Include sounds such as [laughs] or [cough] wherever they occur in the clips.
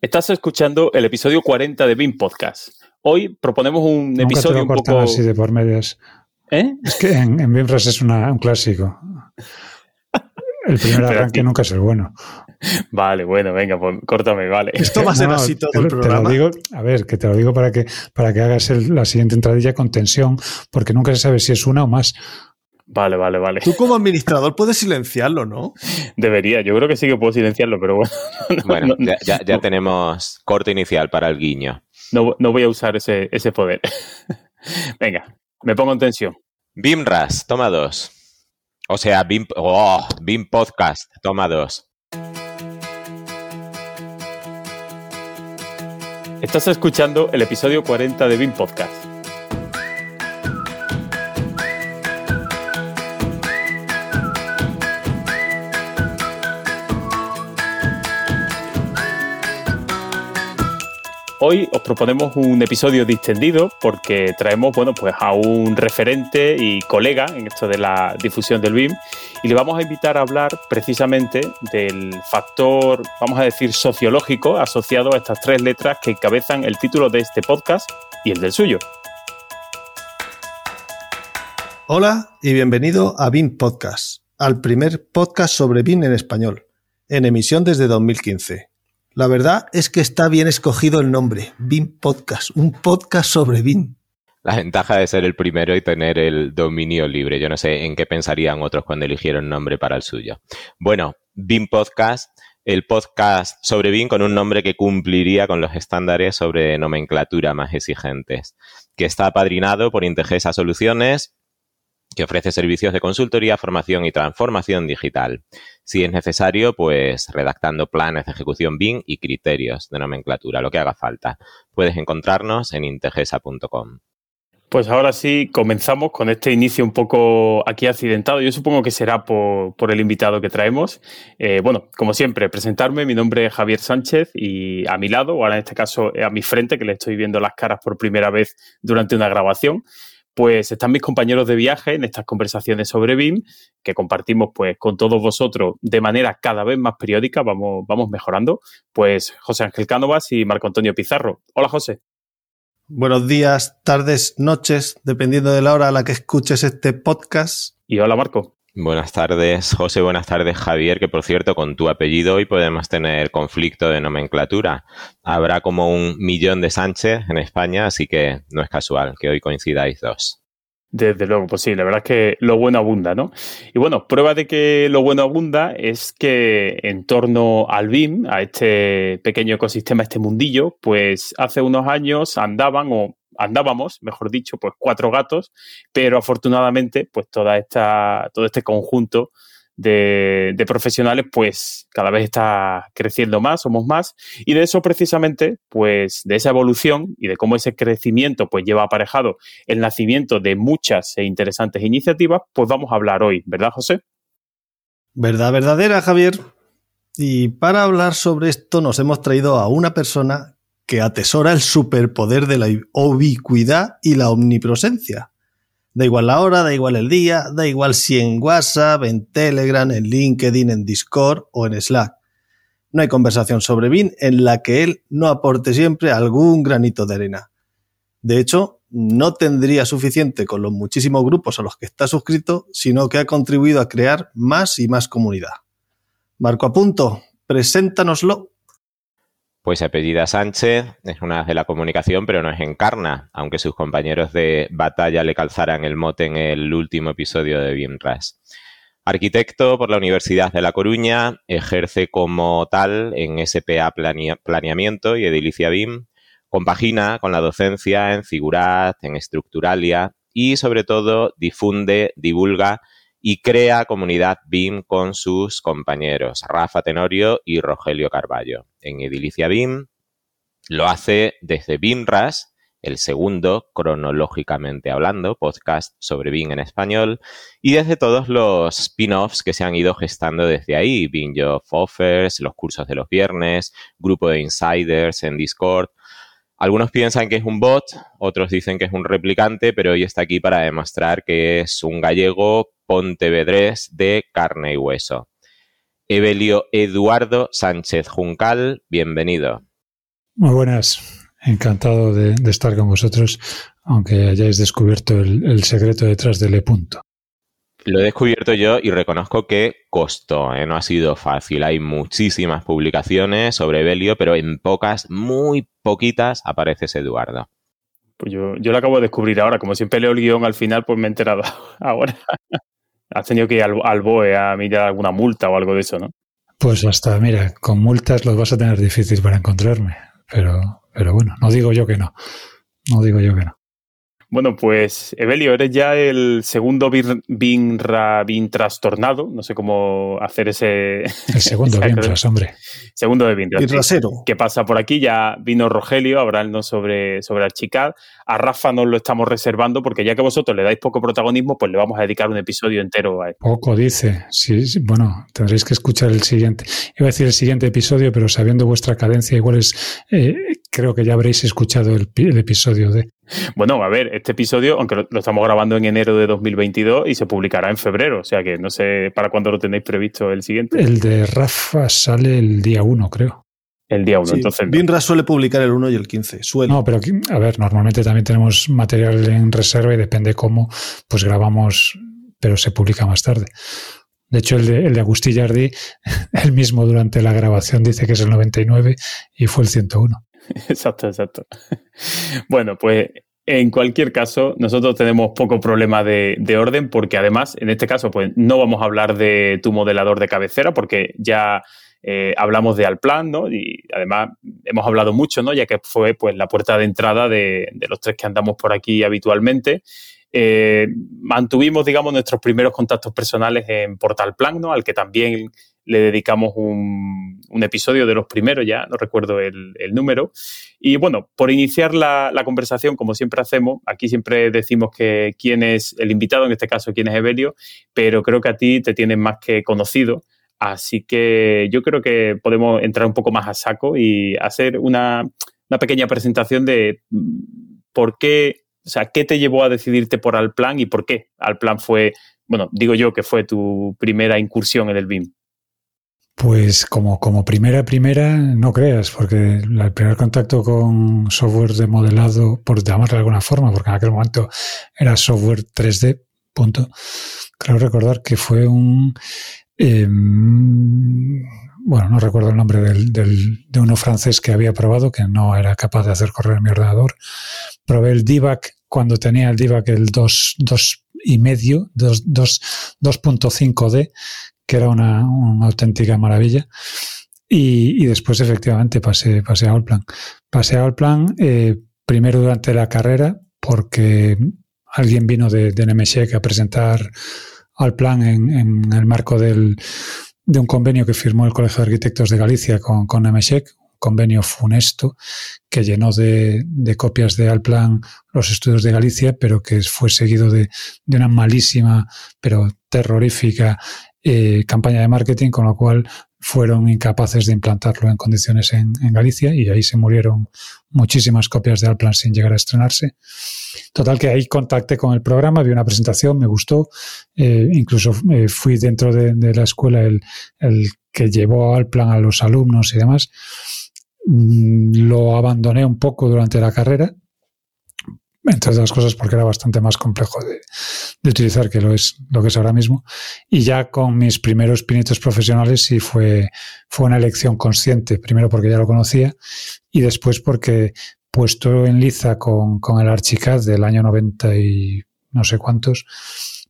Estás escuchando el episodio 40 de BIM Podcast. Hoy proponemos un Nunca episodio te lo un poco. así de por medias. ¿Eh? Es que en, en BIMRAS es una- un clásico. El primer [laughs] arranque nunca es el bueno. Vale, bueno, venga, pues córtame, vale. Esto va a ser No, así todo te, el lo- te lo programa. digo, a ver, que te lo digo para que, para que hagas el- la siguiente entradilla con tensión, porque nunca se sabe si es una o más. Vale, vale, vale. Tú como [laughs] administrador puedes silenciarlo, ¿no? Debería, yo creo que sí que puedo silenciarlo, pero bueno, [laughs] no, Bueno, no- ya, ya- ya no. tenemos corte inicial para el guiño. no- no voy a usar ese, ese poder. [laughs] venga, me pongo en tensión. BIMRAS, toma dos. O sea, BIM, oh, BIM Podcast, toma dos. Estás escuchando el episodio 40 de BIM Podcast. Hoy os proponemos un episodio distendido porque traemos bueno, pues a un referente y colega en esto de la difusión del BIM y le vamos a invitar a hablar precisamente del factor, vamos a decir, sociológico asociado a estas tres letras que encabezan el título de este podcast y el del suyo. Hola y bienvenido a BIM Podcast, al primer podcast sobre BIM en español, en emisión desde 2015. La verdad es que está bien escogido el nombre, BIM Podcast, un podcast sobre BIM. La ventaja de ser el primero y tener el dominio libre. Yo no sé en qué pensarían otros cuando eligieron nombre para el suyo. Bueno, BIM Podcast, el podcast sobre BIM con un nombre que cumpliría con los estándares sobre nomenclatura más exigentes, que está apadrinado por Integesa Soluciones, que ofrece servicios de consultoría, formación y transformación digital. Si es necesario, pues redactando planes de ejecución BIM y criterios de nomenclatura, lo que haga falta. Puedes encontrarnos en integesa.com. Pues ahora sí, comenzamos con este inicio un poco aquí accidentado. Yo supongo que será por, el invitado que traemos. Eh, bueno, como siempre, presentarme. Mi nombre es Javier Sánchez y a mi lado, o ahora en este caso a mi frente, que le estoy viendo las caras por primera vez durante una grabación, pues están mis compañeros de viaje en estas conversaciones sobre BIM que compartimos pues con todos vosotros de manera cada vez más periódica, vamos, vamos mejorando. Pues José Ángel Cánovas y Marco Antonio Pizarro. Hola José. Buenos días, tardes, noches, dependiendo de la hora a la que escuches este podcast. Y hola Marco. Buenas tardes, José. Buenas tardes, Javier. Que por cierto, con tu apellido hoy podemos tener conflicto de nomenclatura. Habrá como un millón de Sánchez en España, así que no es casual que hoy coincidáis dos. Desde luego, pues sí, la verdad es que lo bueno abunda, ¿no? Y bueno, prueba de que lo bueno abunda es que en torno al BIM, a este pequeño ecosistema, este mundillo, pues hace unos años andaban o andábamos, mejor dicho, pues cuatro gatos, pero afortunadamente, pues toda esta, todo este conjunto de, de profesionales, pues cada vez está creciendo más, somos más, y de eso precisamente, pues de esa evolución y de cómo ese crecimiento pues lleva aparejado el nacimiento de muchas e interesantes iniciativas, pues vamos a hablar hoy, ¿verdad, José? ¿Verdad verdadera, Javier? Y para hablar sobre esto nos hemos traído a una persona que atesora el superpoder de la ubicuidad y la omnipresencia. Da igual la hora, da igual el día, da igual si en WhatsApp, en Telegram, en LinkedIn, en Discord o en Slack. No hay conversación sobre BIM en la que él no aporte siempre algún granito de arena. De hecho, no tendría suficiente con los muchísimos grupos a los que está suscrito, sino que ha contribuido a crear más y más comunidad. Marco Apunto, preséntanoslo. Pues se apellida Sánchez, es una de la comunicación, pero no es encarna, aunque sus compañeros de batalla le calzaran el mote en el último episodio de BIMRAS. Arquitecto por la Universidad de La Coruña, ejerce como tal en SPA Planea- Planeamiento y Edilicia BIM, compagina con la docencia en Figurat, en Estructuralia y sobre todo difunde, divulga y crea comunidad BIM con sus compañeros Rafa Tenorio y Rogelio Carballo. En Edilicia BIM lo hace desde BIMRAS, el segundo, cronológicamente hablando, podcast sobre BIM en español, y desde todos los spin-offs que se han ido gestando desde ahí, BIM Job Offers, los cursos de los viernes, grupo de insiders en Discord, algunos piensan que es un bot, otros dicen que es un replicante, pero hoy está aquí para demostrar que es un gallego pontevedrés de carne y hueso. Evelio Eduardo Sánchez Juncal, bienvenido. Muy buenas. Encantado de, estar con vosotros, aunque hayáis descubierto el, secreto detrás del E-Punto. Lo he descubierto yo y reconozco que costó, ¿eh? no ha sido fácil. Hay muchísimas publicaciones sobre Belio, pero en pocas, muy poquitas, aparece ese Eduardo. Pues yo, yo lo acabo de descubrir ahora. Como siempre leo el guion al final, pues me he enterado [laughs] ahora. Has tenido que ir al, BOE a mirar alguna multa o algo de eso, ¿no? Pues hasta, mira, con multas los vas a tener difícil para encontrarme. Pero, pero bueno, no digo yo que no. No digo yo que no. Bueno, pues Evelio, eres ya el segundo Binra Bin trastornado. No sé cómo hacer ese. El segundo [laughs] Binras, hombre. Segundo de Binras. Binrasero. ¿Qué pasa por aquí? Ya vino Rogelio a hablarnos sobre, sobre Archicad. A Rafa nos lo estamos reservando porque ya que vosotros le dais poco protagonismo, pues le vamos a dedicar un episodio entero a él. Poco dice. Sí, bueno, tendréis que escuchar el siguiente. Iba a decir el siguiente episodio, pero sabiendo vuestra cadencia, igual es. Eh, creo que ya habréis escuchado el, el episodio de. Bueno, a ver, este episodio, aunque lo, estamos grabando en enero de 2022 y se publicará en febrero, o sea que no sé para cuándo lo tenéis previsto el siguiente. El de Rafa sale el día 1, creo. El día 1, entonces. Binra suele publicar el 1 y el 15, suele. No, pero a ver, normalmente también tenemos material en reserva y depende cómo, pues grabamos, pero se publica más tarde. De hecho, el de, el de Agustí Jardí, [laughs] él mismo durante la grabación dice que es el 99 y fue el 101. [laughs] Exacto, exacto. Bueno, pues en cualquier caso, nosotros tenemos poco problema de, orden porque además, en este caso, pues no vamos a hablar de tu modelador de cabecera porque ya eh, hablamos de Alplan, ¿no? Y además hemos hablado mucho, ¿no? Ya que fue pues la puerta de entrada de, los tres que andamos por aquí habitualmente. Eh, mantuvimos, digamos, nuestros primeros contactos personales en Portal Plan, ¿no? Al que también le dedicamos un, episodio de los primeros ya, no recuerdo el, número. Y bueno, por iniciar la, conversación, como siempre hacemos, aquí siempre decimos que quién es el invitado, en este caso quién es Evelio, pero creo que a ti te tienen más que conocido. Así que yo creo que podemos entrar un poco más a saco y hacer una, una pequeña presentación de mm, por qué, o sea, qué te llevó a decidirte por Alplan y por qué Alplan fue, bueno, digo yo que fue tu primera incursión en el BIM. Pues como, como primera, primera, no creas, porque el primer contacto con software de modelado, por llamarlo de alguna forma, porque en aquel momento era software 3D, punto. Creo recordar que fue un... Em, bueno, no recuerdo el nombre del, de uno francés que había probado, que no era capaz de hacer correr mi ordenador. Probé el DIVAC cuando tenía el DIVAC el 2, 2 y medio, 2.5D, que era una, auténtica maravilla. Y, después efectivamente pasé, pasé a Allplan. Pasé a Allplan eh, primero durante la carrera porque alguien vino de, de a presentar Allplan en, en el marco del, de un convenio que firmó el Colegio de Arquitectos de Galicia con, con un convenio funesto que llenó de, copias de Alplan los estudios de Galicia, pero que fue seguido de, de una malísima, pero terrorífica eh, campaña de marketing, con lo cual fueron incapaces de implantarlo en condiciones en, Galicia y ahí se murieron muchísimas copias de Alplan sin llegar a estrenarse. Total que ahí contacté con el programa, vi una presentación, me gustó, eh, incluso eh, fui dentro de, la escuela el, el, que llevó Alplan a los alumnos y demás. Mm, lo abandoné un poco durante la carrera, entre otras cosas porque era bastante más complejo de, utilizar que lo es lo que es ahora mismo. Y ya con mis primeros pinitos profesionales sí fue, fue una elección consciente, primero porque ya lo conocía y después porque puesto en liza con, el Archicad del año 90 y no sé cuántos,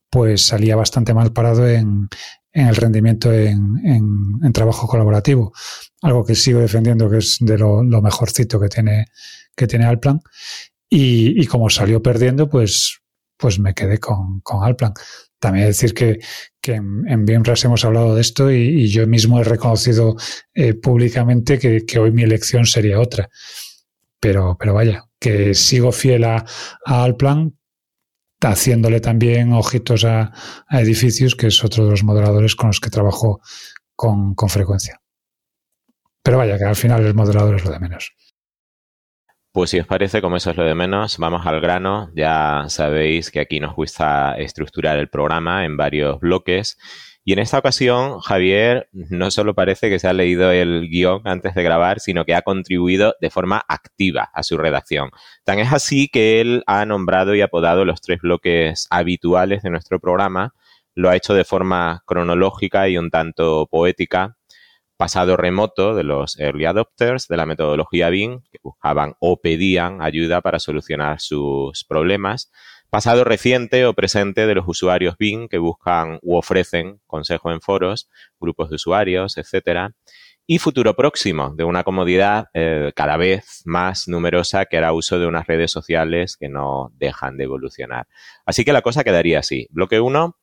pues salía bastante mal parado en, el rendimiento en, trabajo colaborativo. Algo que sigo defendiendo que es de lo, lo mejorcito que tiene, que tiene Alplan. Y, como salió perdiendo, pues, pues me quedé con, con Alplan. También decir que, que en, en hemos hablado de esto y, yo mismo he reconocido eh, públicamente que, que, hoy mi elección sería otra. Pero, pero vaya, que sigo fiel a, a Alplan, haciéndole también ojitos a, edificios, que es otro de los modeladores con los que trabajo con, con frecuencia. Pero vaya, que al final el modelador es lo de menos. Pues si os parece, como eso es lo de menos, vamos al grano. Ya sabéis que aquí nos gusta estructurar el programa en varios bloques Y en esta ocasión, Javier no solo parece que se ha leído el guion antes de grabar, sino que ha contribuido de forma activa a su redacción. Tan es así que él ha nombrado y apodado los tres bloques habituales de nuestro programa. Lo ha hecho de forma cronológica y un tanto poética. Pasado remoto de los early adopters de la metodología BIM, que buscaban o pedían ayuda para solucionar sus problemas pasado reciente o presente de los usuarios BIM que buscan u ofrecen consejo en foros, grupos de usuarios, etcétera, y futuro próximo de una comodidad eh, cada vez más numerosa que hará uso de unas redes sociales que no dejan de evolucionar. Así que la cosa quedaría así. Bloque 1,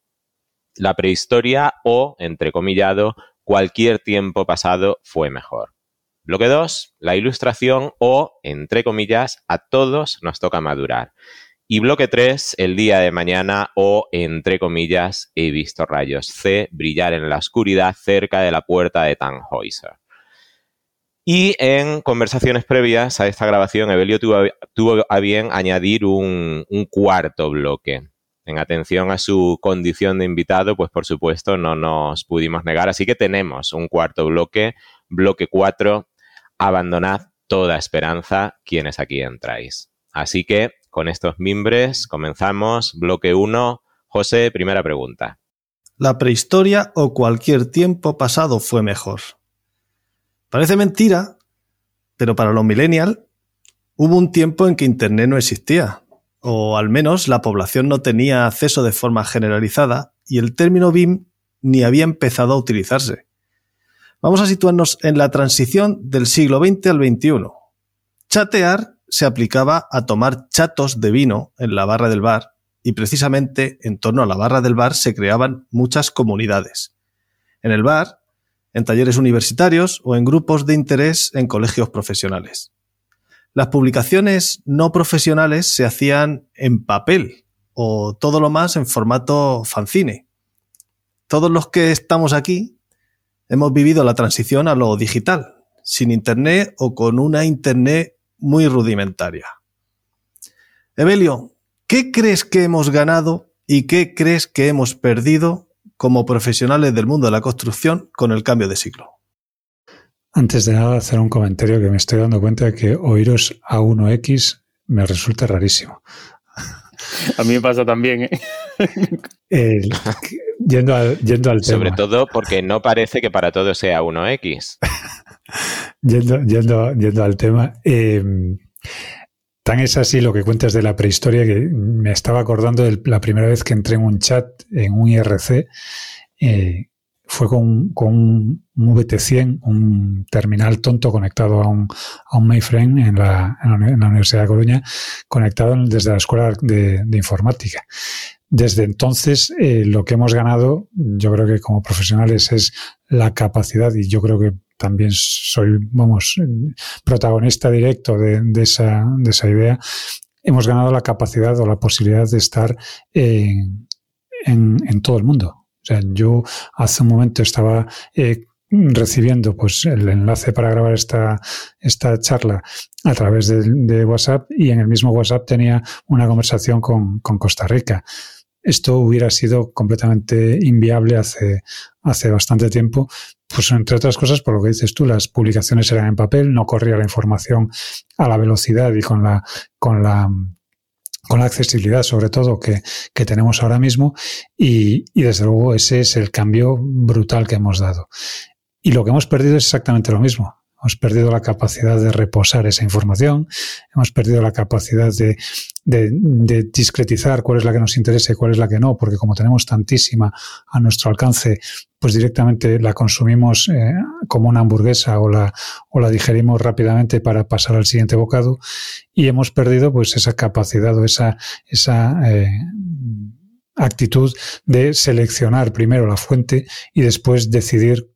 la prehistoria o, entrecomillado, cualquier tiempo pasado fue mejor. Bloque 2, la ilustración o, entre comillas, a todos nos toca madurar. Y bloque 3, el día de mañana o, entre comillas, he visto rayos C brillar en la oscuridad cerca de la puerta de Tannhäuser. Y en conversaciones previas a esta grabación, Evelio tuvo, a bien añadir un, un, cuarto bloque. En atención a su condición de invitado, pues por supuesto no nos pudimos negar. Así que tenemos un cuarto bloque, bloque 4, abandonad toda esperanza quienes aquí entráis. Así que con estos mimbres comenzamos. Bloque 1. José, primera pregunta. La prehistoria o cualquier tiempo pasado fue mejor. Parece mentira, pero para los millennials hubo un tiempo en que Internet no existía, o al menos la población no tenía acceso de forma generalizada y el término BIM ni había empezado a utilizarse. Vamos a situarnos en la transición del siglo XX al XXI. Chatear se aplicaba a tomar chatos de vino en la barra del bar y precisamente en torno a la barra del bar se creaban muchas comunidades. En el bar, en talleres universitarios o en grupos de interés en colegios profesionales. Las publicaciones no profesionales se hacían en papel o todo lo más en formato fanzine. Todos los que estamos aquí hemos vivido la transición a lo digital, sin Internet o con una Internet muy rudimentaria. Evelio, ¿qué crees que hemos ganado y qué crees que hemos perdido como profesionales del mundo de la construcción con el cambio de siglo? Antes de nada, hacer un comentario que me estoy dando cuenta de que oíros a 1X me resulta rarísimo. A mí me pasa también. ¿eh? yendo, al, yendo al Sobre todo porque no parece que para todo sea 1X. [laughs] yendo, yendo, yendo, al tema. Eh, tan es así lo que cuentas de la prehistoria que me estaba acordando de la primera vez que entré en un chat en un IRC. Eh, fue con, con un VT100, un terminal tonto conectado a un, a un mainframe en la, en la, Universidad de Coruña, conectado desde la Escuela de, de Informática. Desde entonces, eh, lo que hemos ganado, yo creo que como profesionales, es la capacidad, y yo creo que también soy, vamos, protagonista directo de, de, esa, de esa idea, hemos ganado la capacidad o la posibilidad de estar en, en, en todo el mundo o sea, yo hace un momento estaba eh, recibiendo pues el enlace para grabar esta, esta charla a través de, WhatsApp y en el mismo WhatsApp tenía una conversación con, con, Costa Rica. Esto hubiera sido completamente inviable hace, hace bastante tiempo, pues entre otras cosas, por lo que dices tú, las publicaciones eran en papel, no corría la información a la velocidad y con la, con la con la accesibilidad sobre todo que, que tenemos ahora mismo y, y, desde luego ese es el cambio brutal que hemos dado. Y lo que hemos perdido es exactamente lo mismo. Hemos perdido la capacidad de reposar esa información, hemos perdido la capacidad de, discretizar cuál es la que nos interesa y cuál es la que no, porque como tenemos tantísima a nuestro alcance, pues directamente la consumimos eh, como una hamburguesa o la, digerimos rápidamente para pasar al siguiente bocado y hemos perdido pues esa capacidad o esa, esa eh, actitud de seleccionar primero la fuente y después decidir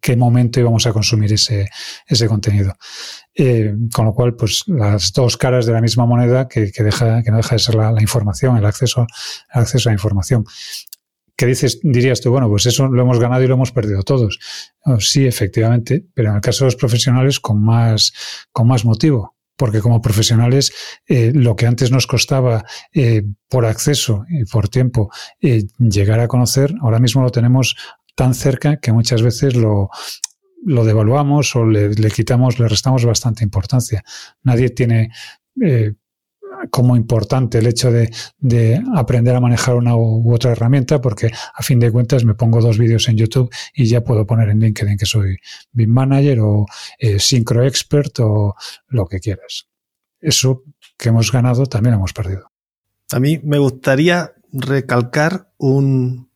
qué, momento íbamos a consumir ese, ese contenido. Eh, con lo cual, pues las dos caras de la misma moneda que, que, deja, que no deja de ser la, información, el acceso, acceso a la información. ¿Qué dices, dirías tú, bueno, pues eso lo hemos ganado y lo hemos perdido todos. Oh, sí, efectivamente, pero en el caso de los profesionales con más, con más motivo, porque como profesionales eh, lo que antes nos costaba eh, por acceso y por tiempo llegar a conocer, ahora mismo lo tenemos tan cerca que muchas veces lo, lo devaluamos o le, le, quitamos, le restamos bastante importancia. Nadie tiene como importante el hecho de, de, aprender a manejar una u otra herramienta, porque a fin de cuentas me pongo dos vídeos en YouTube y ya puedo poner en LinkedIn que soy BIM Manager o eh, Expert o lo que quieras. Eso que hemos ganado también hemos perdido. A mí me gustaría recalcar un,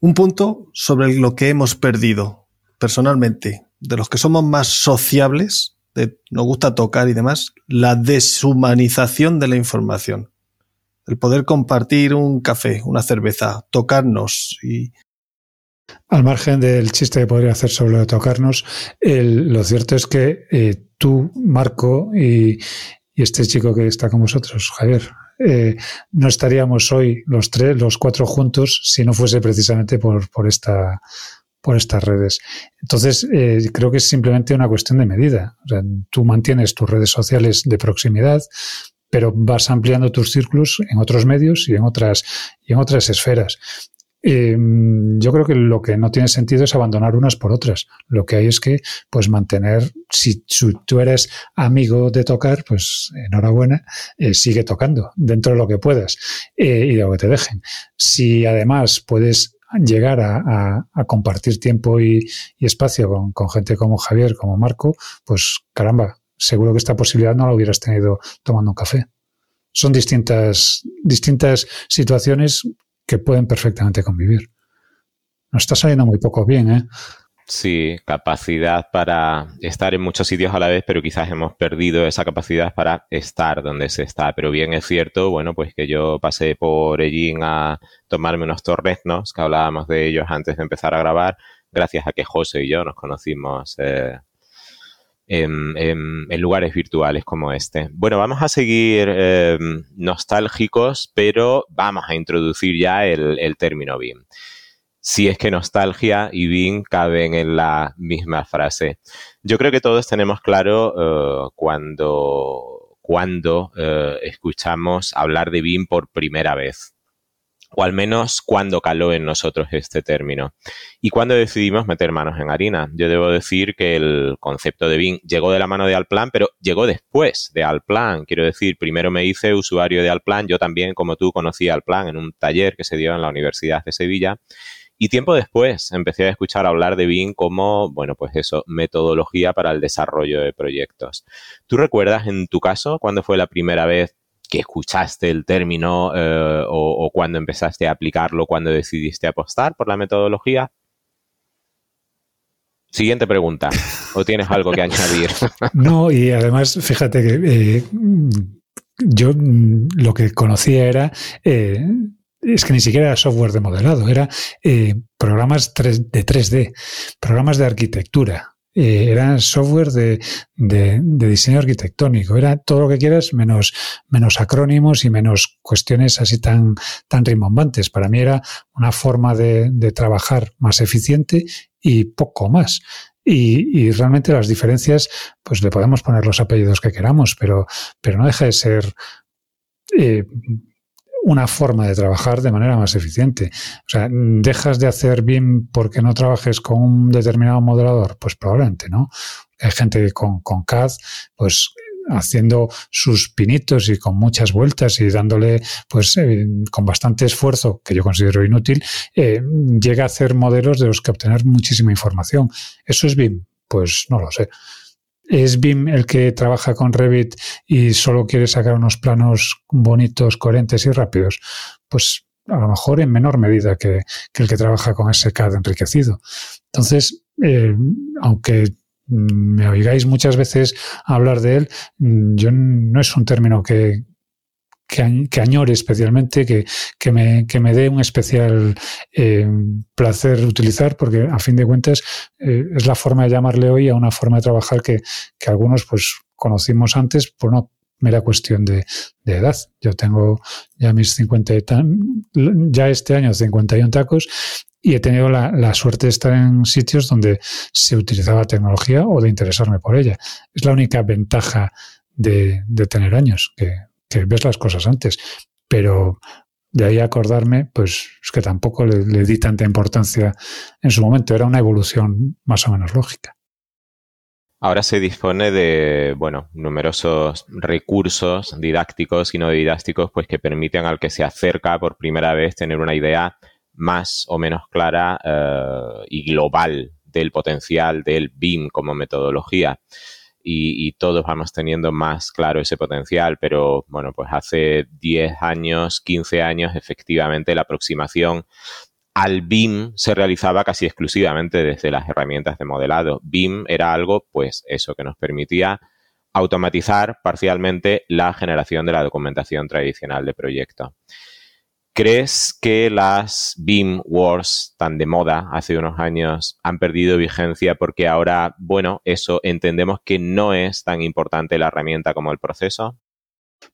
un punto sobre lo que hemos perdido personalmente. De los que somos más sociables, nos gusta tocar y demás, la deshumanización de la información. El poder compartir un café, una cerveza, tocarnos y... Al margen del chiste que podría hacer sobre lo de tocarnos, lo cierto es que eh, tú, Marco, y, este chico que está con vosotros, Javier, eh, no estaríamos hoy los tres, los cuatro juntos, si no fuese precisamente por, por esta por estas redes. Entonces, eh, creo que es simplemente una cuestión de medida. Tú mantienes tus redes sociales de proximidad, pero vas ampliando tus círculos en otros medios y en otras, y en otras esferas. Eh, yo creo que lo que no tiene sentido es abandonar unas por otras. Lo que hay es que, pues, mantener, si, tú eres amigo de tocar, pues, enhorabuena, eh, sigue tocando dentro de lo que puedas eh, y de lo que te dejen. Si además puedes llegar a, compartir tiempo y, espacio con, gente como Javier, como Marco, pues caramba, seguro que esta posibilidad no la hubieras tenido tomando un café. Son distintas, distintas situaciones que pueden perfectamente convivir. Nos está saliendo muy poco bien, ¿eh? Sí, capacidad para estar en muchos sitios a la vez, pero quizás hemos perdido esa capacidad para estar donde se está. Pero bien es cierto, bueno, pues que yo pasé por Ellín a tomarme unos torreznos, que hablábamos de ellos antes de empezar a grabar, gracias a que José y yo nos conocimos eh, en, lugares virtuales como este. Bueno, vamos a seguir eh, nostálgicos, pero vamos a introducir ya el, término BIM si es que nostalgia y BIM caben en la misma frase. Yo creo que todos tenemos claro uh, cuando, cuando uh, escuchamos hablar de BIM por primera vez o al menos cuando caló en nosotros este término. Y cuando decidimos meter manos en harina. Yo debo decir que el concepto de BIM llegó de la mano de Alplan, pero llegó después de Alplan. Quiero decir, primero me hice usuario de Alplan. Yo también, como tú, conocí Alplan en un taller que se dio en la Universidad de Sevilla. Y tiempo después empecé a escuchar hablar de BIM como, bueno, pues eso, metodología para el desarrollo de proyectos. ¿Tú recuerdas en tu caso cuándo fue la primera vez que escuchaste el término eh, o, cuando empezaste a aplicarlo, cuando decidiste apostar por la metodología? Siguiente pregunta. ¿O tienes algo que añadir? [laughs] No, y además, fíjate que eh, yo lo que conocía era eh, es que ni siquiera era software de modelado, era programas de 3D, programas de arquitectura, eh, era software de, de, diseño arquitectónico, era todo lo que quieras menos, menos acrónimos y menos cuestiones así tan, tan rimbombantes. Para mí era una forma de, de trabajar más eficiente y poco más. Y, y, realmente las diferencias, pues le podemos poner los apellidos que queramos, pero, pero no deja de ser eh, una forma de trabajar de manera más eficiente. O sea, ¿dejas de hacer BIM porque no trabajes con un determinado modelador? Pues probablemente, ¿no? Hay gente con, con CAD, pues haciendo sus pinitos y con muchas vueltas y dándole, pues, eh, con bastante esfuerzo, que yo considero inútil, eh, llega a hacer modelos de los que obtener muchísima información. ¿Eso es BIM? Pues no lo sé. ¿Es BIM el que trabaja con Revit y solo quiere sacar unos planos bonitos, coherentes y rápidos? Pues a lo mejor en menor medida que, el que trabaja con ese CAD enriquecido. Entonces, eh, aunque me oigáis muchas veces hablar de él, yo no es un término que, que, añore especialmente, que, que, me, que me dé un especial eh, placer utilizar, porque a fin de cuentas eh, es la forma de llamarle hoy a una forma de trabajar que, algunos pues conocimos antes por una mera cuestión de, de, edad. Yo tengo ya mis 50 y tan, ya este año 51 tacos y he tenido la, suerte de estar en sitios donde se utilizaba tecnología o de interesarme por ella. Es la única ventaja de, tener años, que, ves las cosas antes. Pero de ahí acordarme, pues es que tampoco le, di tanta importancia en su momento. Era una evolución más o menos lógica. Ahora se dispone de, bueno, numerosos recursos didácticos y no didácticos, pues que permiten al que se acerca por primera vez tener una idea más o menos clara eh, y global del potencial del BIM como metodología. Y, todos vamos teniendo más claro ese potencial, pero bueno, pues hace 10 años, 15 años, efectivamente la aproximación al BIM se realizaba casi exclusivamente desde las herramientas de modelado. BIM era algo, pues eso que nos permitía automatizar parcialmente la generación de la documentación tradicional de proyecto. ¿Crees que las Beam Wars tan de moda hace unos años han perdido vigencia porque ahora, bueno, eso entendemos que no es tan importante la herramienta como el proceso?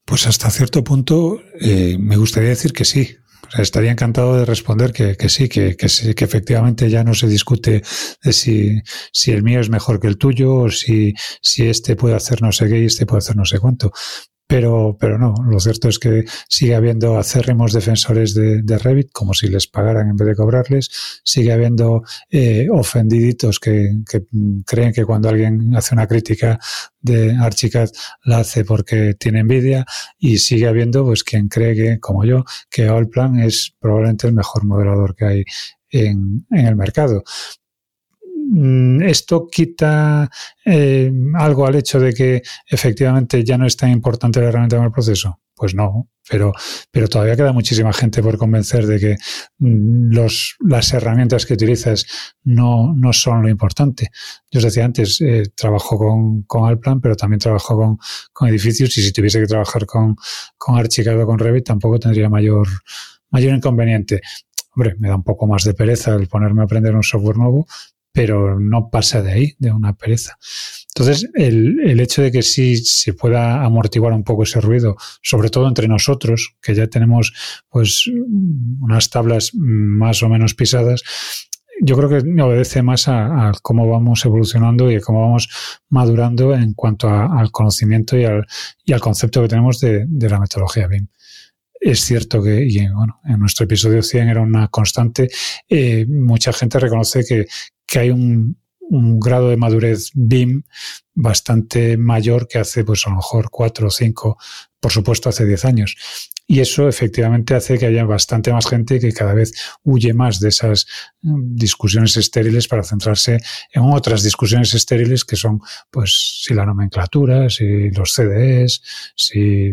Pues hasta cierto punto eh, me gustaría decir que sí. estaría encantado de responder que, sí, que, que, efectivamente ya no se discute de si, si el mío es mejor que el tuyo o si, si este puede hacer no sé qué y este puede hacer no sé cuánto. Pero, pero no, lo cierto es que sigue habiendo acérrimos defensores de, Revit, como si les pagaran en vez de cobrarles. Sigue habiendo eh, ofendiditos que, creen que cuando alguien hace una crítica de Archicad la hace porque tiene envidia. Y sigue habiendo pues quien cree que, como yo, que Allplan es probablemente el mejor modelador que hay en, en el mercado. Mm, ¿Esto quita eh, algo al hecho de que efectivamente ya no es tan importante la herramienta en el proceso? Pues no, pero, pero todavía queda muchísima gente por convencer de que mm, los, las herramientas que utilizas no, no son lo importante. Yo os decía antes, eh, trabajo con, con Alplan, pero también trabajo con, con, edificios y si tuviese que trabajar con, con Archicad o con Revit tampoco tendría mayor, mayor inconveniente. Hombre, me da un poco más de pereza el ponerme a aprender un software nuevo, pero no pasa de ahí, de una pereza. Entonces, el, el, hecho de que sí se pueda amortiguar un poco ese ruido, sobre todo entre nosotros, que ya tenemos pues unas tablas más o menos pisadas, yo creo que obedece más a, cómo vamos evolucionando y a cómo vamos madurando en cuanto al conocimiento y al, y al concepto que tenemos de, de la metodología BIM es cierto que, y bueno, en nuestro episodio 100 era una constante, eh, mucha gente reconoce que, que hay un, grado de madurez BIM bastante mayor que hace, pues a lo mejor cuatro o cinco, por supuesto, hace diez años. Y eso efectivamente hace que haya bastante más gente que cada vez huye más de esas mm, discusiones estériles para centrarse en otras discusiones estériles que son, pues, si la nomenclatura, si los CDs, si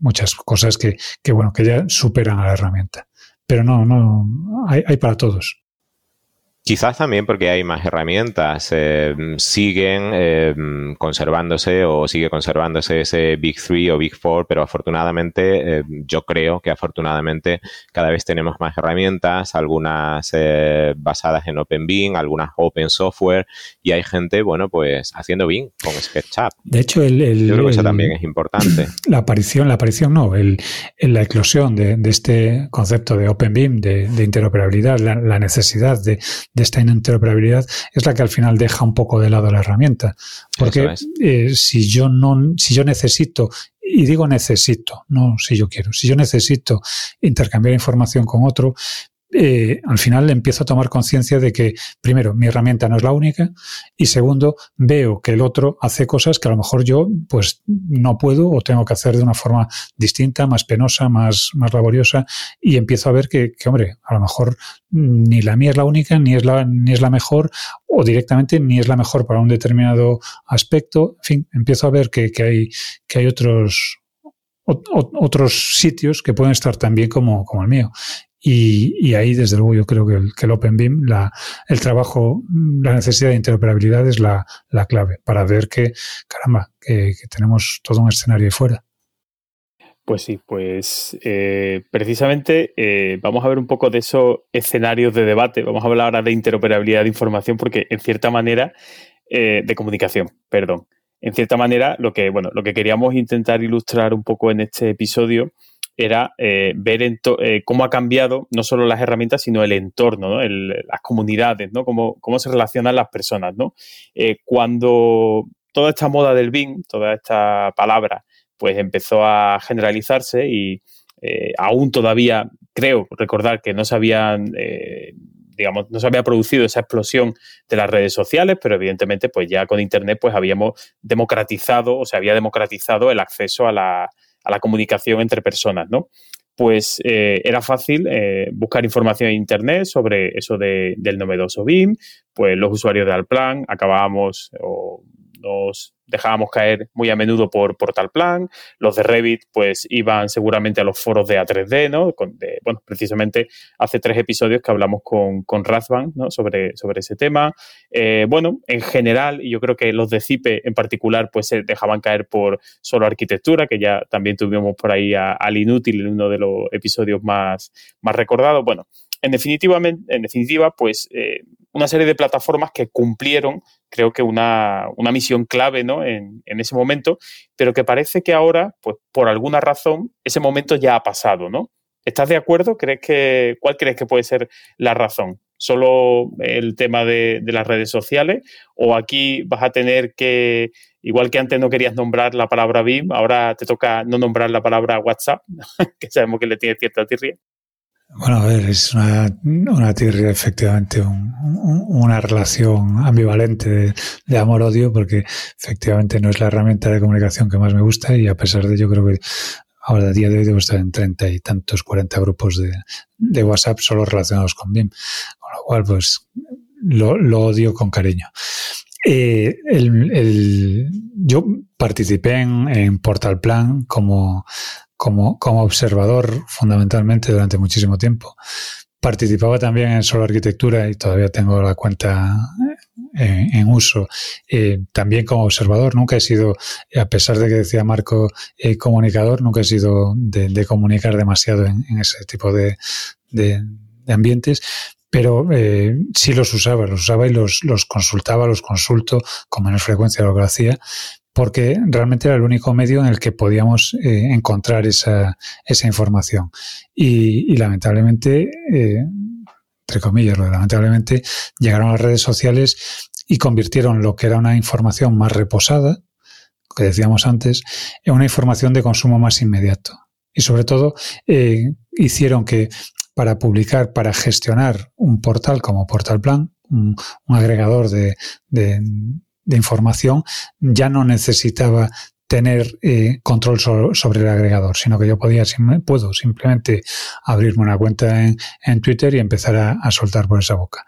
muchas cosas que, bueno, que ya superan a la herramienta. Pero no, no, hay para todos. Quizás también porque hay más herramientas, eh, siguen eh, conservándose o sigue conservándose ese Big Three o Big Four, pero afortunadamente, eh, yo creo que afortunadamente cada vez tenemos más herramientas, algunas basadas en OpenBIM, algunas Open Software, y hay gente, bueno, pues haciendo BIM con SketchUp. De hecho, el, yo creo que eso también es importante. [clears throat] La aparición, la aparición no, el, la eclosión de, este concepto de OpenBIM, de, de interoperabilidad, la necesidad de de esta interoperabilidad es la que al final deja un poco de lado la herramienta. Porque eh, si yo no, si yo necesito y digo necesito, no si yo quiero. Si yo necesito intercambiar información con otro, eh, al final empiezo a tomar conciencia de que, primero, mi herramienta no es la única y segundo, veo que el otro hace cosas que a lo mejor yo pues no puedo o tengo que hacer de una forma distinta, más penosa, más, más laboriosa y empiezo a ver que, que hombre, a lo mejor ni la mía es la única, ni es la, ni es la mejor o directamente ni es la mejor para un determinado aspecto. En fin, empiezo a ver que, que hay, que hay otros, otros sitios que pueden estar tan bien como, como el mío. Y, ahí, desde luego, yo creo que el, que el OpenBIM, la, el trabajo, la necesidad de interoperabilidad es la, clave para ver que, caramba, que, tenemos todo un escenario ahí fuera. Pues sí, pues eh, precisamente eh, vamos a ver un poco de esos escenarios de debate. Vamos a hablar ahora de interoperabilidad de información porque, en cierta manera, eh, de comunicación, perdón. En cierta manera, lo que, bueno, lo que queríamos intentar ilustrar un poco en este episodio era eh, ver eh, cómo ha cambiado no solo las herramientas, sino el entorno, las comunidades, ¿no? Cómo, cómo, se relacionan las personas, ¿no? cuando toda esta moda del BIM, toda esta palabra, pues empezó a generalizarse y aún todavía creo recordar que no se habían digamos, no se había producido esa explosión de las redes sociales, pero evidentemente, pues ya con Internet, pues habíamos democratizado o se había democratizado el acceso a la, a la comunicación entre personas, ¿no? Pues eh, era fácil eh, buscar información en Internet sobre eso de, del novedoso BIM, pues los usuarios de Alplan acabábamos nos dejábamos caer muy a menudo por Portal Plan. Los de Revit, pues iban seguramente a los foros de A3D, ¿no? bueno, precisamente hace tres episodios que hablamos con, con Razvan, ¿no? Sobre, sobre ese tema. Eh, bueno, en general, y yo creo que los de CIPE en particular, pues se dejaban caer por solo arquitectura, que ya también tuvimos por ahí al inútil en uno de los episodios más, más recordados. Bueno, en definitiva, en definitiva pues eh, una serie de plataformas que cumplieron, creo que una, misión clave ¿no? En, ese momento, pero que parece que ahora, pues por alguna razón, ese momento ya ha pasado, ¿no? ¿Estás de acuerdo? ¿Crees que, ¿Cuál crees que puede ser la razón? ¿Solo el tema de, de las redes sociales? ¿O aquí vas a tener que, igual que antes no querías nombrar la palabra BIM, ahora te toca no nombrar la palabra WhatsApp, [laughs] que sabemos que le tiene cierta tirria? Bueno, a ver, es una, una tirria, efectivamente, una relación ambivalente de, amor-odio, porque efectivamente no es la herramienta de comunicación que más me gusta y a pesar de ello creo que ahora a día de hoy debo estar en treinta y tantos, cuarenta grupos de, de, WhatsApp solo relacionados con BIM, con lo cual pues lo, odio con cariño. Eh, el, yo participé en Portal Plan como como, como observador fundamentalmente durante muchísimo tiempo. Participaba también en Solo Arquitectura y todavía tengo la cuenta eh, en, uso. Eh, también como observador, nunca he sido, a pesar de que decía Marco, eh, comunicador, nunca he sido de, comunicar demasiado en, ese tipo de, de, ambientes, pero eh, sí los usaba, los usaba y los, los consultaba, los consulto con menos frecuencia de lo que hacía, porque realmente era el único medio en el que podíamos eh, encontrar esa, esa información. Y, lamentablemente, eh, entre comillas, lamentablemente, llegaron a las redes sociales y convirtieron lo que era una información más reposada, que decíamos antes, en una información de consumo más inmediato. Y sobre todo, eh, hicieron que para publicar, para gestionar un portal como Portal Plan, un, agregador de de información ya no necesitaba tener eh, control sobre el agregador, sino que yo podía, puedo simplemente abrirme una cuenta en, Twitter y empezar a, soltar por esa boca.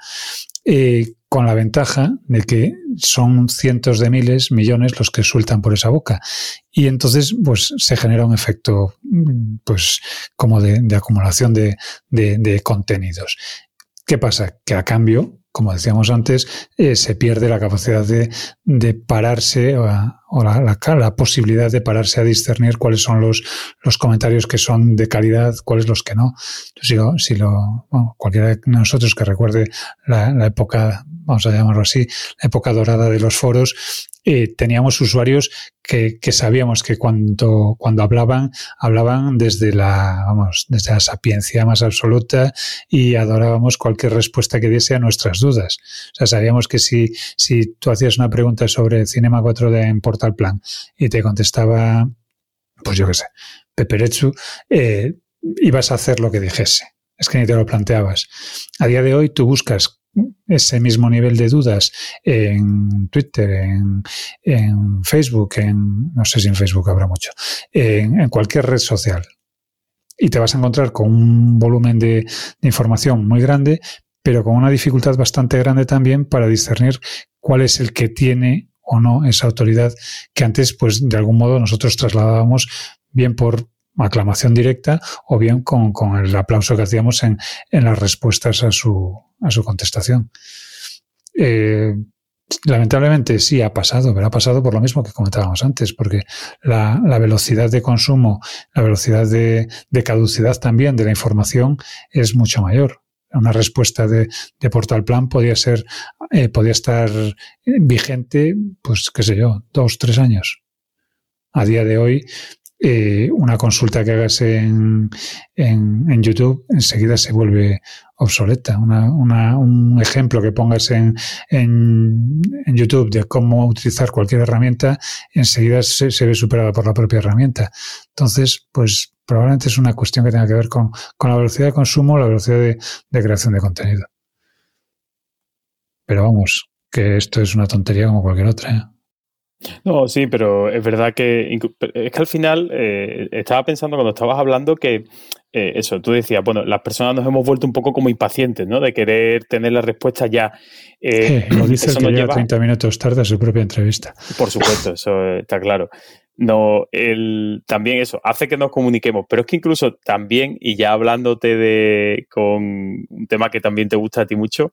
Eh, con la ventaja de que son cientos de miles, millones los que sueltan por esa boca. Y entonces, pues, se genera un efecto, pues, como de, acumulación de, de contenidos. ¿Qué pasa? Que a cambio, como decíamos antes, eh, se pierde la capacidad de, de pararse o, la, la, posibilidad de pararse a discernir cuáles son los, los comentarios que son de calidad, cuáles los que no. Entonces, si lo, bueno, cualquiera de nosotros que recuerde la, la época, vamos a llamarlo así, la época dorada de los foros, eh, teníamos usuarios que, que, sabíamos que cuando, cuando hablaban, hablaban desde la, vamos, desde la sapiencia más absoluta y adorábamos cualquier respuesta que diese a nuestras dudas. O sea, sabíamos que si, si tú hacías una pregunta sobre Cinema 4D en Portal Plan y te contestaba, pues yo qué sé, Peperechu, eh, ibas a hacer lo que dijese. Es que ni te lo planteabas. A día de hoy tú buscas ese mismo nivel de dudas en Twitter, en, Facebook, en, no sé si en Facebook habrá mucho, en, cualquier red social. Y te vas a encontrar con un volumen de, información muy grande, pero con una dificultad bastante grande también para discernir cuál es el que tiene o no esa autoridad que antes, pues de algún modo nosotros trasladábamos bien por aclamación directa o bien con, el aplauso que hacíamos en, en las respuestas a su, a su contestación. Eh, lamentablemente sí ha pasado, pero ha pasado por lo mismo que comentábamos antes, porque la, velocidad de consumo, la velocidad de, caducidad también de la información es mucho mayor. Una respuesta de, Portal Plan podía ser, eh, podía estar vigente, pues qué sé yo, dos, tres años. A día de hoy eh, una consulta que hagas en, en, YouTube enseguida se vuelve obsoleta. un ejemplo que pongas en, en, YouTube de cómo utilizar cualquier herramienta enseguida se, ve superada por la propia herramienta. Entonces, pues probablemente es una cuestión que tenga que ver con, la velocidad de consumo, la velocidad de, de creación de contenido. Pero vamos, que esto es una tontería como cualquier otra. ¿eh? No, sí, pero es verdad que es que al final eh, estaba pensando cuando estabas hablando que eh, eso, tú decías, bueno, las personas nos hemos vuelto un poco como impacientes, ¿no? De querer tener la respuesta ya. Eh, sí, lo [laughs] dice el que lleva 30 minutos tarde a su propia entrevista. Por supuesto, eso está claro. No, el, también eso, hace que nos comuniquemos, pero es que incluso también, y ya hablándote de con un tema que también te gusta a ti mucho,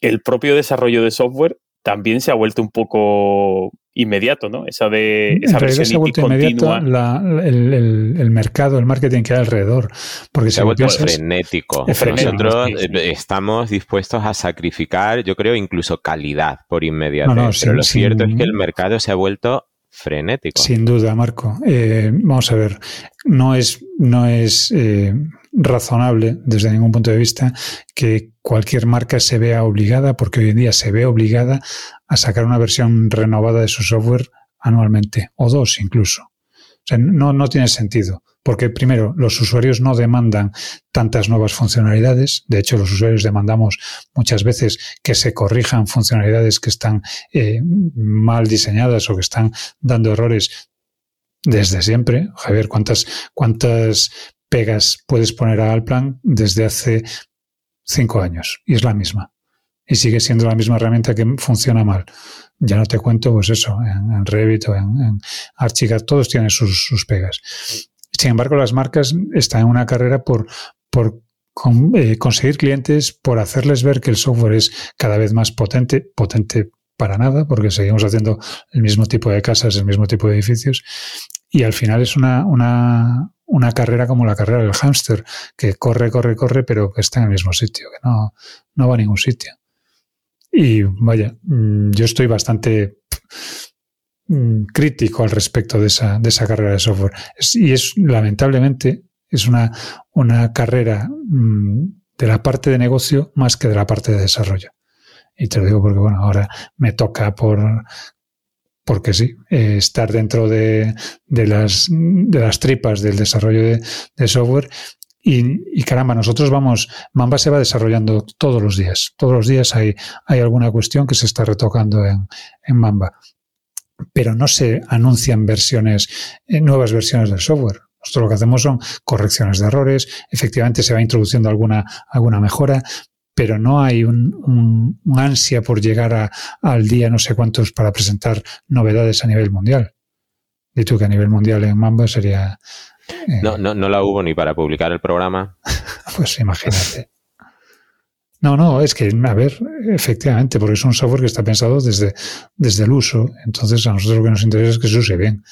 el propio desarrollo de software también se ha vuelto un poco inmediato, ¿no? Esa de esa versión se ha vuelto inmediato el, mercado, el marketing que hay alrededor. Porque se ha vuelto frenético. Nosotros eh, estamos dispuestos a sacrificar, yo creo, incluso calidad por inmediato. Pero lo cierto es que el mercado se ha vuelto frenético. Sin duda, Marco. Eh, vamos a ver, no es, no es eh, razonable desde ningún punto de vista que cualquier marca se vea obligada, porque hoy en día se ve obligada a sacar una versión renovada de su software anualmente, o dos incluso. O sea, no, no tiene sentido. Porque primero, los usuarios no demandan tantas nuevas funcionalidades. De hecho, los usuarios demandamos muchas veces que se corrijan funcionalidades que están eh, mal diseñadas o que están dando errores desde siempre. Javier, ¿cuántas, cuántas pegas puedes poner a Alplan desde hace cinco años? Y es la misma. Y sigue siendo la misma herramienta que funciona mal. Ya no te cuento, pues eso, en, Revit o en, en Archicad, todos tienen sus, sus pegas. Sin embargo, las marcas están en una carrera por, eh, conseguir clientes, por hacerles ver que el software es cada vez más potente, potente para nada, porque seguimos haciendo el mismo tipo de casas, el mismo tipo de edificios, y al final es una carrera como la carrera del hámster, que corre, corre, corre, pero que está en el mismo sitio, que no, no va a ningún sitio. Y vaya, mm, yo estoy bastante Mm, crítico al respecto de esa, de esa carrera de software. y es, lamentablemente, es una, una carrera mm, de la parte de negocio más que de la parte de desarrollo. Y te lo digo porque, bueno, ahora me toca por, porque sí, eh, estar dentro de, de, las, de las tripas del desarrollo de, software y, y, caramba, nosotros vamos, Mamba se va desarrollando todos los días. Todos los días hay, hay alguna cuestión que se está retocando en, en Mamba pero no se anuncian versiones, eh, nuevas versiones del software. Nosotros lo que hacemos son correcciones de errores, efectivamente se va introduciendo alguna, alguna mejora, pero no hay un, ansia por llegar al día no sé cuántos para presentar novedades a nivel mundial. Y tú que a nivel mundial en Mamba sería... Eh, no, no, no la hubo ni para publicar el programa. [laughs] pues imagínate. No, no, es que, a ver, efectivamente, porque es un software que está pensado desde, desde el uso. Entonces, a nosotros lo que nos interesa es que se use bien.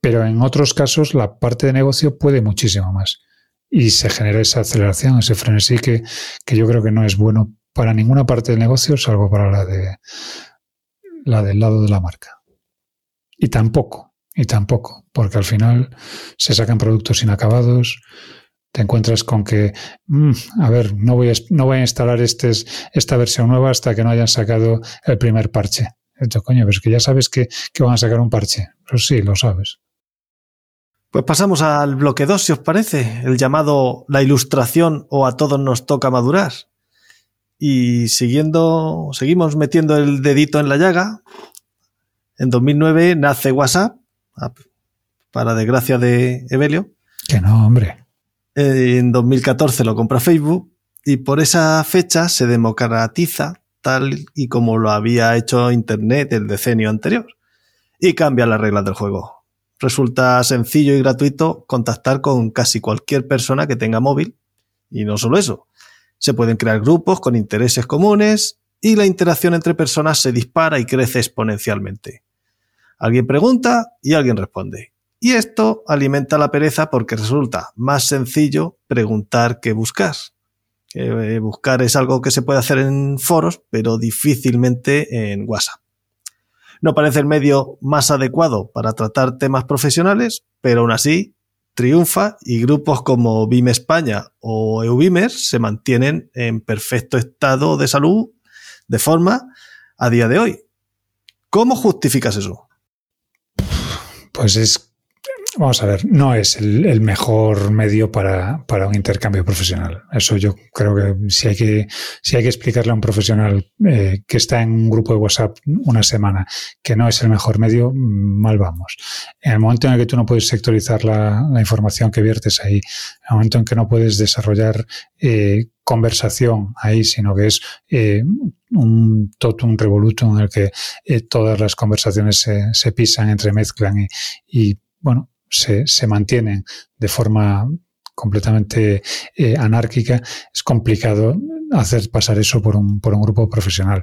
Pero en otros casos, la parte de negocio puede muchísimo más. Y se genera esa aceleración, ese frenesí que, que yo creo que no es bueno para ninguna parte del negocio, salvo para la de la del lado de la marca. Y tampoco, y tampoco, porque al final se sacan productos inacabados, te encuentras con que, mm, a ver, no voy a, no voy a instalar este, esta versión nueva hasta que no hayan sacado el primer parche. Esto, coño, pero es que ya sabes que, van a sacar un parche. Pues sí, lo sabes. Pues pasamos al bloque 2, si os parece, el llamado la ilustración o a todos nos toca madurar. Y siguiendo, seguimos metiendo el dedito en la llaga. En 2009 nace WhatsApp, para desgracia de Evelio. Que no, hombre en 2014 lo compra Facebook y por esa fecha se democratiza tal y como lo había hecho Internet el decenio anterior y cambia las reglas del juego. Resulta sencillo y gratuito contactar con casi cualquier persona que tenga móvil y no solo eso, se pueden crear grupos con intereses comunes y la interacción entre personas se dispara y crece exponencialmente. Alguien pregunta y alguien responde. Y esto alimenta la pereza porque resulta más sencillo preguntar que buscar. Eh, buscar es algo que se puede hacer en foros, pero difícilmente en WhatsApp. No parece el medio más adecuado para tratar temas profesionales, pero aún así triunfa y grupos como BIM España o EUBIMER se mantienen en perfecto estado de salud de forma a día de hoy. ¿Cómo justificas eso? Pues es Vamos a ver, no es el, mejor medio para, un intercambio profesional. Eso yo creo que si hay que, si hay que explicarle a un profesional eh, que está en un grupo de WhatsApp una semana que no es el mejor medio, mal vamos. En el momento en el que tú no puedes sectorizar la, información que viertes ahí, en el momento en que no puedes desarrollar eh, conversación ahí, sino que es eh, un totum revolutum en el que todas las conversaciones se, se pisan, entremezclan y bueno, se, se mantienen de forma completamente eh, anárquica, es complicado hacer pasar eso por un, por un grupo profesional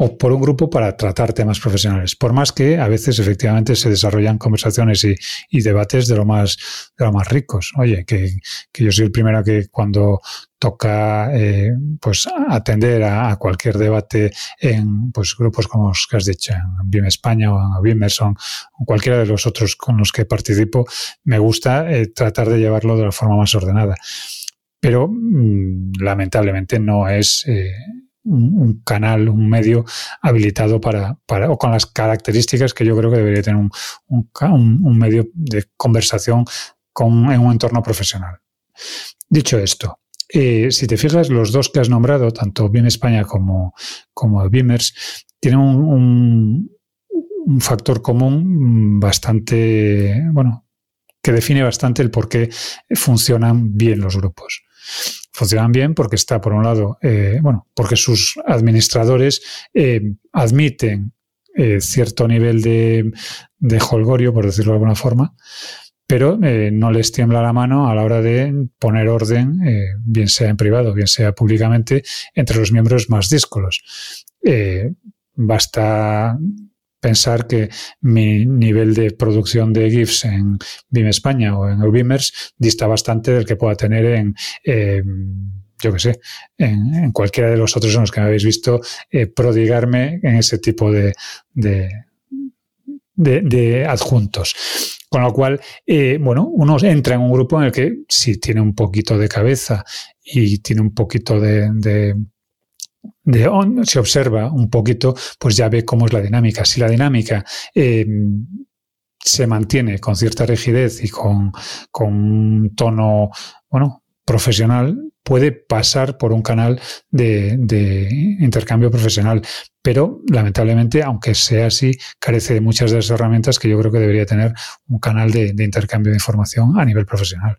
o por un grupo para tratar temas profesionales. Por más que a veces efectivamente se desarrollan conversaciones y, y debates de lo más, de lo más ricos. Oye, que, que, yo soy el primero que cuando toca eh, pues atender a, cualquier debate en pues grupos como los que has dicho, en BIM España o en Bimerson o cualquiera de los otros con los que participo, me gusta eh, tratar de llevarlo de la forma más ordenada. Pero mm, lamentablemente no es eh, un, canal, un medio habilitado para, para, o con las características que yo creo que debería tener un, un, medio de conversación con, en un entorno profesional. Dicho esto, eh, si te fijas, los dos que has nombrado, tanto BIM España como, como Beamers, tienen un, un factor común bastante, bueno, que define bastante el por qué funcionan bien los grupos funcionan bien porque está, por un lado, eh, bueno, porque sus administradores eh, admiten eh, cierto nivel de, de, holgorio, por decirlo de alguna forma, pero no les tiembla la mano a la hora de poner orden, bien sea en privado, bien sea públicamente, entre los miembros más díscolos. basta pensar que mi nivel de producción de GIFs en BIM España o en Ubimers dista bastante del que pueda tener en, yo que sé, en, cualquiera de los otros en los que me habéis visto eh, prodigarme en ese tipo de, de, de, adjuntos. Con lo cual, eh, bueno, uno entra en un grupo en el que si tiene un poquito de cabeza y tiene un poquito de de se observa un poquito, pues ya ve cómo es la dinámica. Si la dinámica eh, se mantiene con cierta rigidez y con, con un tono, bueno, profesional, puede pasar por un canal de, de, intercambio profesional. Pero lamentablemente, aunque sea así, carece de muchas de las herramientas que yo creo que debería tener un canal de, de intercambio de información a nivel profesional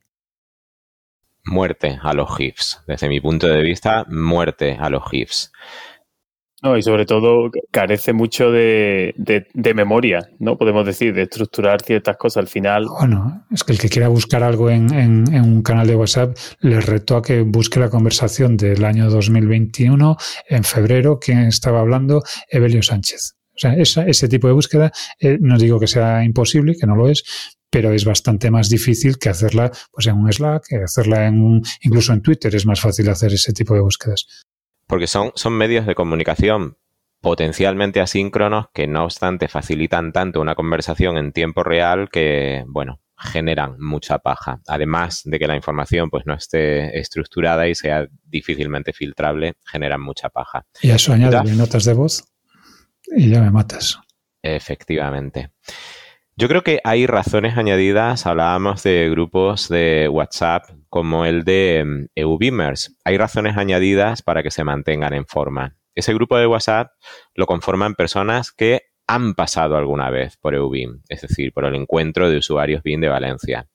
muerte a los GIFs. Desde mi punto de vista, muerte a los GIFs. No, y sobre todo carece mucho de, memoria, ¿no? Podemos decir, de estructurar ciertas cosas al final. Bueno, es que el que quiera buscar algo en, un canal de WhatsApp, le reto a que busque la conversación del año 2021, en febrero, quien estaba hablando, Evelio Sánchez. O sea, ese tipo de búsqueda, eh, no digo que sea imposible, que no lo es, pero es bastante más difícil que hacerla pues, en un Slack, que hacerla en un, incluso en Twitter es más fácil hacer ese tipo de búsquedas. Porque son, son medios de comunicación potencialmente asíncronos que no obstante facilitan tanto una conversación en tiempo real que, bueno, generan mucha paja. Además de que la información pues no esté estructurada y sea difícilmente filtrable, generan mucha paja. Y a eso añade notas de voz y ya me matas. Efectivamente. Yo creo que hay razones añadidas. Hablábamos de grupos de WhatsApp como el de mm, EUBeamers. Hay razones añadidas para que se mantengan en forma. Ese grupo de WhatsApp lo conforman personas que han pasado alguna vez por EUBIM, es decir, por el encuentro de usuarios BIM de Valencia,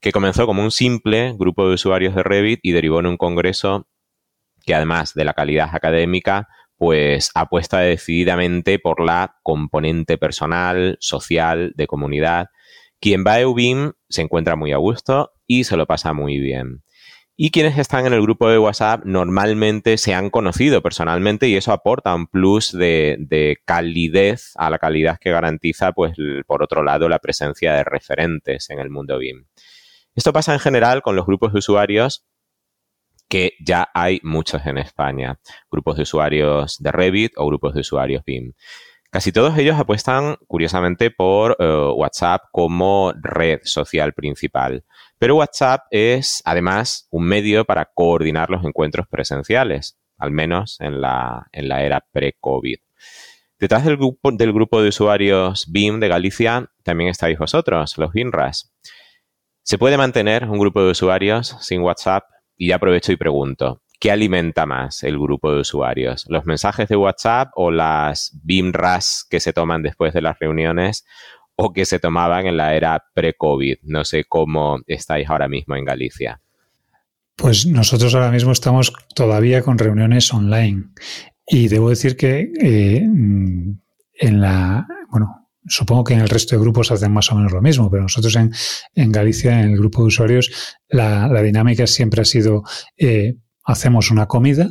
que comenzó como un simple grupo de usuarios de Revit y derivó en un congreso que además de la calidad académica pues apuesta decididamente por la componente personal, social, de comunidad. Quien va a EUBIM se encuentra muy a gusto y se lo pasa muy bien. Y quienes están en el grupo de WhatsApp normalmente se han conocido personalmente y eso aporta un plus de, de, calidez a la calidad que garantiza, pues, por otro lado, la presencia de referentes en el mundo BIM. Esto pasa en general con los grupos de usuarios que ya hay muchos en España, grupos de usuarios de Revit o grupos de usuarios BIM. Casi todos ellos apuestan, curiosamente, por eh, WhatsApp como red social principal. Pero WhatsApp es, además, un medio para coordinar los encuentros presenciales, al menos en la, en la era pre-COVID. Detrás del grupo, del grupo de usuarios BIM de Galicia también estáis vosotros, los BIMRAS. ¿Se puede mantener un grupo de usuarios sin WhatsApp? Y aprovecho y pregunto, ¿qué alimenta más el grupo de usuarios? ¿Los mensajes de WhatsApp o las BIMRAS que se toman después de las reuniones o que se tomaban en la era pre-COVID? No sé cómo estáis ahora mismo en Galicia. Pues nosotros ahora mismo estamos todavía con reuniones online. Y debo decir que eh, en la, bueno, supongo que en el resto de grupos hacen más o menos lo mismo, pero nosotros en, en Galicia, en el grupo de usuarios, la, dinámica siempre ha sido eh, hacemos una comida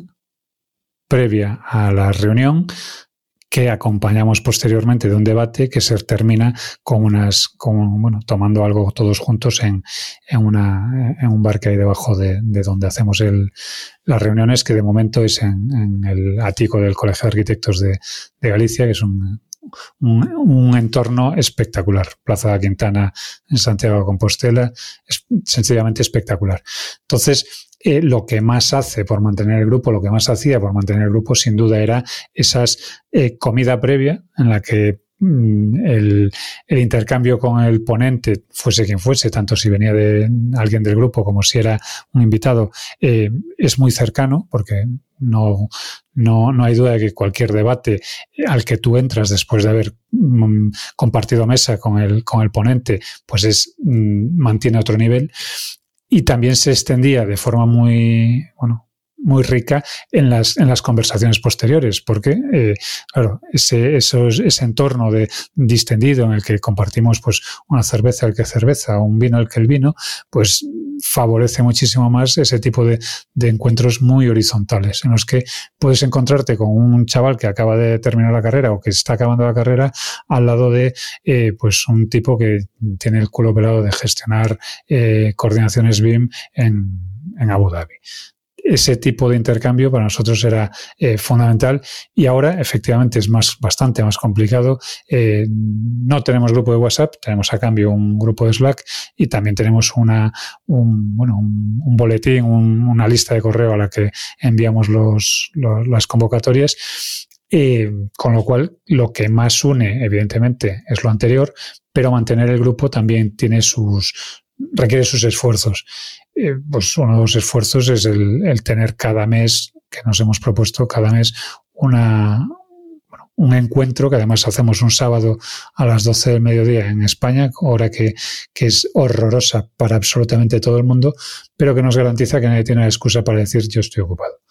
previa a la reunión que acompañamos posteriormente de un debate que se termina con unas, con, bueno, tomando algo todos juntos en, en, una, en un bar que hay debajo de, de donde hacemos el, las reuniones, que de momento es en, en, el ático del Colegio de Arquitectos de, de Galicia, que es un, un, entorno espectacular. Plaza de Quintana en Santiago de Compostela, es sencillamente espectacular. Entonces, eh, lo que más hace por mantener el grupo, lo que más hacía por mantener el grupo, sin duda, era esas eh, comida previa en la que el, el, intercambio con el ponente, fuese quien fuese, tanto si venía de alguien del grupo como si era un invitado, eh, es muy cercano porque no, no, no hay duda de que cualquier debate al que tú entras después de haber mm, compartido mesa con el, con el ponente, pues es, mm, mantiene otro nivel. Y también se extendía de forma muy, bueno, muy rica en las, en las conversaciones posteriores, porque, eh, claro, ese, esos, ese entorno de distendido en el que compartimos pues una cerveza el que cerveza, un vino el que el vino, pues favorece muchísimo más ese tipo de, de, encuentros muy horizontales, en los que puedes encontrarte con un chaval que acaba de terminar la carrera o que está acabando la carrera al lado de eh, pues un tipo que tiene el culo pelado de gestionar eh, coordinaciones BIM en, en Abu Dhabi ese tipo de intercambio para nosotros era eh, fundamental y ahora efectivamente es más, bastante más complicado. Eh, no tenemos grupo de WhatsApp, tenemos a cambio un grupo de Slack y también tenemos una, un, bueno, un, boletín, un, una lista de correo a la que enviamos las convocatorias. Eh, con lo cual, lo que más une, evidentemente, es lo anterior, pero mantener el grupo también tiene sus, requiere sus esfuerzos. Eh, pues uno de los esfuerzos es el, tener cada mes, que nos hemos propuesto cada mes, una, un encuentro que además hacemos un sábado a las 12 del mediodía en España, hora que, que es horrorosa para absolutamente todo el mundo, pero que nos garantiza que nadie tiene la excusa para decir yo estoy ocupado.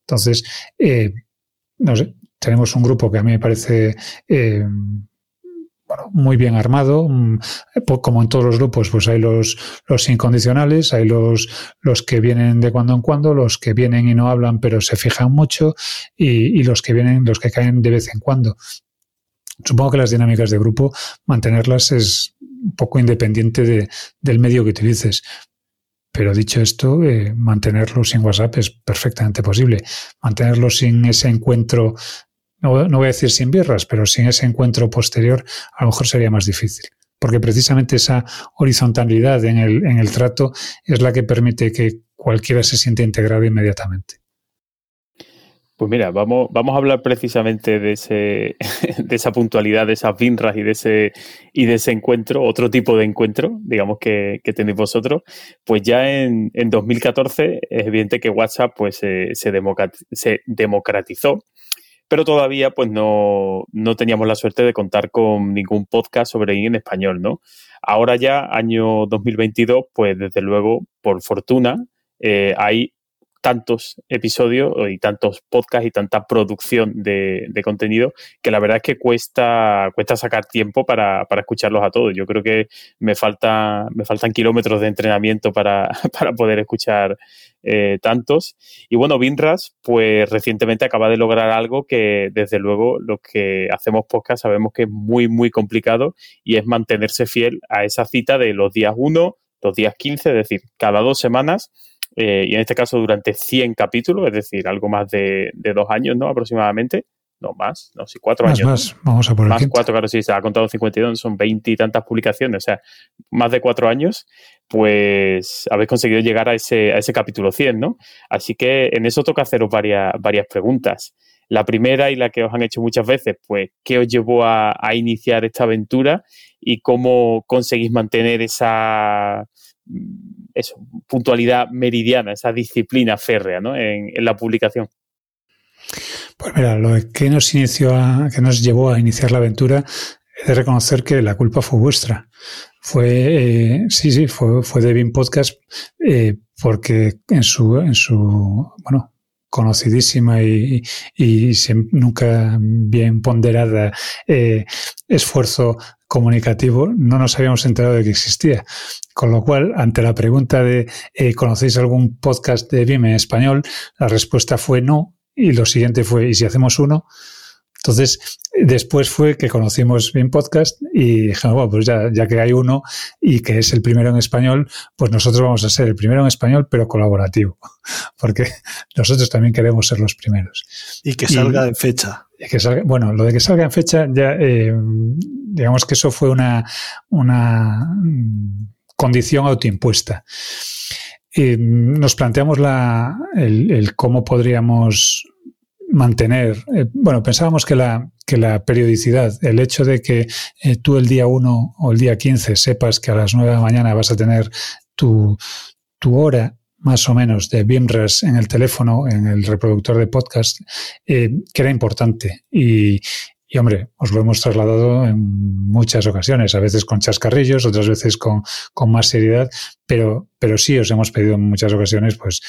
Entonces, eh, no sé, tenemos un grupo que a mí me parece eh, bueno, muy bien armado. Mm, como en todos los grupos, pues hay los, los incondicionales, hay los, los que vienen de cuando en cuando, los que vienen y no hablan pero se fijan mucho y, y los que vienen, los que caen de vez en cuando. Supongo que las dinámicas de grupo, mantenerlas es un poco independiente de, del medio que utilices. Pero dicho esto, eh, mantenerlo sin WhatsApp es perfectamente posible. Mantenerlo sin ese encuentro no, no voy a decir sin birras, pero sin ese encuentro posterior, a lo mejor sería más difícil porque precisamente esa horizontalidad en el, en el, trato es la que permite que cualquiera se siente integrado inmediatamente. Pues mira, vamos, vamos a hablar precisamente de, ese, [laughs] de esa puntualidad, de esas binras y de ese, y de ese encuentro, otro tipo de encuentro, digamos, que, que tenéis vosotros. Pues ya en, en, 2014 es evidente que WhatsApp pues, se, se democratizó pero todavía pues no, no, teníamos la suerte de contar con ningún podcast sobre en español, ¿no? Ahora ya, año 2022, pues desde luego, por fortuna, eh, hay tantos episodios y tantos podcasts y tanta producción de, contenido que la verdad es que cuesta, cuesta sacar tiempo para, para, escucharlos a todos. Yo creo que me, falta, me faltan kilómetros de entrenamiento para, [laughs] para poder escuchar eh, tantos. Y bueno, Binras, pues recientemente acaba de lograr algo que desde luego los que hacemos podcast sabemos que es muy, muy complicado y es mantenerse fiel a esa cita de los días 1, los días 15, es decir, cada dos semanas eh, y en este caso durante 100 capítulos, es decir, algo más de, de, dos años, ¿no? Aproximadamente. no más, no, sí, cuatro más, años. Más, vamos a por Más cuatro, claro, sí, se ha contado 52, son 20 y tantas publicaciones, o sea, más de cuatro años, pues habéis conseguido llegar a ese, a ese capítulo 100, ¿no? Así que en eso toca haceros varias, varias preguntas. La primera y la que os han hecho muchas veces, pues, ¿qué os llevó a, a iniciar esta aventura y cómo conseguís mantener esa eso, puntualidad meridiana, esa disciplina férrea ¿no? en, en la publicación? Pues mira, lo que nos inició a, que nos llevó a iniciar la aventura es de reconocer que la culpa fue vuestra. Fue, eh, sí, sí, fue, fue de BIM Podcast, eh, porque en su, en su, bueno, conocidísima y, y, nunca bien ponderada eh, esfuerzo comunicativo, no nos habíamos enterado de que existía. Con lo cual, ante la pregunta de eh, ¿conocéis algún podcast de BIM en español? La respuesta fue no, y lo siguiente fue, ¿y si hacemos uno? Entonces, después fue que conocimos bien podcast y dijimos, bueno, pues ya, ya, que hay uno y que es el primero en español, pues nosotros vamos a ser el primero en español, pero colaborativo, [laughs] porque nosotros también queremos ser los primeros. Y que salga y, en fecha. Que salga, bueno, lo de que salga en fecha, ya, eh, digamos que eso fue una, una condición autoimpuesta. Eh, nos planteamos la, el, el cómo podríamos mantener, eh, bueno, pensábamos que la, que la periodicidad, el hecho de que eh, tú el día 1 o el día 15 sepas que a las 9 de la mañana vas a tener tu, tu hora más o menos de BIMRAS en el teléfono, en el reproductor de podcast, eh, que era importante. Y, y hombre, os lo hemos trasladado en muchas ocasiones, a veces con chascarrillos, otras veces con, con más seriedad, pero, pero sí os hemos pedido en muchas ocasiones, pues,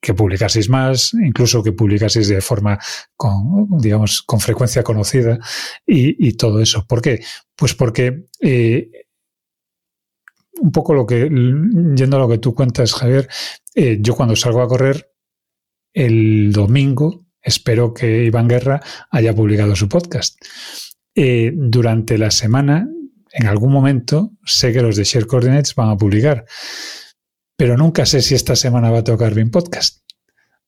que publicaseis más, incluso que publicaseis de forma con, digamos, con frecuencia conocida y, y todo eso. ¿Por qué? Pues porque eh, un poco lo que, yendo a lo que tú cuentas, Javier, eh, yo cuando salgo a correr el domingo, espero que Iván Guerra haya publicado su podcast. Eh, durante la semana, en algún momento, sé que los de Share Coordinates van a publicar pero nunca sé si esta semana va a tocar bien podcast.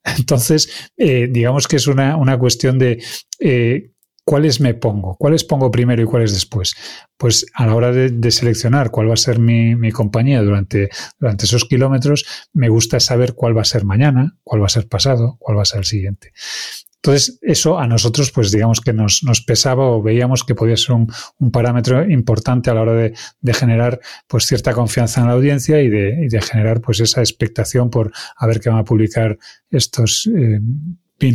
[laughs] Entonces, eh, digamos que es una, una cuestión de eh, cuáles me pongo, cuáles pongo primero y cuáles después. Pues a la hora de, de seleccionar cuál va a ser mi, mi, compañía durante, durante esos kilómetros, me gusta saber cuál va a ser mañana, cuál va a ser pasado, cuál va a ser el siguiente. Entonces, eso a nosotros, pues digamos que nos, nos pesaba o veíamos que podía ser un, un parámetro importante a la hora de, de, generar pues cierta confianza en la audiencia y de, y de, generar pues esa expectación por a ver qué van a publicar estos eh,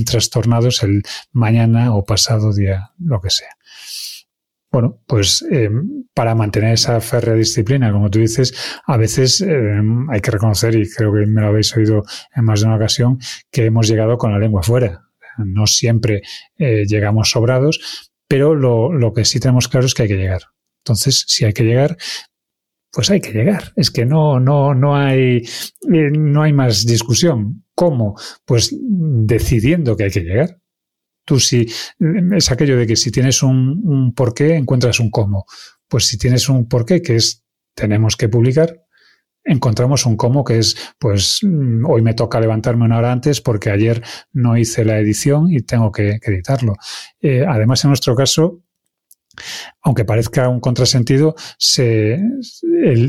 trastornados el mañana o pasado día, lo que sea. Bueno, pues eh, para mantener esa férrea disciplina, como tú dices, a veces eh, hay que reconocer, y creo que me lo habéis oído en más de una ocasión, que hemos llegado con la lengua fuera no siempre eh, llegamos sobrados, pero lo, lo, que sí tenemos claro es que hay que llegar. Entonces, si hay que llegar, pues hay que llegar. Es que no, no, no hay, eh, no hay más discusión. ¿Cómo? Pues decidiendo que hay que llegar. Tú si es aquello de que si tienes un, un porqué, encuentras un cómo. Pues si tienes un porqué, que es tenemos que publicar, encontramos un cómo que es, pues hoy me toca levantarme una hora antes porque ayer no hice la edición y tengo que, editarlo. Eh, además, en nuestro caso, aunque parezca un contrasentido, se,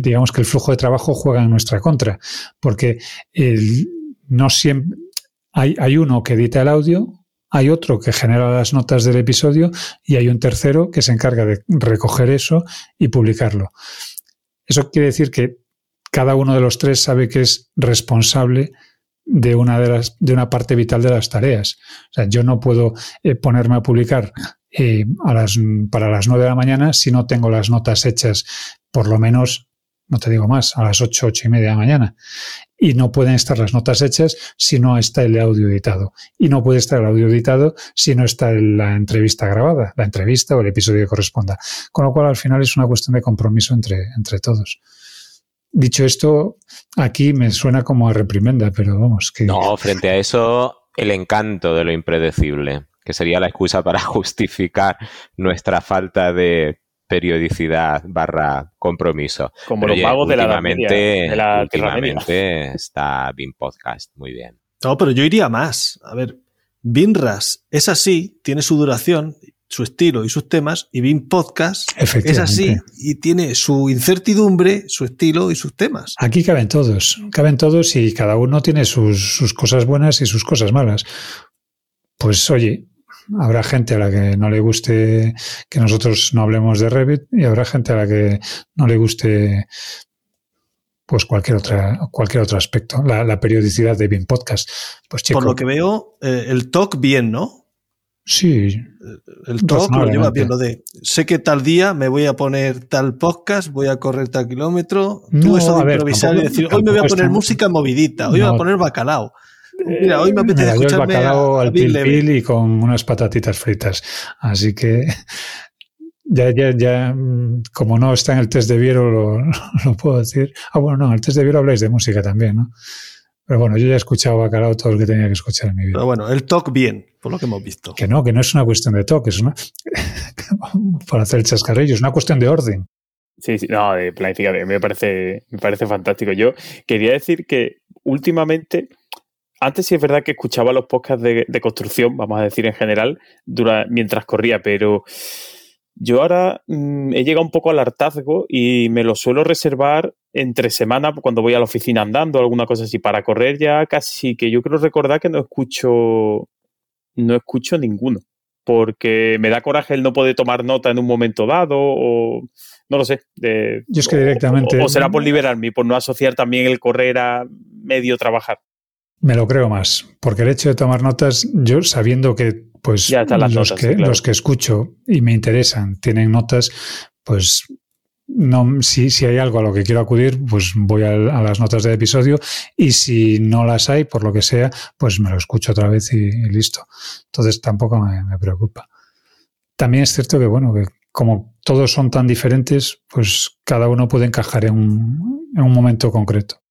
digamos que el flujo de trabajo juega en nuestra contra, porque el, no siempre hay, hay uno que edita el audio, hay otro que genera las notas del episodio y hay un tercero que se encarga de recoger eso y publicarlo. Eso quiere decir que cada uno de los tres sabe que es responsable de una, de las, de una parte vital de las tareas. O sea, yo no puedo eh, ponerme a publicar eh, para las nueve de la mañana si no tengo las notas hechas por lo menos, no te digo más, a las ocho, ocho y media de la mañana. Y no pueden estar las notas hechas si no está el audio editado. Y no puede estar el audio editado si no está la entrevista grabada, la entrevista o el episodio que corresponda. Con lo cual, al final es una cuestión de compromiso entre, entre todos. Dicho esto, aquí me suena como a reprimenda, pero vamos. Que... No, frente a eso, el encanto de lo impredecible, que sería la excusa para [laughs] justificar nuestra falta de periodicidad barra compromiso. Como pero los magos de la, media, de la últimamente [laughs] está bien podcast, muy bien. No, pero yo iría más. A ver, Binras es así, tiene su duración, su estilo y sus temas, y Bin Podcast es así y tiene su incertidumbre, su estilo y sus temas. Aquí caben todos, caben todos y cada uno tiene sus, sus cosas buenas y sus cosas malas. Pues oye, habrá gente a la que no le guste que nosotros no hablemos de Revit y habrá gente a la que no le guste pues cualquier otra cualquier otro aspecto la, periodicidad de bien podcast pues por lo que veo eh, el talk bien no sí el talk lo lleva bien lo de sé que tal día me voy a poner tal podcast voy a correr tal kilómetro no, eso de improvisar y decir hoy me voy a poner música movidita hoy voy a poner bacalao Mira, hoy me apetece escucharme bacalao al pil, pil y con unas patatitas fritas. Así que [laughs] ya, ya, ya, mm, como no está en el test de Viero, lo, [laughs] lo, puedo decir. Ah, bueno, no, en el test de Viero habláis de música también, ¿no? Pero bueno, yo ya he escuchado Bacalao todo lo que tenía que escuchar en mi vida. Pero bueno, el talk bien, por lo que hemos visto. Que no, que no es una cuestión de talk, es una. [laughs] para hacer el chascarrillo, es una cuestión de orden. Sí, sí, no, de planificar, me parece, me parece fantástico. Yo quería decir que últimamente antes sí es verdad que escuchaba los podcasts de, construcción, vamos a decir en general, mientras corría, pero yo ahora mm, he llegado un poco al hartazgo y me lo suelo reservar entre semana cuando voy a la oficina andando, alguna cosa así. Para correr ya casi que yo creo recordar que no escucho, no escucho ninguno. Porque me da coraje el no poder tomar nota en un momento dado, o no lo sé. yo es que directamente. o será por liberarme, por no asociar también el correr a medio trabajar. Me lo creo más, porque el hecho de tomar notas, yo sabiendo que pues los, que, los que escucho y me interesan tienen notas, pues no, si, si hay algo a lo que quiero acudir, pues voy a, las notas del episodio y si no las hay, por lo que sea, pues me lo escucho otra vez y, listo. Entonces tampoco me, me, preocupa. También es cierto que, bueno, que como todos son tan diferentes, pues cada uno puede encajar en un, en un momento concreto.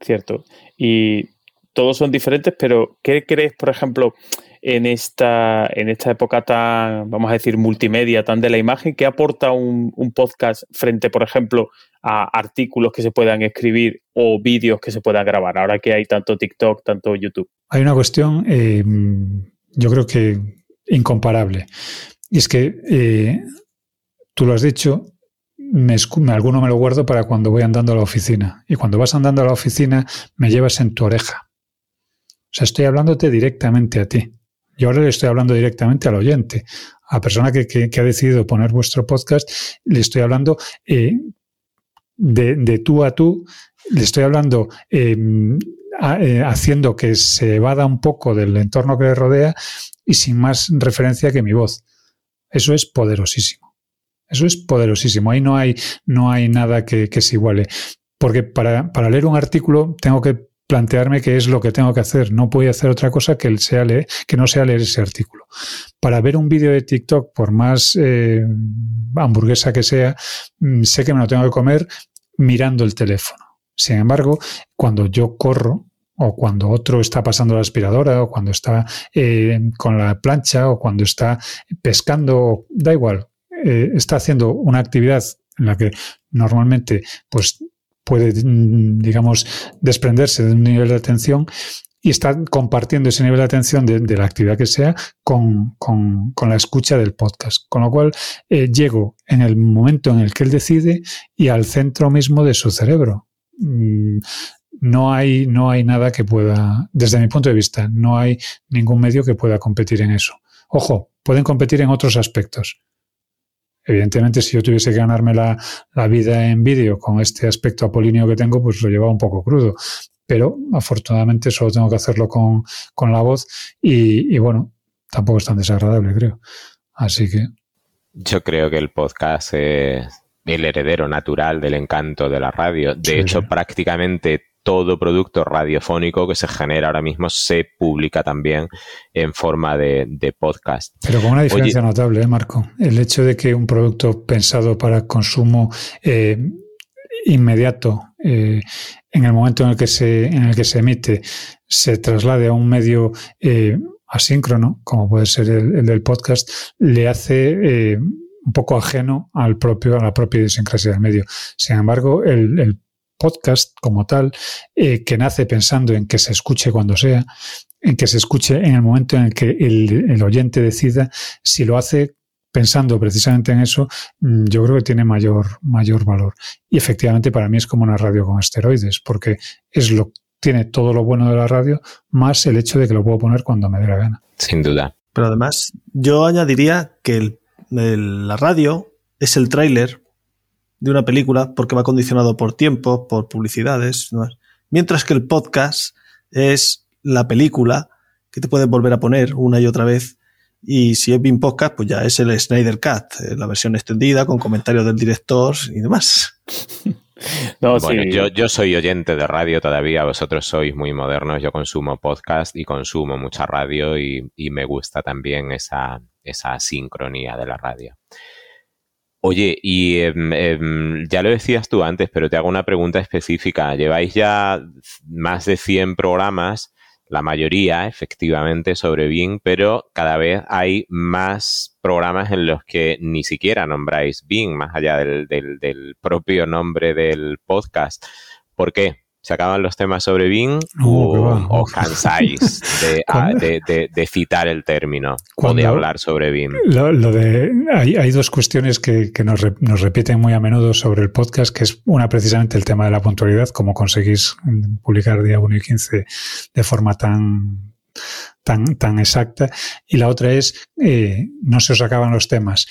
Cierto. Y todos son diferentes, pero ¿qué crees, por ejemplo, en esta, en esta época tan, vamos a decir, multimedia, tan de la imagen, qué aporta un, podcast frente, por ejemplo, a artículos que se puedan escribir o vídeos que se puedan grabar, ahora que hay tanto TikTok, tanto YouTube? Hay una cuestión, eh, yo creo que incomparable, y es que eh, tú lo has dicho, me, alguno me lo guardo para cuando voy andando a la oficina. Y cuando vas andando a la oficina, me llevas en tu oreja. O sea, estoy hablándote directamente a ti. Yo ahora le estoy hablando directamente al oyente, a persona que, ha decidido poner vuestro podcast, le estoy hablando eh, de, tú a tú, le estoy hablando em, eh, haciendo que se evada un poco del entorno que le rodea y sin más referencia que mi voz. Eso es poderosísimo. Eso es poderosísimo. Ahí no hay, no hay nada que, que se iguale. Porque para, para leer un artículo tengo que plantearme qué es lo que tengo que hacer. No puedo hacer otra cosa que, sea leer, que no sea leer ese artículo. Para ver un vídeo de TikTok, por más eh, hamburguesa que sea, mm, sé que me lo tengo que comer mirando el teléfono. Sin embargo, cuando yo corro, o cuando otro está pasando la aspiradora, o cuando está eh, con la plancha, o cuando está pescando, da igual, eh, está haciendo una actividad en la que normalmente pues puede, mm, digamos, desprenderse de un nivel de atención y está compartiendo ese nivel de atención de, la actividad que sea con, la escucha del podcast. Con lo cual, eh, llego en el momento en el que él decide y al centro mismo de su cerebro. Mm, no hay, no hay nada que pueda, desde mi punto de vista, no hay ningún medio que pueda competir en eso. Ojo, pueden competir en otros aspectos, Evidentemente, si yo tuviese que ganarme la, vida en vídeo con este aspecto apolíneo que tengo, pues lo llevaba un poco crudo. Pero afortunadamente solo tengo que hacerlo con, la voz y, bueno, tampoco es tan desagradable, creo. Así que. Yo creo que el podcast es el heredero natural del encanto de la radio. De hecho, prácticamente todo producto radiofónico que se genera ahora mismo se publica también en forma de, podcast. Pero con una diferencia notable, ¿eh, Marco? El hecho de que un producto pensado para consumo eh, inmediato, eh, en el momento en el, que se, en el que se emite, se traslade a un medio asíncrono, como puede ser el, del podcast, le hace un poco ajeno al propio, a la propia idiosincrasia del medio. Sin embargo, el, el podcast como tal, eh, que nace pensando en que se escuche cuando sea, en que se escuche en el momento en el que el, oyente decida si lo hace pensando precisamente en eso, mm, yo creo que tiene mayor, mayor valor. Y efectivamente para mí es como una radio con esteroides, porque es lo tiene todo lo bueno de la radio, más el hecho de que lo puedo poner cuando me dé la gana. Sin duda. Pero además, yo añadiría que la radio es el tráiler de una película porque va condicionado por tiempo, por publicidades, mientras que el podcast es la película que te puedes volver a poner una y otra vez. Y si es bien podcast, pues ya es el Snyder Cut, eh, la versión extendida con comentarios del director y demás. [laughs] bueno, yo, yo, soy oyente de radio todavía, vosotros sois muy modernos, yo consumo podcast y consumo mucha radio y, y me gusta también esa, esa sincronía de la radio. Oye, y em, em, ya lo decías tú antes, pero te hago una pregunta específica. Lleváis ya más de 100 programas, la mayoría efectivamente sobre Bing, pero cada vez hay más programas en los que ni siquiera nombráis Bing, más allá del, del propio nombre del podcast. ¿Por qué? Se acaban los temas sobre Bing o, os cansáis [laughs] de, citar el término o de hablar sobre Bing? Lo, de, hay, dos cuestiones que, nos, repiten muy a menudo sobre el podcast, que es una precisamente el tema de la puntualidad, cómo conseguís publicar día 1 y 15 de forma tan tan, tan exacta. Y la otra es, eh, no se os acaban los temas.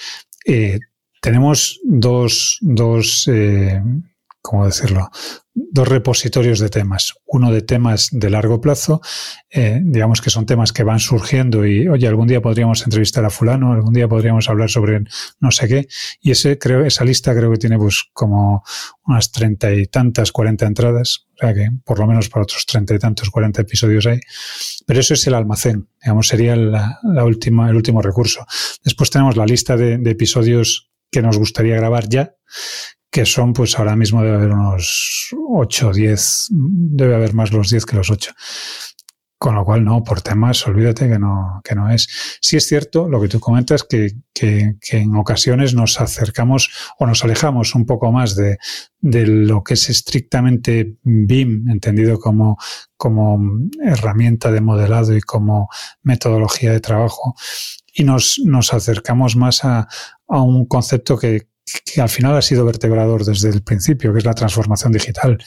Eh, tenemos dos, dos eh, ¿cómo decirlo? Dos repositorios de temas. Uno de temas de largo plazo, eh, digamos que son temas que van surgiendo y, oye, algún día podríamos entrevistar a fulano, algún día podríamos hablar sobre no sé qué. Y ese, creo, esa lista creo que tiene pues como unas treinta y tantas, cuarenta entradas. O sea que por lo menos para otros treinta y tantos, cuarenta episodios hay. Pero eso es el almacén, digamos, sería la, última, el último recurso. Después tenemos la lista de episodios que nos gustaría grabar ya, que son, pues ahora mismo debe haber unos 8 o 10, debe haber más los 10 que los 8. Con lo cual, no, por temas, olvídate que no, que no es. Sí es cierto lo que tú comentas, que, que, que en ocasiones nos acercamos o nos alejamos un poco más de, de lo que es estrictamente BIM, entendido como, como herramienta de modelado y como metodología de trabajo, y nos, nos acercamos más a, a un concepto que, que al final ha sido vertebrador desde el principio, que es la transformación digital.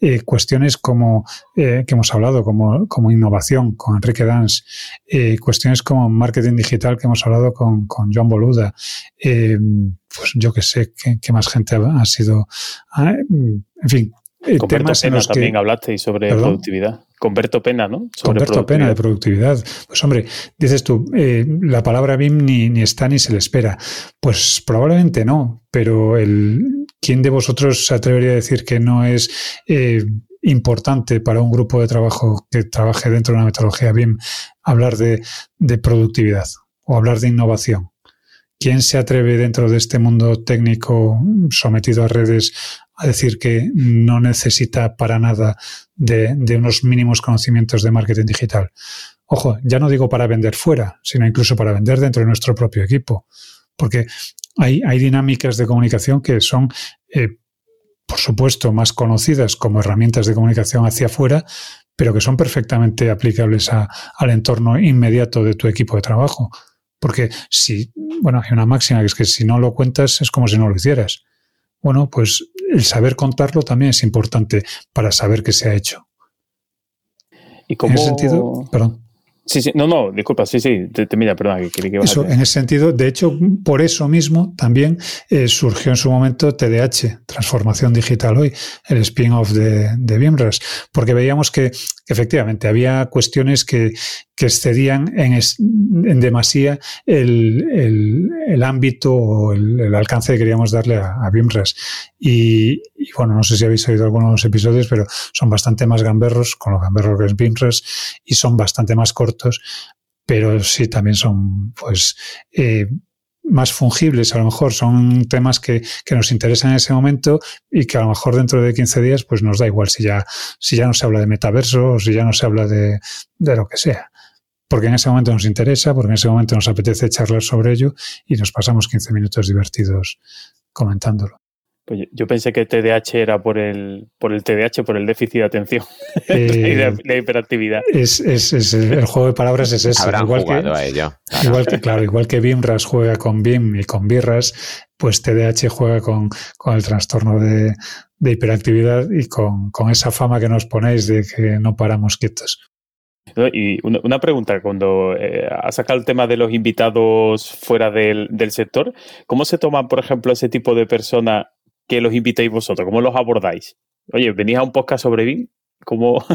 Eh, cuestiones como eh, que hemos hablado, como, como, innovación con Enrique Dans, eh, cuestiones como marketing digital que hemos hablado con, con John Boluda, pues yo que sé qué, más gente ha, sido, ah, en fin. Con temas en los también hablaste sobre productividad. Con Berto Pena, ¿no? Sobre Con Pena de productividad. Pues hombre, dices tú, eh, la palabra BIM ni, ni, está ni se le espera. Pues probablemente no, pero el, ¿quién de vosotros se atrevería a decir que no es eh, importante para un grupo de trabajo que trabaje dentro de una metodología BIM hablar de, de productividad o hablar de innovación? ¿Quién se atreve dentro de este mundo técnico sometido a redes a decir que no necesita para nada de, unos mínimos conocimientos de marketing digital. Ojo, ya no digo para vender fuera, sino incluso para vender dentro de nuestro propio equipo. Porque hay, hay dinámicas de comunicación que son, eh, por supuesto, más conocidas como herramientas de comunicación hacia afuera, pero que son perfectamente aplicables al entorno inmediato de tu equipo de trabajo. Porque si, bueno, hay una máxima que es que si no lo cuentas es como si no lo hicieras. Bueno, pues el saber contarlo también es importante para saber qué se ha hecho. ¿Y cómo... En ese sentido, perdón. Sí, sí, no, no, disculpa, sí, sí, te, mira, perdón, que, que eso, En ese sentido, de hecho, por eso mismo también eh, surgió en su momento TDH, Transformación Digital Hoy, el spin-off de, de BIMRAS, porque veíamos que, efectivamente había cuestiones que, que excedían en, en demasía el, el, ámbito o el, alcance que queríamos darle a, a BIMRAS. Y, bueno, no sé si habéis oído algunos episodios, pero son bastante más gamberros, con lo gamberros que es BIMRAS, y son bastante más cortos, pero sí también son, pues, eh, más fungibles, a lo mejor son temas que, que, nos interesan en ese momento y que a lo mejor dentro de 15 días pues nos da igual si ya, si ya no se habla de metaverso o si ya no se habla de, de lo que sea porque en ese momento nos interesa, porque en ese momento nos apetece charlar sobre ello y nos pasamos 15 minutos divertidos comentándolo. Pues yo pensé que TDAH era por el, por el TDAH, por el déficit de atención [laughs] eh, la hiperactividad. Es, es, el juego de palabras es ese. igual que, a ello. [laughs] Igual que, claro, igual que BIMRAS juega con BIM y con BIRRAS, pues TDAH juega con, con el trastorno de, de hiperactividad y con, con, esa fama que nos ponéis de que no paramos quietos. Y una, pregunta, cuando eh, ha sacado el tema de los invitados fuera del, del, sector, ¿cómo se toman, por ejemplo, ese tipo de personas que los invitéis vosotros? ¿Cómo los abordáis? Oye, venís a un podcast sobre BIM, ¿cómo...? [laughs]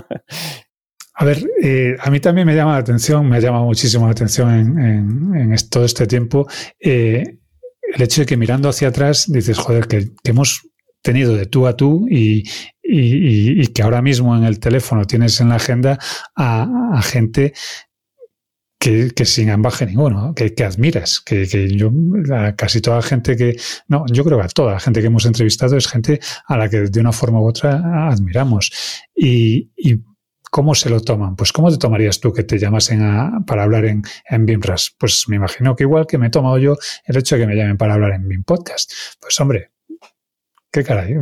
A ver, eh, a mí también me llama la atención, me llama muchísimo la atención en, todo este tiempo, eh, el hecho de que mirando hacia atrás dices, joder, que, hemos tenido de tú a tú y, y, que ahora mismo en el teléfono tienes en la agenda a, gente que, que, sin ambaje ninguno, que, que, admiras, que, que yo, casi toda la gente que, no, yo creo que a toda la gente que hemos entrevistado es gente a la que de una forma u otra admiramos. Y, y ¿cómo se lo toman? Pues ¿cómo te tomarías tú que te llamasen a, para hablar en, en BIMRAS? Pues me imagino que igual que me he tomado yo el hecho de que me llamen para hablar en BIM Podcast. Pues hombre, qué caray.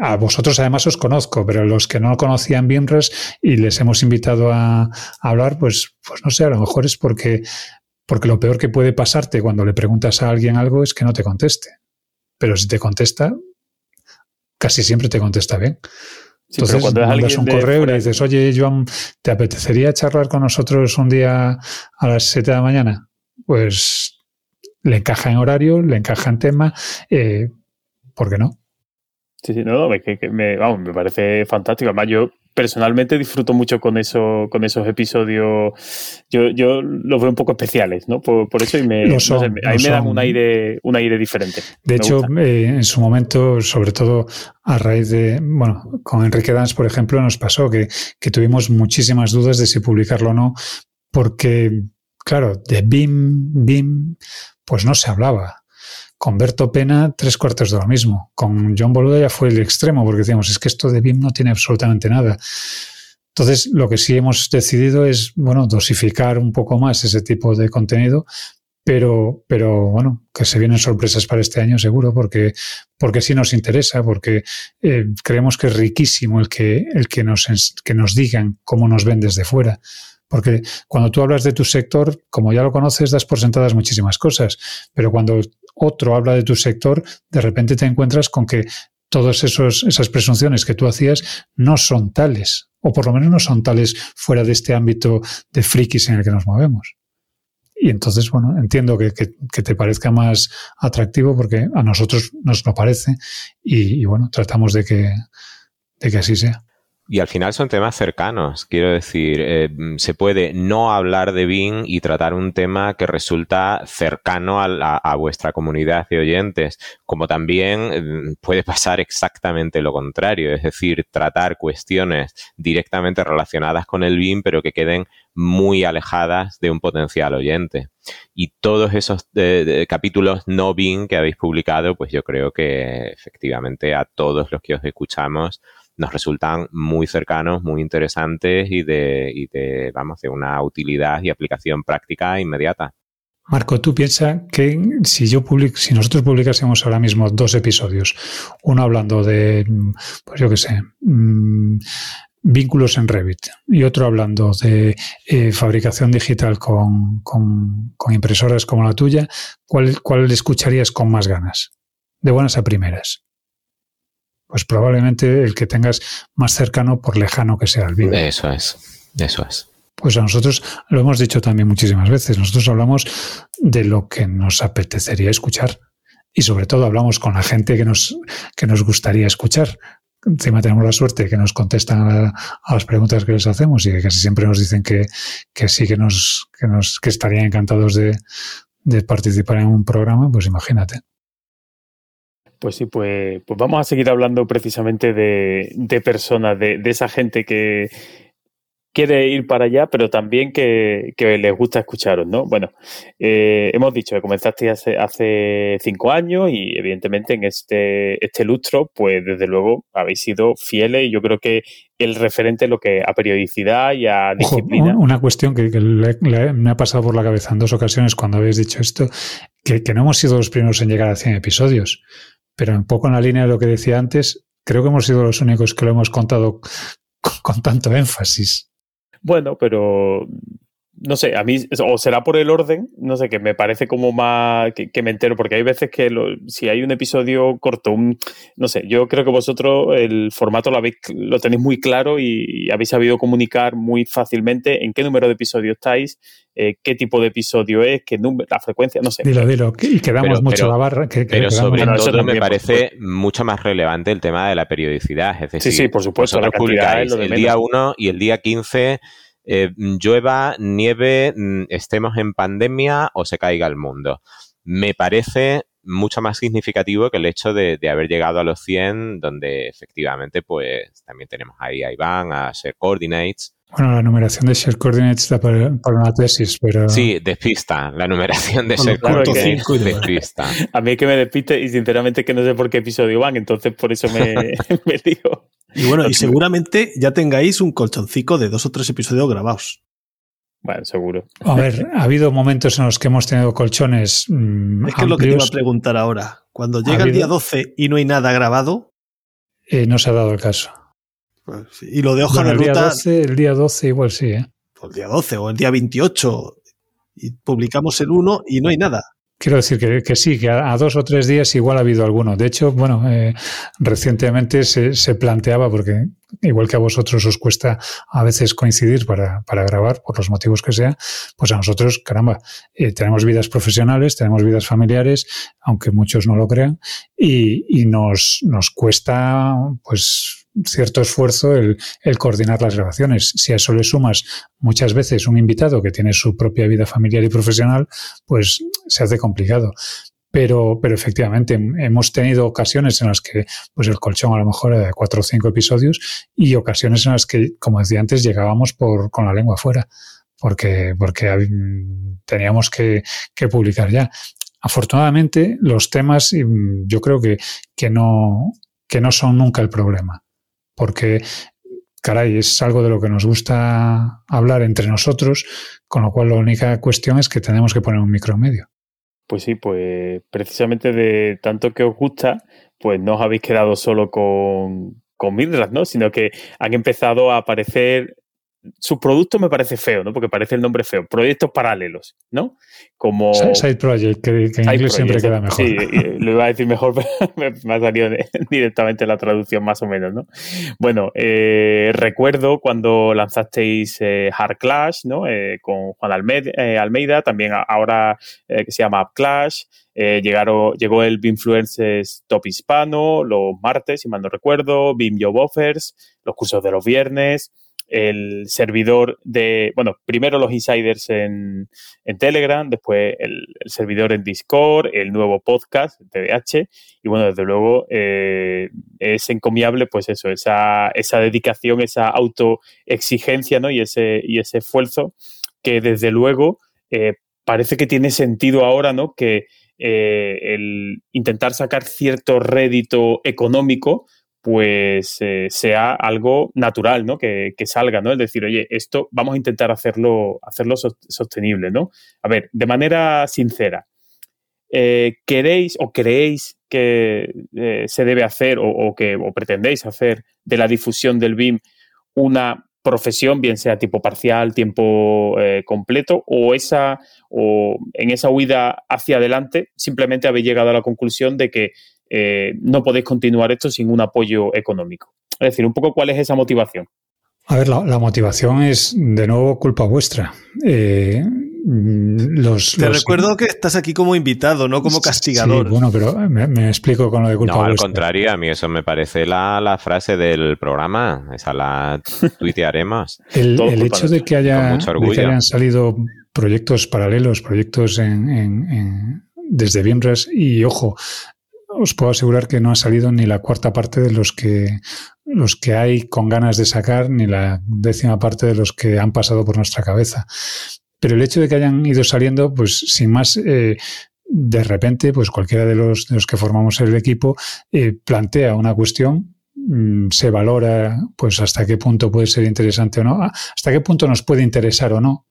A vosotros además os conozco, pero los que no conocían BIMRAS y les hemos invitado a, hablar, pues, pues no sé, a lo mejor es porque, porque lo peor que puede pasarte cuando le preguntas a alguien algo es que no te conteste. Pero si te contesta, casi siempre te contesta bien. Entonces, cuando mandas un correo y le dices, oye, Joan, ¿te apetecería charlar con nosotros un día a las 7 de la mañana? Pues le encaja en horario, le encaja en tema, eh, ¿por qué no? Sí, sí, no, que, me, vamos, me parece fantástico. Además, yo personalmente disfruto mucho con eso, con esos episodios. Yo, yo los veo un poco especiales, ¿no? Por, eso y me, ahí me dan un aire, un aire diferente. De hecho, eh, en su momento, sobre todo a raíz de, bueno, con Enrique Dans, por ejemplo, nos pasó que, que tuvimos muchísimas dudas de si publicarlo o no, porque, claro, de BIM, BIM, pues no se hablaba. Con Berto Pena, tres cuartos de lo mismo. Con John Boluda ya fue el extremo, porque decíamos, es que esto de BIM no tiene absolutamente nada. Entonces, lo que sí hemos decidido es, bueno, dosificar un poco más ese tipo de contenido, pero, pero bueno, que se vienen sorpresas para este año seguro, porque, porque sí nos interesa, porque eh, creemos que es riquísimo el que, el que nos, que nos digan cómo nos ven desde fuera. Porque cuando tú hablas de tu sector, como ya lo conoces, das por sentadas muchísimas cosas. Pero cuando otro habla de tu sector, de repente te encuentras con que todas esas presunciones que tú hacías no son tales, o por lo menos no son tales fuera de este ámbito de frikis en el que nos movemos. Y entonces, bueno, entiendo que, te parezca más atractivo porque a nosotros nos lo parece y, bueno, tratamos de que así sea. Y al final son temas cercanos, quiero decir, eh, se puede no hablar de BIM y tratar un tema que resulta cercano a, vuestra comunidad de oyentes, como también eh, puede pasar exactamente lo contrario, es decir, tratar cuestiones directamente relacionadas con el BIM, pero que queden muy alejadas de un potencial oyente. Y todos esos eh, capítulos no BIM que habéis publicado, pues yo creo que efectivamente a todos los que os escuchamos nos resultan muy cercanos, muy interesantes y de, vamos, de una utilidad y aplicación práctica inmediata. Marco, tú piensas que si yo public, si nosotros publicásemos ahora mismo dos episodios, uno hablando de, pues yo qué sé, mm, vínculos en Revit y otro hablando de eh, fabricación digital con, impresoras como la tuya, ¿cuál, ¿cuál escucharías con más ganas? De buenas a primeras pues probablemente el que tengas más cercano por lejano que sea el vídeo. Eso es, eso es. Pues a nosotros lo hemos dicho también muchísimas veces. Nosotros hablamos de lo que nos apetecería escuchar y sobre todo hablamos con la gente que nos, que nos gustaría escuchar. Encima tenemos la suerte que nos contestan a, las preguntas que les hacemos y que casi siempre nos dicen que, que sí que nos, que nos que estarían encantados de, de participar en un programa, pues imagínate. Pues sí, pues, pues vamos a seguir hablando precisamente de, de personas, de, de, esa gente que quiere ir para allá, pero también que, que les gusta escucharos, ¿no? Bueno, eh, hemos dicho que comenzaste hace, hace cinco años y evidentemente en este, este lustro, pues desde luego habéis sido fieles y yo creo que el referente lo que a periodicidad y a disciplina. una cuestión que, me ha pasado por la cabeza en dos ocasiones cuando habéis dicho esto, que, que no hemos sido los primeros en llegar a 100 episodios pero un poco en la línea de lo que decía antes, creo que hemos sido los únicos que lo hemos contado [laughs] con tanto énfasis. Bueno, pero no sé, a mí, o será por el orden, no sé, que me parece como más que, me entero, porque hay veces que si hay un episodio corto, un, no sé, yo creo que vosotros el formato lo, habéis, lo tenéis muy claro y, habéis sabido comunicar muy fácilmente en qué número de episodio estáis, eh, qué tipo de episodio es, qué número, la frecuencia, no sé. Dilo, dilo, y quedamos mucho la barra. Que, pero sobre todo me parece mucho más relevante el tema de la periodicidad, es decir, sí, sí, por supuesto, la publicáis el día 1 y el día 15 eh, llueva, nieve, mm, estemos en pandemia o se caiga el mundo. Me parece mucho más significativo que el hecho de, haber llegado a los 100, donde efectivamente pues también tenemos ahí a Iván, a Share Coordinates. Bueno, la numeración de Share Coordinates está para, una tesis, pero... Sí, despista. La numeración de Share Coordinates despista. [laughs] A mí es que me despiste y sinceramente que no sé por qué episodio van, entonces por eso me, [laughs] me digo. Y bueno, y seguramente ya tengáis un colchoncico de dos o tres episodios grabados. Bueno, seguro. A ver, ha habido momentos en los que hemos tenido colchones. Mm, es que es lo que te iba a preguntar ahora. Cuando llega el día 12 y no hay nada grabado. Eh, no se ha dado el caso. Pues y lo de hoja de el ruta. Día 12, el día 12 igual sí, ¿eh? Pues el día 12 o el día 28. Y publicamos el 1 y no hay nada. Quiero decir que, sí, que a, dos o tres días igual ha habido alguno. De hecho, bueno, eh, recientemente se, se, planteaba, porque igual que a vosotros os cuesta a veces coincidir para, para grabar, por los motivos que sea, pues a nosotros, caramba, eh, tenemos vidas profesionales, tenemos vidas familiares, aunque muchos no lo crean, y, y nos, nos cuesta, pues, cierto esfuerzo el, coordinar las grabaciones. Si a eso le sumas muchas veces un invitado que tiene su propia vida familiar y profesional, pues se hace complicado. Pero, pero efectivamente hemos tenido ocasiones en las que pues el colchón a lo mejor era de cuatro o cinco episodios y ocasiones en las que, como decía antes, llegábamos por, con la lengua fuera porque, porque teníamos que, que publicar ya. Afortunadamente, los temas yo creo que, que, no, que no son nunca el problema porque, caray, es algo de lo que nos gusta hablar entre nosotros, con lo cual la única cuestión es que tenemos que poner un micro medio. Pues sí, pues precisamente de tanto que os gusta, pues no os habéis quedado solo con, con ¿no? Sino que han empezado a aparecer su producto me parece feo, ¿no? Porque parece el nombre feo. Proyectos paralelos, ¿no? Como... Side Project, que, en inglés siempre queda mejor. Sí, lo iba a decir mejor, [laughs] pero me, ha salido [laughs] directamente la traducción más o menos, ¿no? Bueno, eh, recuerdo cuando lanzasteis eh, Hard Clash, ¿no? Eh, con Juan Almeida, también ahora que se llama Up Clash. llegaron, llegó el Influencers Top Hispano los martes, si mal no recuerdo, BIM Job Offers, los cursos de los viernes el servidor de, bueno, primero los insiders en, Telegram, después el, servidor en Discord, el nuevo podcast, TDH, y bueno, desde luego eh, es encomiable, pues eso, esa, esa dedicación, esa autoexigencia, ¿no? Y ese, y ese esfuerzo que desde luego eh, parece que tiene sentido ahora, ¿no? Que eh, el intentar sacar cierto rédito económico pues eh, sea algo natural, ¿no? Que, salga, ¿no? Es decir, oye, esto vamos a intentar hacerlo, hacerlo sostenible, ¿no? A ver, de manera sincera, eh, ¿queréis o creéis que eh, se debe hacer o, que o pretendéis hacer de la difusión del BIM una profesión, bien sea tipo parcial, tiempo completo, o esa, o en esa huida hacia adelante, simplemente habéis llegado a la conclusión de que eh, no podéis continuar esto sin un apoyo económico. Es decir, un poco cuál es esa motivación. A ver, la, motivación es de nuevo culpa vuestra. Eh, los, Te recuerdo que estás aquí como invitado, no como castigador. Sí, bueno, pero me, explico con lo de culpa no, al contrario, a mí eso me parece la, frase del programa. Esa la [laughs] tuitearemos. el, hecho de que, haya, hayan salido proyectos paralelos, proyectos en, desde Bienres y ojo, os puedo asegurar que no ha salido ni la cuarta parte de los que, los que hay con ganas de sacar, ni la décima parte de los que han pasado por nuestra cabeza. Pero el hecho de que hayan ido saliendo, pues sin más, eh, de repente, pues cualquiera de los, de los que formamos el equipo eh, plantea una cuestión, mm, se valora pues hasta qué punto puede ser interesante o no, hasta qué punto nos puede interesar o no,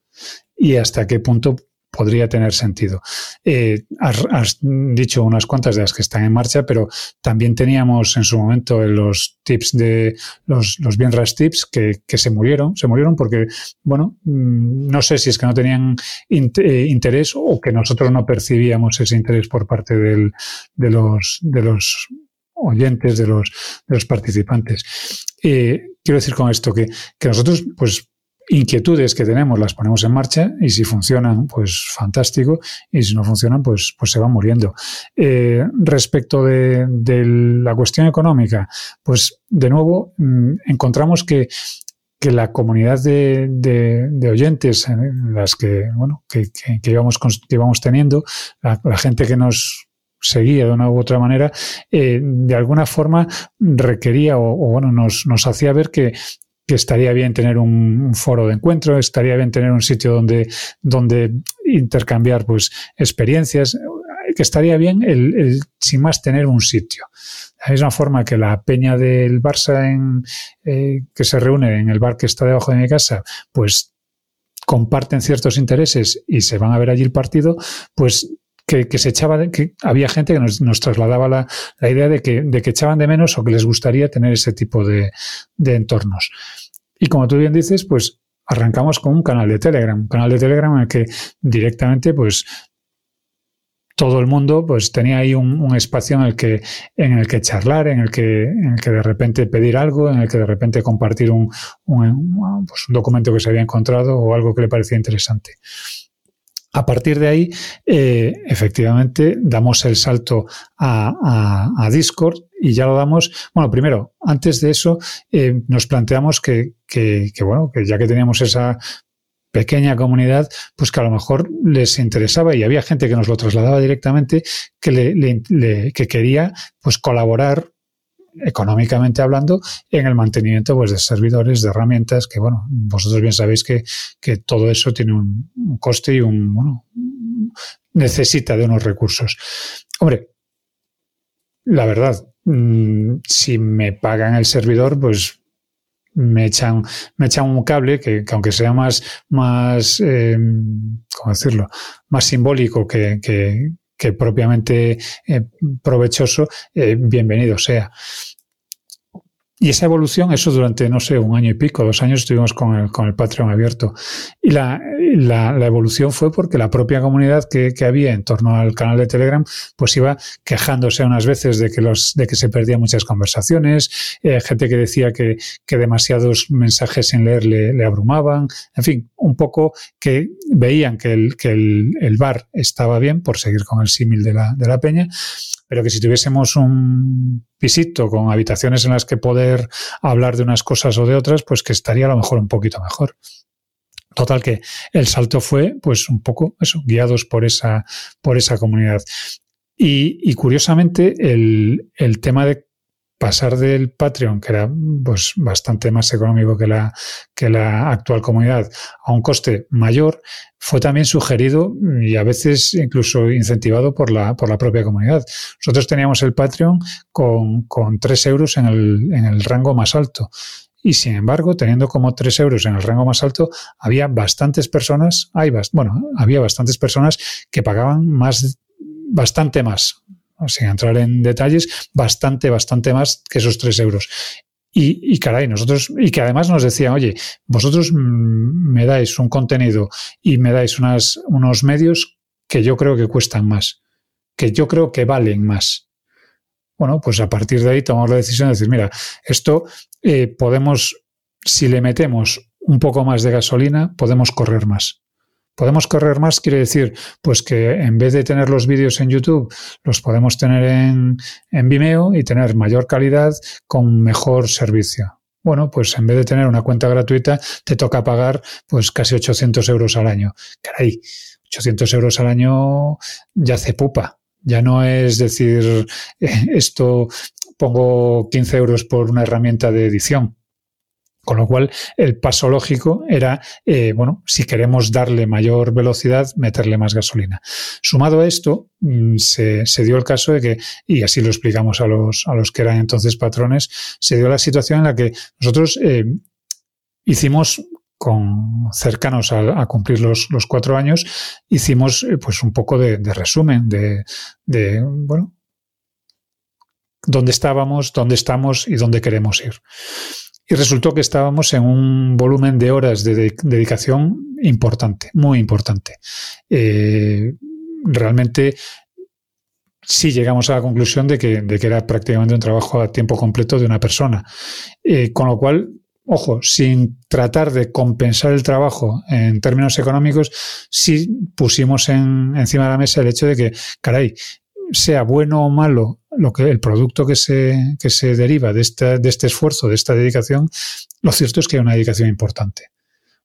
y hasta qué punto podría tener sentido. Eh, has, dicho unas cuantas de las que están en marcha, pero también teníamos en su momento los tips de los, los Bienras tips que, que se murieron, se murieron porque, bueno, mm, no sé si es que no tenían eh, interés o que nosotros no percibíamos ese interés por parte del, de los, de los oyentes, de los, de los participantes. Eh, quiero decir con esto que, que nosotros, pues, inquietudes que tenemos las ponemos en marcha y si funcionan, pues fantástico, y si no funcionan, pues, pues se van muriendo. Eh, respecto de, la cuestión económica, pues de nuevo mm, encontramos que, que la comunidad de, oyentes en las que, bueno, que, que, íbamos, íbamos teniendo, la, la gente que nos seguía de una u otra manera, eh, de alguna forma requería o, o bueno, nos, nos hacía ver que, que estaría bien tener un, foro de encuentro, estaría bien tener un sitio donde, donde intercambiar pues, experiencias, que estaría bien el, el, sin más tener un sitio. De la misma forma que la peña del Barça en, eh, que se reúne en el bar que está debajo de mi casa, pues comparten ciertos intereses y se van a ver allí el partido, pues que, se echaba de, que había gente que nos, nos trasladaba la, la, idea de que, de que echaban de menos o que les gustaría tener ese tipo de, de entornos. Y como tú bien dices, pues arrancamos con un canal de Telegram, un canal de Telegram en el que directamente pues todo el mundo pues tenía ahí un, espacio en el que en el que charlar, en el que en el que de repente pedir algo, en el que de repente compartir un, un, pues un documento que se había encontrado o algo que le parecía interesante. A partir de ahí, eh, efectivamente, damos el salto a, Discord y ya lo damos. Bueno, primero, antes de eso, eh, nos planteamos que, que, que, bueno, que ya que teníamos esa pequeña comunidad, pues que a lo mejor les interesaba y había gente que nos lo trasladaba directamente que, le, le, le, que quería pues colaborar económicamente hablando, en el mantenimiento pues, de servidores, de herramientas, que bueno, vosotros bien sabéis que, que todo eso tiene un, coste y un, bueno, necesita de unos recursos. Hombre, la verdad, mmm, si me pagan el servidor, pues me echan, me echan un cable que, que aunque sea más, más, eh, ¿cómo decirlo? Más simbólico que, que, que propiamente eh, provechoso, eh, bienvenido sea. Y esa evolución, eso durante, no sé, un año y pico, dos años estuvimos con el, con el Patreon abierto. Y la, la, la evolución fue porque la propia comunidad que, que, había en torno al canal de Telegram, pues iba quejándose unas veces de que, los, de que se perdían muchas conversaciones, eh, gente que decía que, que demasiados mensajes sin leer le, le, abrumaban, en fin, un poco que veían que el, que el, el bar estaba bien, por seguir con el símil de la, de la peña, pero que si tuviésemos un pisito con habitaciones en las que poder hablar de unas cosas o de otras, pues que estaría a lo mejor un poquito mejor. Total que el salto fue, pues, un poco eso, guiados por esa, por esa comunidad. Y, curiosamente, el, el tema de pasar del Patreon, que era pues bastante más económico que la, que la actual comunidad, a un coste mayor, fue también sugerido y a veces incluso incentivado por la, por la propia comunidad. Nosotros teníamos el Patreon con, con 3 euros en el, en el rango más alto. Y sin embargo, teniendo como 3 euros en el rango más alto, había bastantes personas, hay, bueno, había bastantes personas que pagaban más, bastante más, sin entrar en detalles, bastante, bastante más que esos tres euros. Y, y, caray, nosotros, y que además nos decían, oye, vosotros me dais un contenido y me dais unas, unos medios que yo creo que cuestan más, que yo creo que valen más. Bueno, pues a partir de ahí tomamos la decisión de decir, mira, esto eh, podemos, si le metemos un poco más de gasolina, podemos correr más. Podemos correr más, quiere decir, pues que en vez de tener los vídeos en YouTube, los podemos tener en, en Vimeo y tener mayor calidad con mejor servicio. Bueno, pues en vez de tener una cuenta gratuita, te toca pagar pues casi 800 euros al año. Caray, 800 euros al año ya hace pupa. Ya no es decir, [laughs] esto pongo 15 euros por una herramienta de edición. Con lo cual, el paso lógico era, eh, bueno, si queremos darle mayor velocidad, meterle más gasolina. Sumado a esto, mm, se, se, dio el caso de que, y así lo explicamos a los, a los que eran entonces patrones, se dio la situación en la que nosotros eh, hicimos con cercanos a, cumplir los, los, cuatro años, hicimos eh, pues un poco de, resumen de, de, bueno, dónde estábamos, dónde estamos y dónde queremos ir. Y resultó que estábamos en un volumen de horas de, dedicación importante, muy importante. Eh, realmente sí llegamos a la conclusión de que, era prácticamente un trabajo a tiempo completo de una persona. Eh, con lo cual, ojo, sin tratar de compensar el trabajo en términos económicos, sí pusimos en, encima de la mesa el hecho de que, caray, sea bueno o malo lo que el producto que se, que se deriva de este, de este esfuerzo, de esta dedicación, lo cierto es que hay una dedicación importante.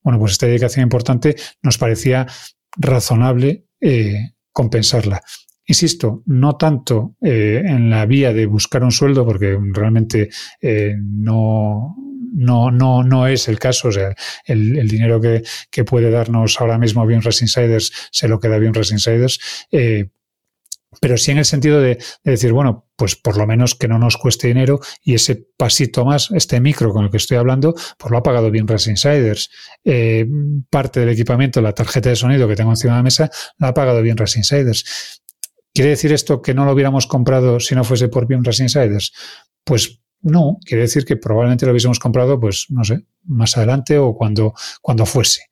Bueno, pues esta dedicación importante nos parecía razonable eh, compensarla. Insisto, no tanto eh, en la vía de buscar un sueldo, porque realmente eh, no, no, no, no es el caso. O sea, el, el dinero que, que, puede darnos ahora mismo Racing Insiders se lo queda Racing Insiders. Pero sí en el sentido de, decir, bueno, pues por lo menos que no nos cueste dinero y ese pasito más, este micro con el que estoy hablando, pues lo ha pagado bien Insiders. Eh, parte del equipamiento, la tarjeta de sonido que tengo encima de la mesa, la ha pagado bien Insiders. ¿Quiere decir esto que no lo hubiéramos comprado si no fuese por bien Insiders? Pues no, quiere decir que probablemente lo hubiésemos comprado, pues, no sé, más adelante o cuando, cuando fuese.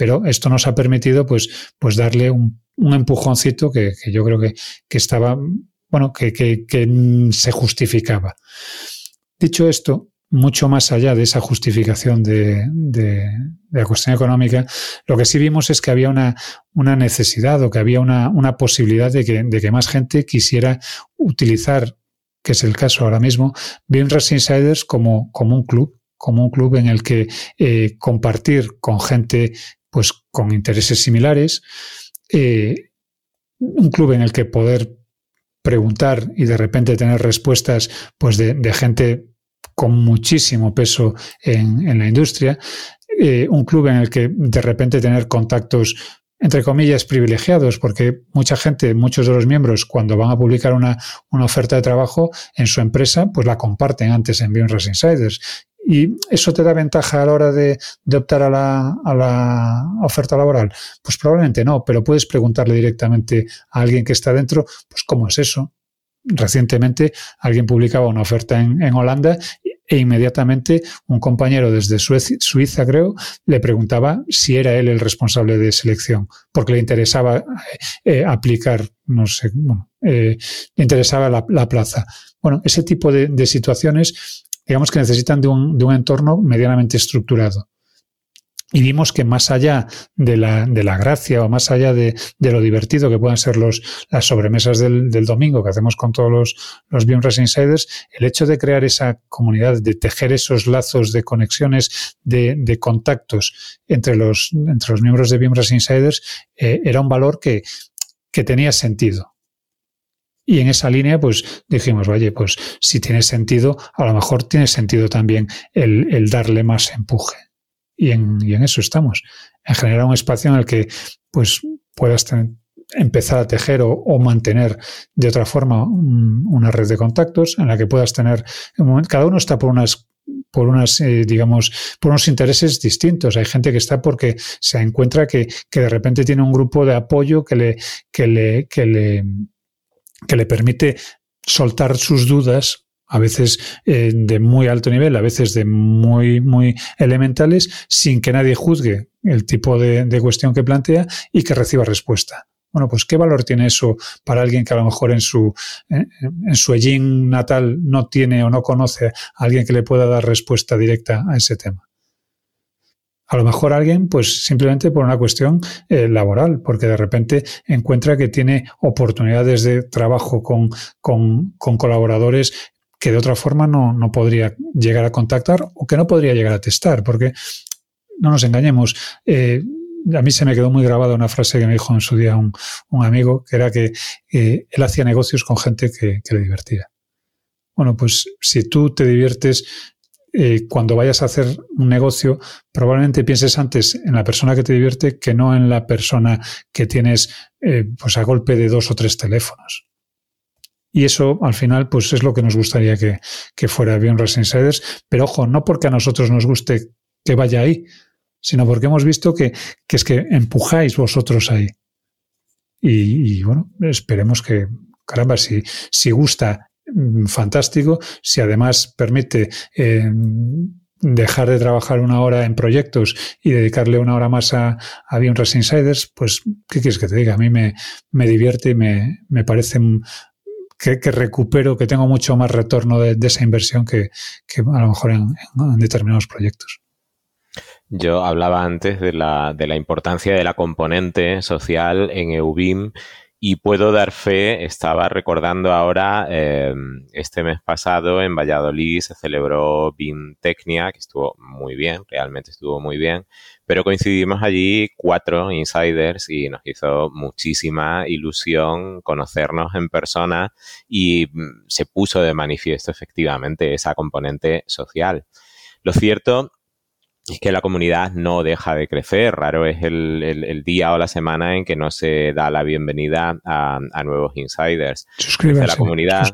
Pero esto nos ha permitido, pues, pues darle un, un empujoncito que, que, yo creo que, que estaba, bueno, que, que, se justificaba. Dicho esto, mucho más allá de esa justificación de, de, la cuestión económica, lo que sí vimos es que había una, una necesidad o que había una, una posibilidad de que, de que, más gente quisiera utilizar que es el caso ahora mismo, Racing Insiders como, como un club, como un club en el que eh, compartir con gente pues con intereses similares, eh, un club en el que poder preguntar y de repente tener respuestas pues de, gente con muchísimo peso en, la industria, eh, un club en el que de repente tener contactos entre comillas, privilegiados, porque mucha gente, muchos de los miembros, cuando van a publicar una, una oferta de trabajo en su empresa, pues la comparten antes en Business Insiders. ¿Y eso te da ventaja a la hora de, de optar a la, a la, oferta laboral? Pues probablemente no, pero puedes preguntarle directamente a alguien que está dentro, pues cómo es eso. Recientemente alguien publicaba una oferta en, en Holanda e inmediatamente un compañero desde Suiza, creo, le preguntaba si era él el responsable de selección, porque le interesaba eh, eh, aplicar, no sé, bueno, eh, le interesaba la, la, plaza. Bueno, ese tipo de, situaciones, digamos que necesitan de un, de un entorno medianamente estructurado. Y vimos que más allá de la, de la gracia o más allá de, de, lo divertido que puedan ser los, las sobremesas del, del domingo que hacemos con todos los, los Insiders, el hecho de crear esa comunidad, de tejer esos lazos de conexiones, de, de contactos entre los, entre los miembros de Beamres Insiders, eh, era un valor que, que tenía sentido. Y en esa línea, pues dijimos, oye, pues si tiene sentido, a lo mejor tiene sentido también el, el darle más empuje y en, y en eso estamos, en generar un espacio en el que pues puedas empezar a tejer o, o, mantener de otra forma un, una red de contactos en la que puedas tener, cada uno está por unas por unas, eh, digamos, por unos intereses distintos. Hay gente que está porque se encuentra que, que de repente tiene un grupo de apoyo que le, que le, que le, que le permite soltar sus dudas a veces eh, de muy alto nivel, a veces de muy, muy elementales, sin que nadie juzgue el tipo de, cuestión que plantea y que reciba respuesta. Bueno, pues ¿qué valor tiene eso para alguien que a lo mejor en su, en su natal no tiene o no conoce a alguien que le pueda dar respuesta directa a ese tema? A lo mejor alguien, pues simplemente por una cuestión eh, laboral, porque de repente encuentra que tiene oportunidades de trabajo con, con, colaboradores que de otra forma no, no, podría llegar a contactar o que no podría llegar a testar, porque no nos engañemos. Eh, a mí se me quedó muy grabada una frase que me dijo en su día un, un amigo, que era que eh, él hacía negocios con gente que, que, le divertía. Bueno, pues si tú te diviertes eh, cuando vayas a hacer un negocio, probablemente pienses antes en la persona que te divierte que no en la persona que tienes eh, pues a golpe de dos o tres teléfonos. Y eso, al final, pues es lo que nos gustaría que, que fuera bien Insiders. Pero ojo, no porque a nosotros nos guste que vaya ahí, sino porque hemos visto que, es que empujáis vosotros ahí. Y, bueno, esperemos que, caramba, si, si gusta, fantástico. Si además permite eh, dejar de trabajar una hora en proyectos y dedicarle una hora más a, a Insiders, pues, ¿qué quieres que te diga? A mí me, me divierte y me, me parece que, recupero, que tengo mucho más retorno de, esa inversión que, a lo mejor en, determinados proyectos. Yo hablaba antes de la, de la importancia de la componente social en EUBIM y puedo dar fe, estaba recordando ahora, eh, este mes pasado en Valladolid se celebró BIM Tecnia, que estuvo muy bien, realmente estuvo muy bien, pero coincidimos allí cuatro insiders y nos hizo muchísima ilusión conocernos en persona y mm, se puso de manifiesto efectivamente esa componente social. Lo cierto que la comunidad no deja de crecer. Raro es el, día o la semana en que no se da la bienvenida a, nuevos insiders. Suscríbanse. La comunidad.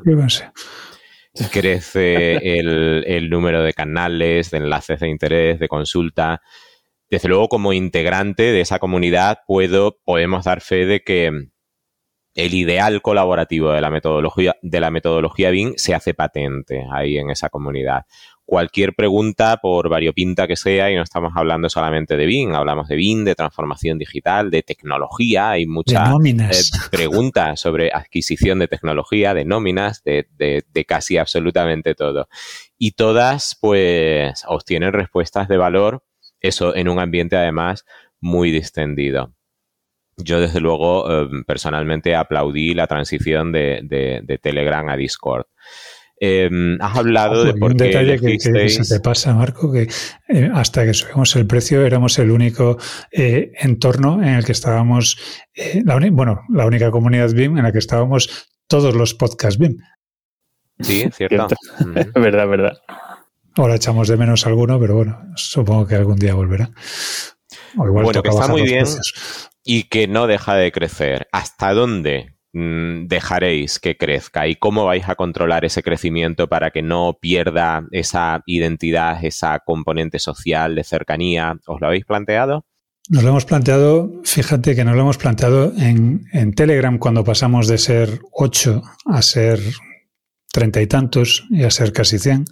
Crece el, el, número de canales, de enlaces de interés, de consulta. Desde luego, como integrante de esa comunidad, puedo, podemos dar fe de que el ideal colaborativo de la metodología, de la metodología BIM se hace patente ahí en esa comunidad cualquier pregunta, por variopinta que sea, y no estamos hablando solamente de BIM, hablamos de BIM, de transformación digital, de tecnología, hay muchas eh, [laughs] preguntas sobre adquisición de tecnología, de nóminas, de, de, casi absolutamente todo. Y todas, pues, obtienen respuestas de valor, eso en un ambiente además muy distendido. Yo, desde luego, eh, personalmente aplaudí la transición de, de Telegram a Discord. Em, has hablado de por un detalle que, se te pasa, Marco, que eh, hasta que subimos el precio éramos el único eh, entorno en el que estábamos, eh, la bueno, la única comunidad BIM en la que estábamos todos los podcasts BIM. Sí, cierto. [laughs] verdad, verdad. Ahora echamos de menos alguno, pero bueno, supongo que algún día volverá. bueno, que está muy bien y que no deja de crecer. ¿Hasta dónde dejaréis que crezca y cómo vais a controlar ese crecimiento para que no pierda esa identidad, esa componente social de cercanía? ¿Os lo habéis planteado? Nos lo hemos planteado, fíjate que nos lo hemos planteado en, Telegram cuando pasamos de ser 8 a ser treinta y tantos y a ser casi 100.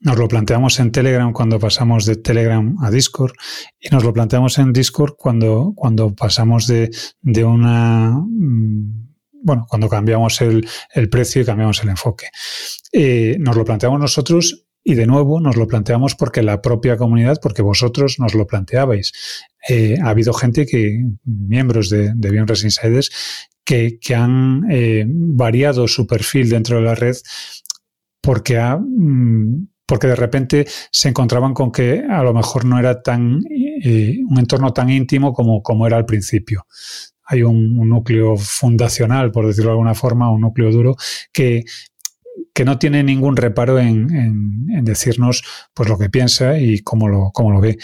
Nos lo planteamos en Telegram cuando pasamos de Telegram a Discord y nos lo planteamos en Discord cuando, cuando pasamos de, de una mm, bueno, cuando cambiamos el, precio y cambiamos el enfoque. Eh, nos lo planteamos nosotros y de nuevo nos lo planteamos porque la propia comunidad, porque vosotros nos lo planteabais. Eh, ha habido gente que, miembros de, de Bionres Insiders, que, que han eh, variado su perfil dentro de la red porque ha, mm, porque de repente se encontraban con que a lo mejor no era tan un entorno tan íntimo como, como era al principio hay un, núcleo fundacional, por decirlo de alguna forma, un núcleo duro, que, que no tiene ningún reparo en, decirnos pues, lo que piensa y cómo lo, cómo lo ve.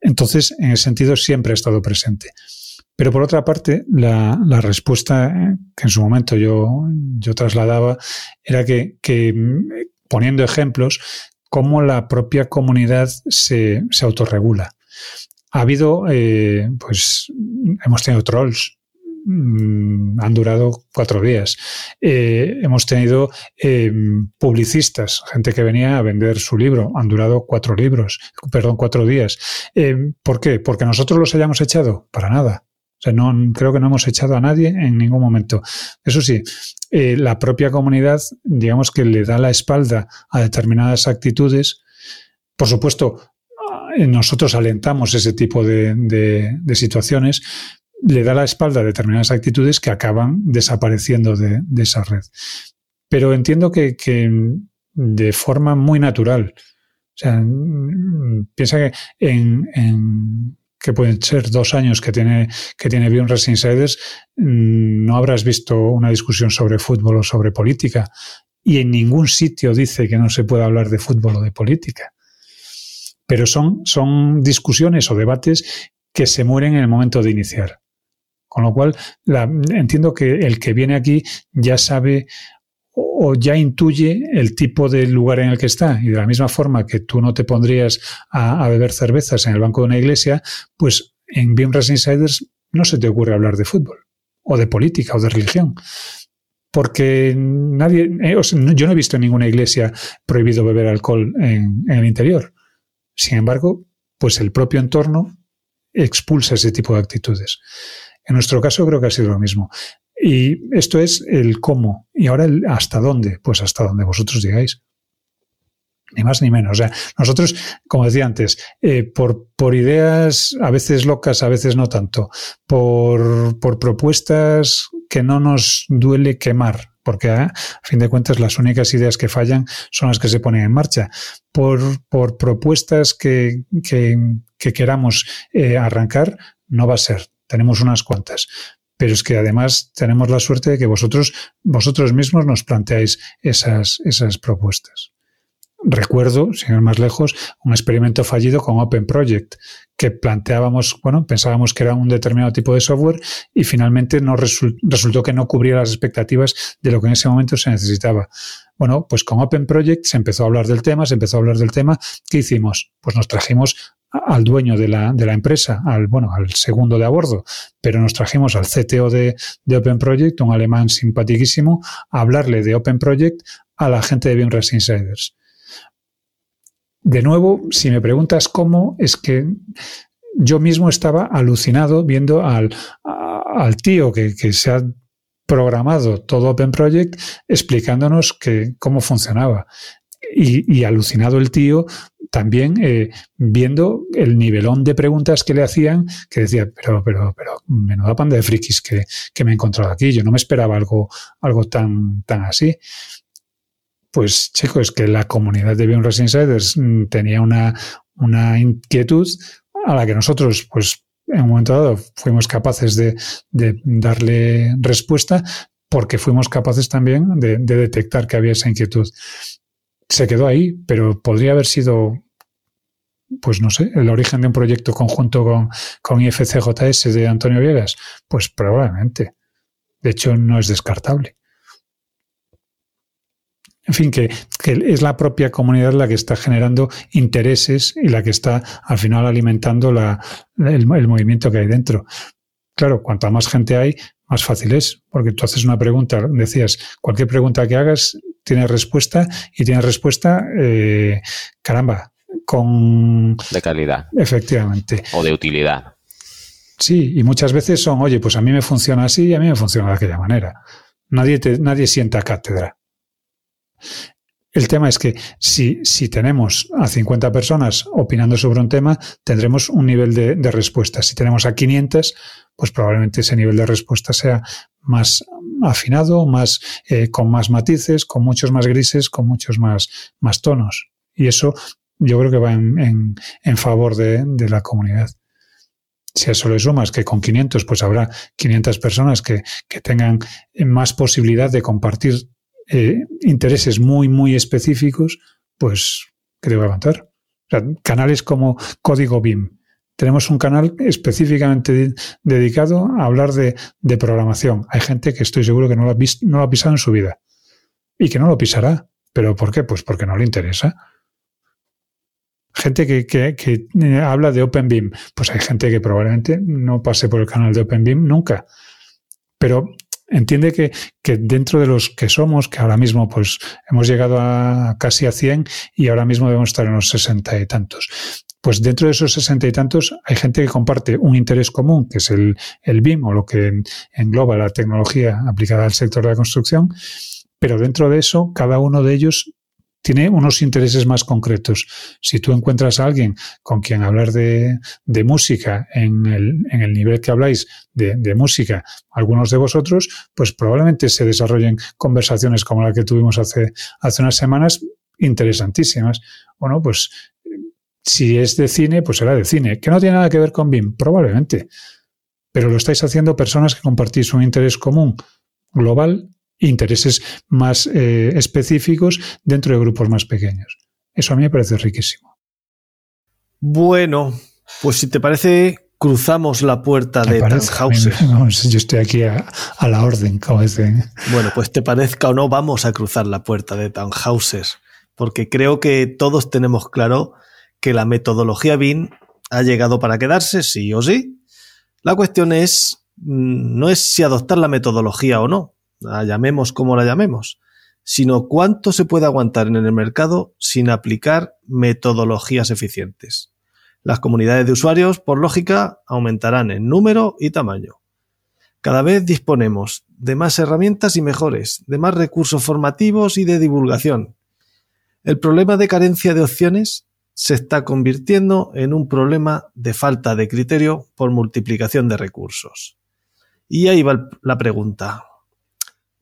Entonces, en ese sentido, siempre ha estado presente. Pero por otra parte, la, respuesta que en su momento yo, yo trasladaba era que, poniendo ejemplos, cómo la propia comunidad se, se autorregula. Ha habido, eh, pues, hemos tenido trolls, Mm, han durado cuatro días. Eh, hemos tenido em, publicistas, gente que venía a vender su libro, han durado cuatro libros, perdón, cuatro días. Em, ¿Por qué? ¿Porque nosotros los hayamos echado? Para nada. O sea, no, creo que no hemos echado a nadie en ningún momento. Eso sí, eh, la propia comunidad, digamos que le da la espalda a determinadas actitudes. Por supuesto, nosotros alentamos ese tipo de situaciones, le da la espalda a determinadas actitudes que acaban desapareciendo de, esa red. Pero entiendo que, de forma muy natural. O sea, piensa que en, que pueden ser dos años que tiene, que tiene mm, no habrás visto una discusión sobre fútbol o sobre política. Y en ningún sitio dice que no se puede hablar de fútbol o de política. Pero son, son discusiones o debates que se mueren en el momento de iniciar. Con lo cual, entiendo que el que viene aquí ya sabe o ya intuye el tipo de lugar en el que está. Y de la misma forma que tú no te pondrías a, beber cervezas en el banco de una iglesia, pues en Bimras Insiders no se te ocurre hablar de fútbol, o de política, o de religión. Porque nadie, eh, yo no he visto en ninguna iglesia prohibido beber alcohol en, en el interior. Sin embargo, pues el propio entorno expulsa ese tipo de actitudes. En nuestro caso creo que ha sido lo mismo. Y esto es el cómo. Y ahora el hasta dónde. Pues hasta donde vosotros digáis. Ni más ni menos. O sea, nosotros, como decía antes, eh, por, por ideas a veces locas, a veces no tanto, por, por propuestas que no nos duele quemar, porque ah, a fin de cuentas las únicas ideas que fallan son las que se ponen en marcha. Por, por propuestas que, que, que queramos eh, arrancar, no va a ser. Tenemos unas cuantas pero es que además tenemos la suerte de que vosotros, vosotros mismos nos planteáis esas, esas propuestas. Recuerdo, sin ir más lejos, un experimento fallido con Open Project, que planteábamos, bueno, pensábamos que era un determinado tipo de software y finalmente no resultó que no cubría las expectativas de lo que en ese momento se necesitaba. Bueno, pues con Open Project se empezó a hablar del tema, se empezó a hablar del tema. ¿Qué hicimos? Pues nos trajimos al dueño de la, de la, empresa, al, bueno, al segundo de a bordo, pero nos trajimos al CTO de, de Open Project, un alemán simpaticísimo, a hablarle de Open Project a la gente de Binrest Insiders. De nuevo, si me preguntas cómo, es que yo mismo estaba alucinado viendo al, al tío que, que, se ha programado todo Open Project explicándonos que, cómo funcionaba. Y, y, alucinado el tío también eh, viendo el nivelón de preguntas que le hacían, que decía, pero, pero, pero, menuda panda de frikis que, que me he encontrado aquí. Yo no me esperaba algo, algo tan, tan así. Pues, chicos, es que la comunidad de Beyond Insiders mm, tenía una, una inquietud a la que nosotros, pues, en un momento dado fuimos capaces de, de darle respuesta porque fuimos capaces también de, de detectar que había esa inquietud se quedó ahí, pero podría haber sido, pues no sé, el origen de un proyecto conjunto con, con IFCJS de Antonio Viegas. Pues probablemente. De hecho, no es descartable. En fin, que, es la propia comunidad la que está generando intereses y la que está al final alimentando la, el, el, movimiento que hay dentro. Claro, cuanta más gente hay, más fácil es, porque tú haces una pregunta, decías, cualquier pregunta que hagas tiene respuesta y tiene respuesta, eh, caramba, con... De calidad. Efectivamente. O de utilidad. Sí, y muchas veces son, oye, pues a mí me funciona así y a mí me funciona de aquella manera. Nadie, te, nadie sienta cátedra. El tema es que si, si, tenemos a 50 personas opinando sobre un tema, tendremos un nivel de, de, respuesta. Si tenemos a 500, pues probablemente ese nivel de respuesta sea más afinado, más, eh, con más matices, con muchos más grises, con muchos más, más tonos. Y eso yo creo que va en, en, en favor de, de, la comunidad. Si a eso le sumas que con 500, pues habrá 500 personas que, que tengan más posibilidad de compartir eh, intereses muy, muy específicos, pues que a avanzar. O sea, canales como Código BIM, tenemos un canal específicamente dedicado a hablar de, programación. Hay gente que estoy seguro que no lo, ha no lo ha pisado en su vida y que no lo pisará. ¿Pero por qué? Pues porque no le interesa. Gente que, eh, habla de OpenBeam. Pues hay gente que probablemente no pase por el canal de OpenBeam nunca. Pero entiende que, que, dentro de los que somos, que ahora mismo pues hemos llegado a casi a 100 y ahora mismo debemos estar en los 60 y tantos. Pues dentro de esos sesenta y tantos hay gente que comparte un interés común, que es el, el BIM o lo que engloba la tecnología aplicada al sector de la construcción, pero dentro de eso cada uno de ellos tiene unos intereses más concretos. Si tú encuentras a alguien con quien hablar de, música en el, en el, nivel que habláis de, de, música, algunos de vosotros, pues probablemente se desarrollen conversaciones como la que tuvimos hace, hace unas semanas interesantísimas. Bueno, pues si es de cine, pues será de cine. ¿Que no tiene nada que ver con BIM? Probablemente. Pero lo estáis haciendo personas que compartís un interés común global, intereses más eh, específicos dentro de grupos más pequeños. Eso a mí me parece riquísimo. Bueno, pues si te parece, cruzamos la puerta de Tannhauser. [laughs] Yo estoy aquí a, la orden, como dicen. Bueno, pues te parezca o no, vamos a cruzar la puerta de Tannhauser, porque creo que todos tenemos claro que la metodología BIN ha llegado para quedarse, sí o sí. La cuestión es, mm, no es si adoptar la metodología o no, la llamemos como la llamemos, sino cuánto se puede aguantar en el mercado sin aplicar metodologías eficientes. Las comunidades de usuarios, por lógica, aumentarán en número y tamaño. Cada vez disponemos de más herramientas y mejores, de más recursos formativos y de divulgación. El problema de carencia de opciones se está convirtiendo en un problema de falta de criterio por multiplicación de recursos. Y ahí va la pregunta.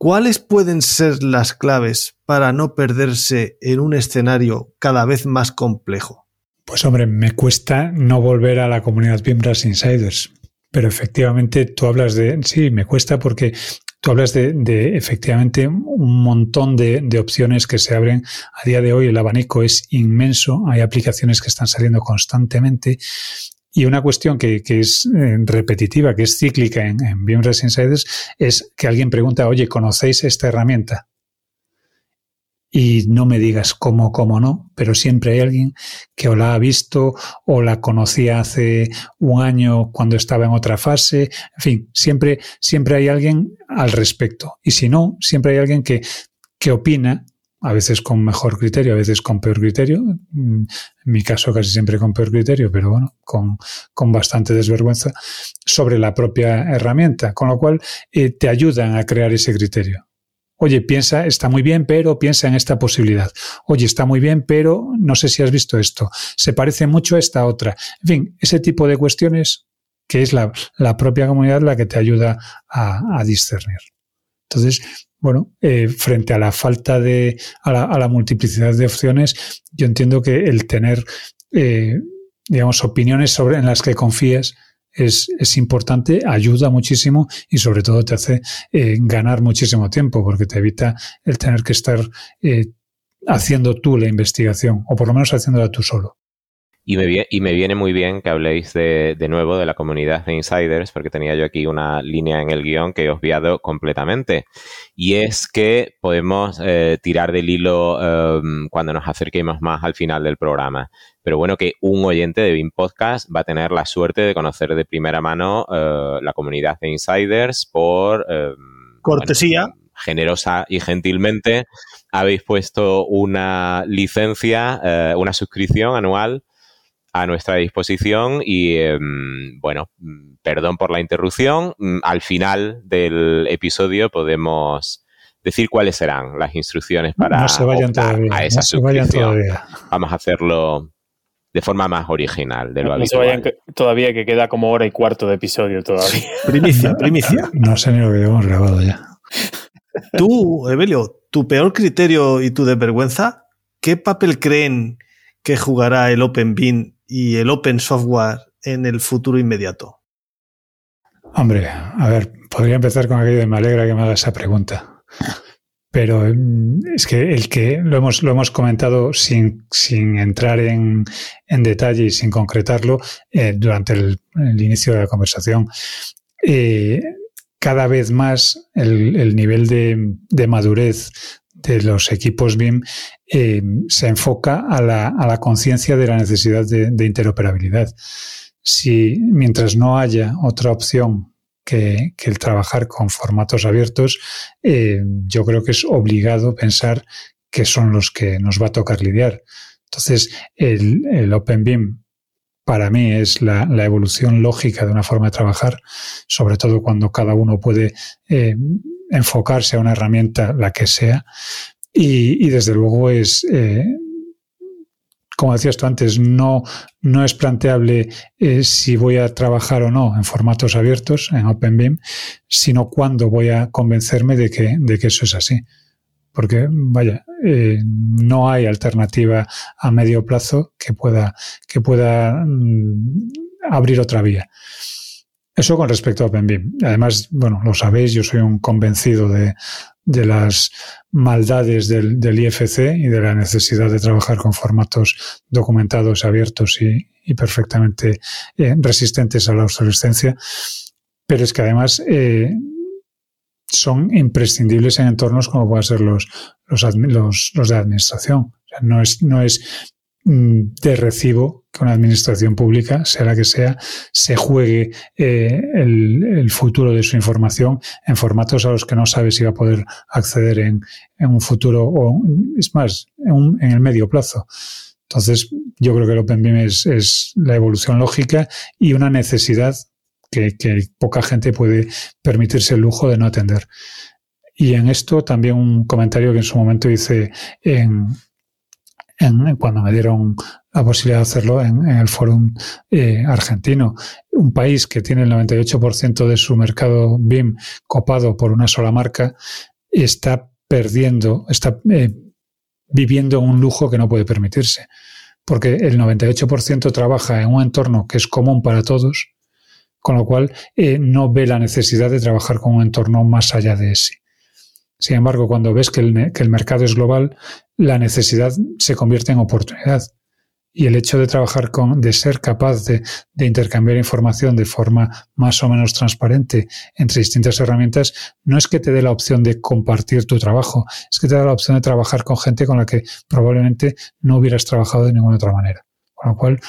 ¿Cuáles pueden ser las claves para no perderse en un escenario cada vez más complejo? Pues hombre, me cuesta no volver a la comunidad BIMRAS Insiders, pero efectivamente tú hablas de, sí, me cuesta porque tú hablas de, efectivamente un montón de, opciones que se abren a día de hoy. El abanico es inmenso, hay aplicaciones que están saliendo constantemente y una cuestión que, es eh, repetitiva, que es cíclica en, en Insiders, es que alguien pregunta, oye, ¿conocéis esta herramienta? Y no me digas cómo, cómo no, pero siempre hay alguien que o la ha visto o la conocía hace un año cuando estaba en otra fase. En fin, siempre, siempre hay alguien al respecto. Y si no, siempre hay alguien que, que opina a veces con mejor criterio, a veces con peor criterio. Mm, en mi caso casi siempre con peor criterio, pero bueno, con, con bastante desvergüenza sobre la propia herramienta, con lo cual eh, te ayudan a crear ese criterio. Oye, piensa, está muy bien, pero piensa en esta posibilidad. Oye, está muy bien, pero no sé si has visto esto. Se parece mucho a esta otra. En fin, ese tipo de cuestiones que es la, la propia comunidad la que te ayuda a, a discernir. Entonces, bueno, eh, frente a la falta de, a la, a la, multiplicidad de opciones, yo entiendo que el tener, eh, digamos, opiniones sobre, en las que confíes es, es, importante, ayuda muchísimo y sobre todo te hace eh, ganar muchísimo tiempo porque te evita el tener que estar eh, haciendo tú la investigación o por lo menos haciéndola tú solo. Y me, y me viene muy bien que habléis de, de, nuevo de la comunidad de insiders, porque tenía yo aquí una línea en el guion que he obviado completamente. Y es que podemos eh, tirar del hilo eh, cuando nos acerquemos más al final del programa. Pero bueno, que un oyente de BIM Podcast va a tener la suerte de conocer de primera mano eh, la comunidad de insiders por... Eh, Cortesía. Bueno, generosa y gentilmente habéis puesto una licencia, eh, una suscripción anual a nuestra disposición y em, bueno, perdón por la interrupción. Al final del episodio podemos decir cuáles serán las instrucciones para no se vayan todavía, a esa no se vayan todavía. Vamos a hacerlo de forma más original de lo no, habitual. se vayan que- todavía que queda como hora y cuarto de episodio todavía. [laughs] Primicia, primicia. No sé ni lo que hemos grabado ya. Tú, Evelio, tu peor criterio y tu desvergüenza, ¿qué papel creen que jugará el Open BIM y el Open Software en el futuro inmediato? Hombre, a ver, podría empezar con aquello de me alegra que me haga esa pregunta. Pero mm, es que el que lo hemos, lo hemos comentado sin, sin entrar en, en detalle y sin concretarlo eh, durante el, inicio de la conversación. Eh, cada vez más el, el nivel de, de, madurez de los equipos BIM eh, se enfoca a la, a la conciencia de la necesidad de, interoperabilidad. Si mientras no haya otra opción que, que el trabajar con formatos abiertos, eh, yo creo que es obligado pensar que son los que nos va a tocar lidiar. Entonces, el, el Open BIM para mí es la, evolución lógica de una forma de trabajar, sobre todo cuando cada uno puede eh, enfocarse a una herramienta, la que sea, y, desde luego es, eh, como decías tú antes, no, no es planteable eh, si voy a trabajar o no en formatos abiertos, en OpenBIM, sino cuándo voy a convencerme de que, de que eso es así porque vaya, eh, no hay alternativa a medio plazo que pueda, que pueda mm, abrir otra vía. Eso con respecto a OpenBIM. Además, bueno, lo sabéis, yo soy un convencido de, de las maldades del, IFC y de la necesidad de trabajar con formatos documentados, abiertos y, y perfectamente eh, resistentes a la obsolescencia, pero es que además eh, son imprescindibles en entornos como pueden ser los, los, los, de administración. no, es, no es mm, de recibo que una administración pública, sea la que sea, se juegue eh, el, futuro de su información en formatos a los que no sabe si va a poder acceder en, un futuro o, es más, en, en, el medio plazo. Entonces, yo creo que el OpenBIM es, es la evolución lógica y una necesidad que, poca gente puede permitirse el lujo de no atender. Y en esto también un comentario que en su momento hice en, cuando me dieron la posibilidad de hacerlo en, el Fórum eh, argentino. Un país que tiene el 98% de su mercado BIM copado por una sola marca está perdiendo, está eh, viviendo un lujo que no puede permitirse. Porque el 98% trabaja en un entorno que es común para todos con lo cual eh, no ve la necesidad de trabajar con un entorno más allá de ese. Sin embargo, cuando ves que el, que el mercado es global, la necesidad se convierte en oportunidad. Y el hecho de trabajar con, de ser capaz de, de, intercambiar información de forma más o menos transparente entre distintas herramientas, no es que te dé la opción de compartir tu trabajo, es que te da la opción de trabajar con gente con la que probablemente no hubieras trabajado de ninguna otra manera. Con lo cual,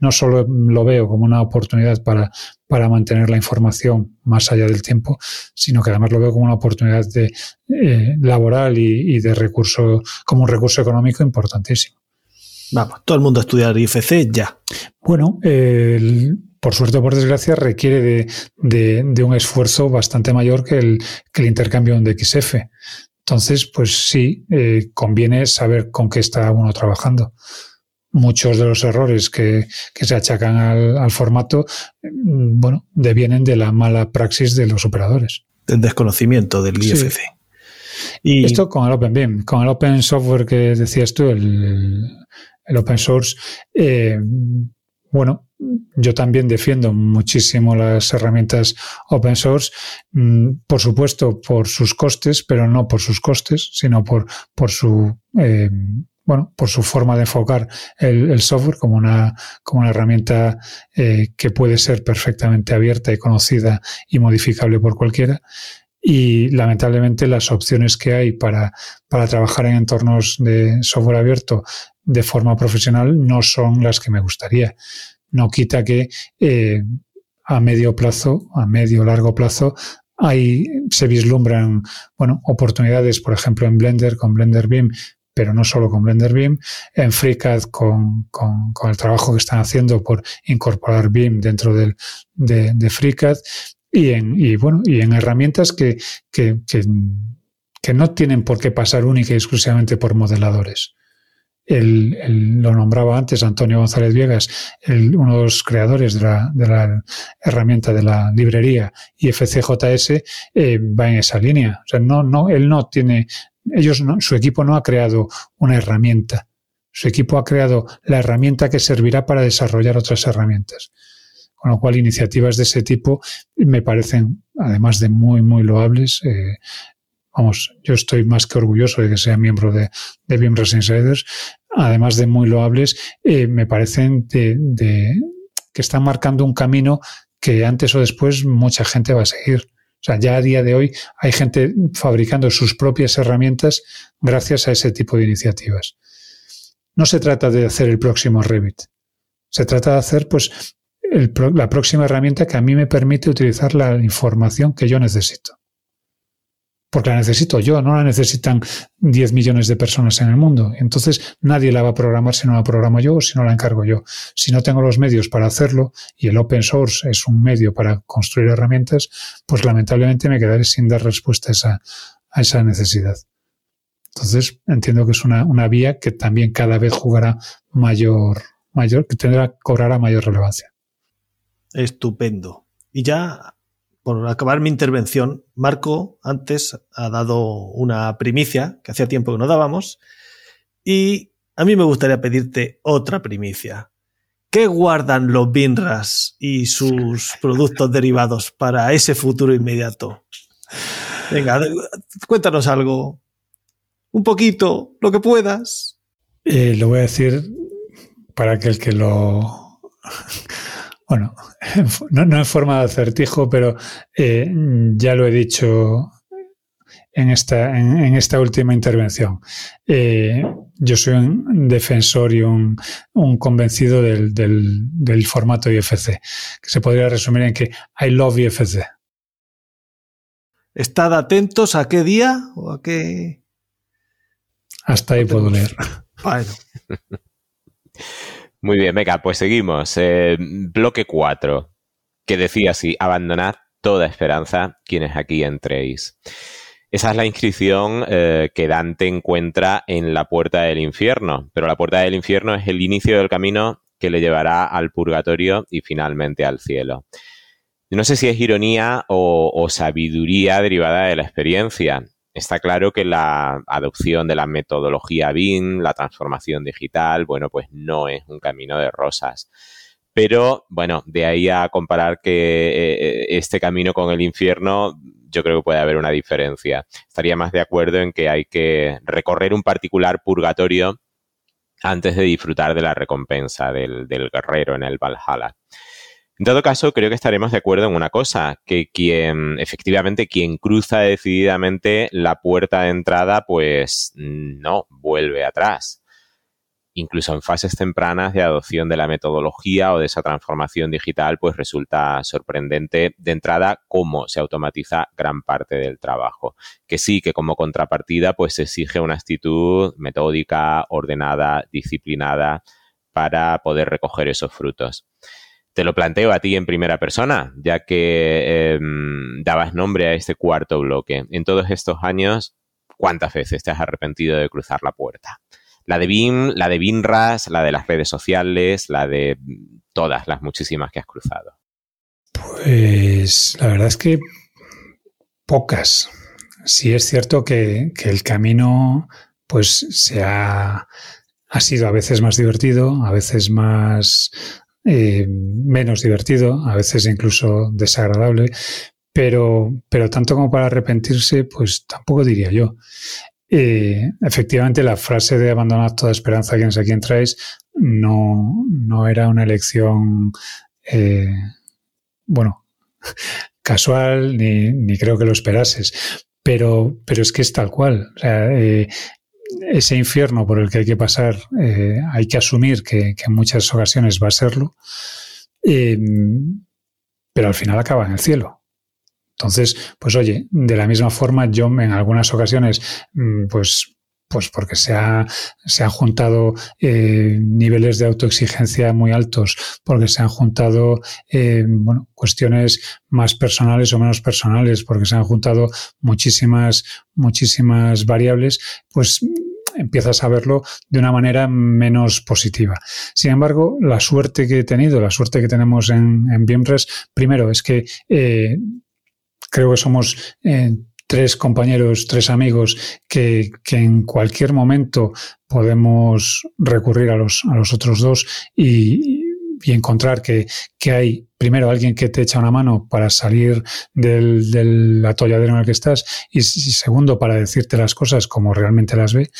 no solo lo veo como una oportunidad para, para mantener la información más allá del tiempo, sino que además lo veo como una oportunidad de, eh, laboral y, de recurso, como un recurso económico importantísimo. Vamos, todo el mundo a estudiar IFC ya. Bueno, por suerte o por desgracia requiere de, un esfuerzo bastante mayor que el, que el intercambio de XF. Entonces, pues sí, eh, conviene saber con qué está uno trabajando muchos de los errores que, se achacan al, formato, mm, bueno, devienen de la mala praxis de los operadores. Del desconocimiento del IFC. Y esto con el OpenBIM, con el Open Software que decías tú, el, Open Source, eh, bueno, yo también defiendo muchísimo las herramientas open source, mm, por supuesto por sus costes, pero no por sus costes, sino por, por su eh, bueno, por su forma de enfocar el, software como una, como una herramienta eh, que puede ser perfectamente abierta y conocida y modificable por cualquiera. Y lamentablemente las opciones que hay para, para trabajar en entornos de software abierto de forma profesional no son las que me gustaría. No quita que eh, a medio plazo, a medio largo plazo, hay, se vislumbran bueno, oportunidades, por ejemplo, en Blender, con Blender Beam, pero no solo con Blender Beam, en FreeCAD con, con, el trabajo que están haciendo por incorporar Beam dentro del, de, FreeCAD y en, y, bueno, y en herramientas que, que, que, no tienen por qué pasar única y exclusivamente por modeladores. El, lo nombraba antes Antonio González Viegas, uno de los creadores de la, de la, herramienta de la librería IFCJS, eh, va en esa línea. O sea, no, no, él no tiene ellos su equipo no ha creado una herramienta. Su equipo ha creado la herramienta que servirá para desarrollar otras herramientas. Con lo cual, iniciativas de ese tipo me parecen, además de muy, muy loables. Eh, vamos, yo estoy más que orgulloso de que sea miembro de, de Insiders. Además de muy loables, eh, me parecen de, que están marcando un camino que antes o después mucha gente va a seguir. O sea, ya a día de hoy hay gente fabricando sus propias herramientas gracias a ese tipo de iniciativas. No se trata de hacer el próximo Revit. Se trata de hacer, pues, la próxima herramienta que a mí me permite utilizar la información que yo necesito porque la necesito yo, no la necesitan 10 millones de personas en el mundo. Entonces nadie la va a programar si no la programo yo o si no la encargo yo. Si no tengo los medios para hacerlo y el open source es un medio para construir herramientas, pues lamentablemente me quedaré sin dar respuesta a esa, necesidad. Entonces entiendo que es una, una vía que también cada vez jugará mayor, mayor, que tendrá, cobrará mayor relevancia. Estupendo. Y ya por acabar mi intervención, Marco antes ha dado una primicia que hacía tiempo que no dábamos y a mí me gustaría pedirte otra primicia. ¿Qué guardan los BINRAS y sus [laughs] productos derivados para ese futuro inmediato? Venga, cuéntanos algo. Un poquito, lo que puedas. Eh, lo voy a decir para que el que lo bueno, no, en forma de acertijo, pero eh, ya lo he dicho en esta, en, esta última intervención. Eh, yo soy un defensor y un, convencido del, del, formato IFC, que se podría resumir en que I love IFC. Estad atentos a qué día o a qué. Hasta ahí puedo leer. Bueno. Muy bien, venga, pues seguimos. Eh, bloque 4, que decía así, abandonad toda esperanza quienes aquí entréis. Esa es la inscripción eh, que Dante encuentra en la puerta del infierno, pero la puerta del infierno es el inicio del camino que le llevará al purgatorio y finalmente al cielo. No sé si es ironía o, sabiduría derivada de la experiencia. Está claro que la adopción de la metodología BIM, la transformación digital, bueno, pues no es un camino de rosas. Pero, bueno, de ahí a comparar que eh, este camino con el infierno, yo creo que puede haber una diferencia. Estaría más de acuerdo en que hay que recorrer un particular purgatorio antes de disfrutar de la recompensa del, del guerrero en el Valhalla. En todo caso, creo que estaremos de acuerdo en una cosa, que quien, efectivamente, quien cruza decididamente la puerta de entrada, pues no vuelve atrás. Incluso en fases tempranas de adopción de la metodología o de esa transformación digital, pues resulta sorprendente de entrada cómo se automatiza gran parte del trabajo. Que sí, que como contrapartida, pues se exige una actitud metódica, ordenada, disciplinada para poder recoger esos frutos. Te lo planteo a ti en primera persona, ya que em, dabas nombre a este cuarto bloque. En todos estos años, ¿cuántas veces te has arrepentido de cruzar la puerta? La de BIM, la de BINRAS, la de las redes sociales, la de todas las muchísimas que has cruzado. Pues la verdad es que pocas. Sí es cierto que, el camino pues se ha, ha sido a veces más divertido, a veces más eh, menos divertido, a veces incluso desagradable, pero, pero tanto como para arrepentirse, pues tampoco diría yo. Eh, efectivamente, la frase de abandonar toda esperanza, quien sé quién traes, no, no era una elección, eh, bueno, [laughs] casual, ni, ni, creo que lo esperases. Pero, pero es que es tal cual. Ese infierno por el que hay que pasar, eh, hay que asumir que, en muchas ocasiones va a serlo, em, pero al final acaba en el cielo. Entonces, pues oye, de la misma forma yo en algunas ocasiones, mm, pues pues porque se, ha, se han juntado eh, niveles de autoexigencia muy altos, porque se han juntado eh, bueno, cuestiones más personales o menos personales, porque se han juntado muchísimas, muchísimas variables, pues empiezas a verlo de una manera menos positiva. Sin embargo, la suerte que he tenido, la suerte que tenemos en, en primero es que eh, creo que somos tres compañeros, tres amigos que, en cualquier momento podemos recurrir a los, a los otros dos y, encontrar que, hay primero alguien que te echa una mano para salir del, del atolladero en el que estás y, segundo para decirte las cosas como realmente las ve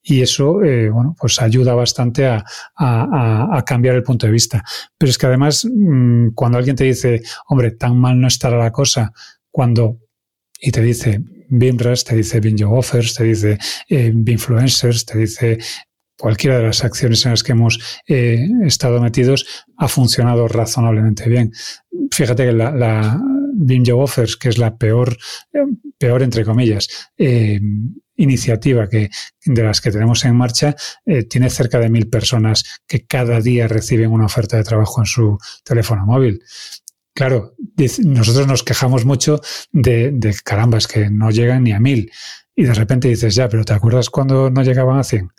y eso, eh, bueno, pues ayuda bastante a, a, cambiar el punto de vista. Pero es que además, mm, cuando alguien te dice, hombre, tan mal no estará la cosa, cuando y te dice BIMRAS, te dice Binjo Offers, te dice eh, Binfluencers, te dice cualquiera de las acciones en las que hemos eh, estado metidos ha funcionado razonablemente bien. Fíjate que la, la Offers, que es la peor, eh, peor entre comillas, iniciativa que, de las que tenemos en marcha, tiene cerca de mil personas que cada día reciben una oferta de trabajo en su teléfono móvil. Claro, nosotros nos quejamos mucho de, de carambas que no llegan ni a mil. Y de repente dices, ya, pero ¿te acuerdas cuando no llegaban a 100?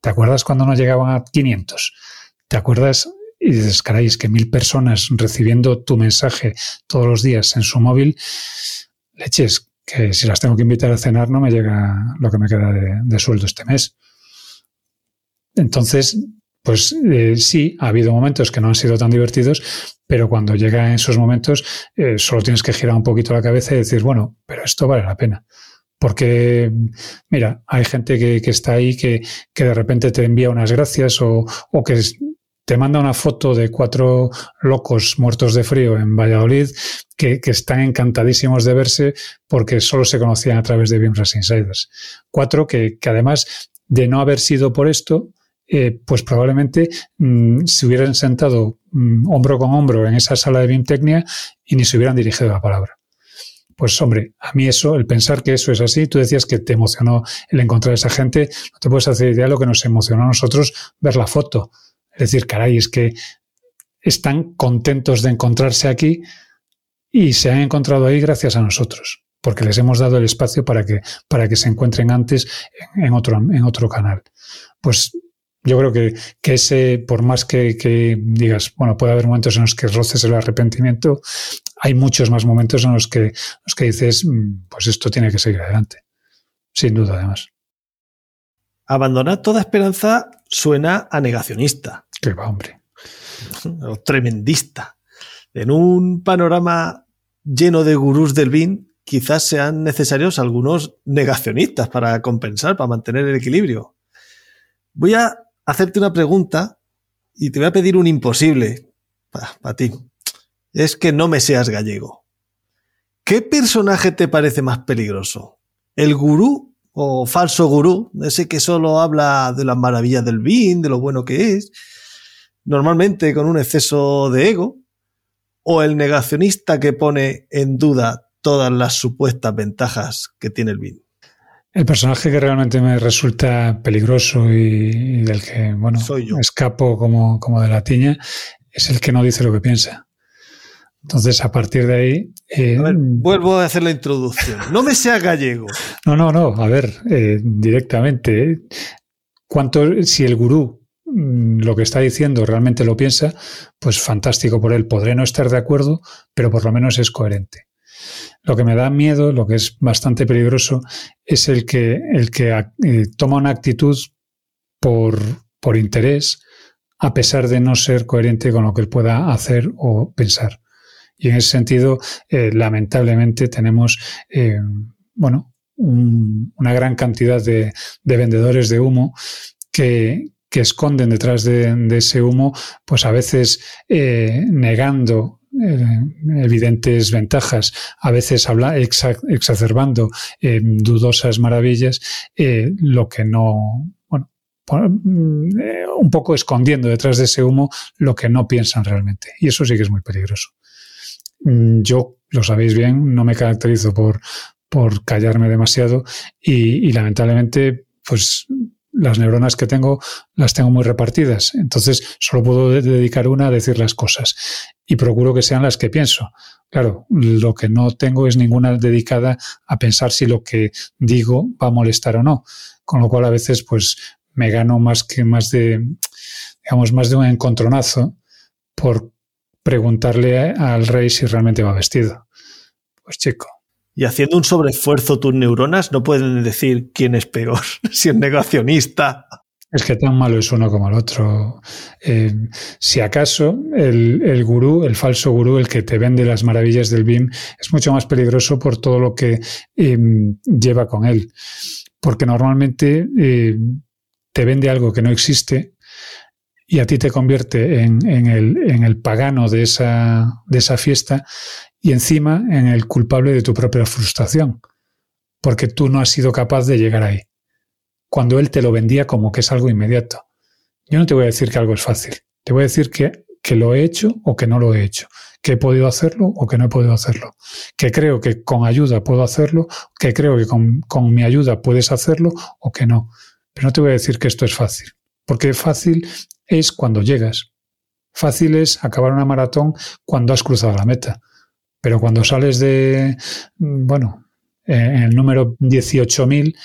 ¿Te acuerdas cuando no llegaban a 500? ¿Te acuerdas? Y dices, caray, es que mil personas recibiendo tu mensaje todos los días en su móvil, leches, que si las tengo que invitar a cenar no me llega lo que me queda de, sueldo este mes. Entonces, pues eh, sí, ha habido momentos que no han sido tan divertidos, pero cuando llega en esos momentos eh, solo tienes que girar un poquito la cabeza y decir, bueno, pero esto vale la pena. Porque, mira, hay gente que, está ahí que, de repente te envía unas gracias o, que te manda una foto de cuatro locos muertos de frío en Valladolid que, están encantadísimos de verse porque solo se conocían a través de Beamras Insiders. Cuatro que, además de no haber sido por esto, eh, pues probablemente mm, se hubieran sentado mm, hombro con hombro en esa sala de BIMTecnia y ni se hubieran dirigido la palabra. Pues hombre, a mí eso, el pensar que eso es así, tú decías que te emocionó el encontrar a esa gente, no te puedes hacer idea de lo que nos emocionó a nosotros ver la foto. Es decir, caray, es que están contentos de encontrarse aquí y se han encontrado ahí gracias a nosotros, porque les hemos dado el espacio para que, para que se encuentren antes en otro, en otro canal. Pues yo creo que, que ese, por más que, que, digas, bueno, puede haber momentos en los que roces el arrepentimiento, hay muchos más momentos en los que, los que dices, mm, pues esto tiene que seguir adelante. Sin duda, además. Abandonar toda esperanza suena a negacionista. Que va, hombre. [laughs] O tremendista. En un panorama lleno de gurús del BIN, quizás sean necesarios algunos negacionistas para compensar, para mantener el equilibrio. Voy a hacerte una pregunta y te voy a pedir un imposible para ti. Es que no me seas gallego. ¿Qué personaje te parece más peligroso? ¿El gurú o falso gurú? Ese que solo habla de las maravillas del BIN, de lo bueno que es, normalmente con un exceso de ego. ¿O el negacionista que pone en duda todas las supuestas ventajas que tiene el BIN? El personaje que realmente me resulta peligroso y, del que, bueno, escapo como, como de la tiña, es el que no dice lo que piensa. Entonces, a partir de ahí. Eh, vuelvo a hacer la introducción. No me sea gallego. [laughs] No, no, no. A ver, eh, directamente. ¿Cuánto, si el gurú mm, lo que está diciendo realmente lo piensa, pues fantástico por él. Podré no estar de acuerdo, pero por lo menos es coherente. Lo que me da miedo, lo que es bastante peligroso, es el que, el que eh, toma una actitud por, por interés, a pesar de no ser coherente con lo que él pueda hacer o pensar. Y en ese sentido, eh, lamentablemente, tenemos, eh, bueno, una gran cantidad de, vendedores de humo que, esconden detrás de, ese humo, pues a veces negando evidentes ventajas, a veces habla, exacerbando eh, dudosas maravillas, eh, lo que no, bueno, mm, un poco escondiendo detrás de ese humo lo que no piensan realmente. Y eso sí que es muy peligroso. Mm, yo, lo sabéis bien, no me caracterizo por, por callarme demasiado y lamentablemente, pues las neuronas que tengo las tengo muy repartidas. Entonces, solo puedo dedicar una a decir las cosas. Y procuro que sean las que pienso. Claro, lo que no tengo es ninguna dedicada a pensar si lo que digo va a molestar o no. Con lo cual, a veces, pues, me gano más que más de, digamos, más de un encontronazo por preguntarle al rey si realmente va vestido. Pues chico, y haciendo un sobreesfuerzo tus neuronas no pueden decir quién es peor, [laughs] si es negacionista. Es que tan malo es uno como el otro. Eh, si acaso el, gurú, el falso gurú, el que te vende las maravillas del BIM, es mucho más peligroso por todo lo que em, lleva con él. Porque normalmente em, te vende algo que no existe y a ti te convierte en, el, en el, pagano de esa, de esa fiesta y encima en el culpable de tu propia frustración, porque tú no has sido capaz de llegar ahí, cuando él te lo vendía como que es algo inmediato. Yo no te voy a decir que algo es fácil, te voy a decir que, que lo he hecho o que no lo he hecho, que he podido hacerlo o que no he podido hacerlo, que creo que con ayuda puedo hacerlo, que creo que con, con mi ayuda puedes hacerlo o que no. Pero no te voy a decir que esto es fácil, porque fácil es cuando llegas. Fácil es acabar una maratón cuando has cruzado la meta. Pero cuando sales de, bueno, en el número 18.000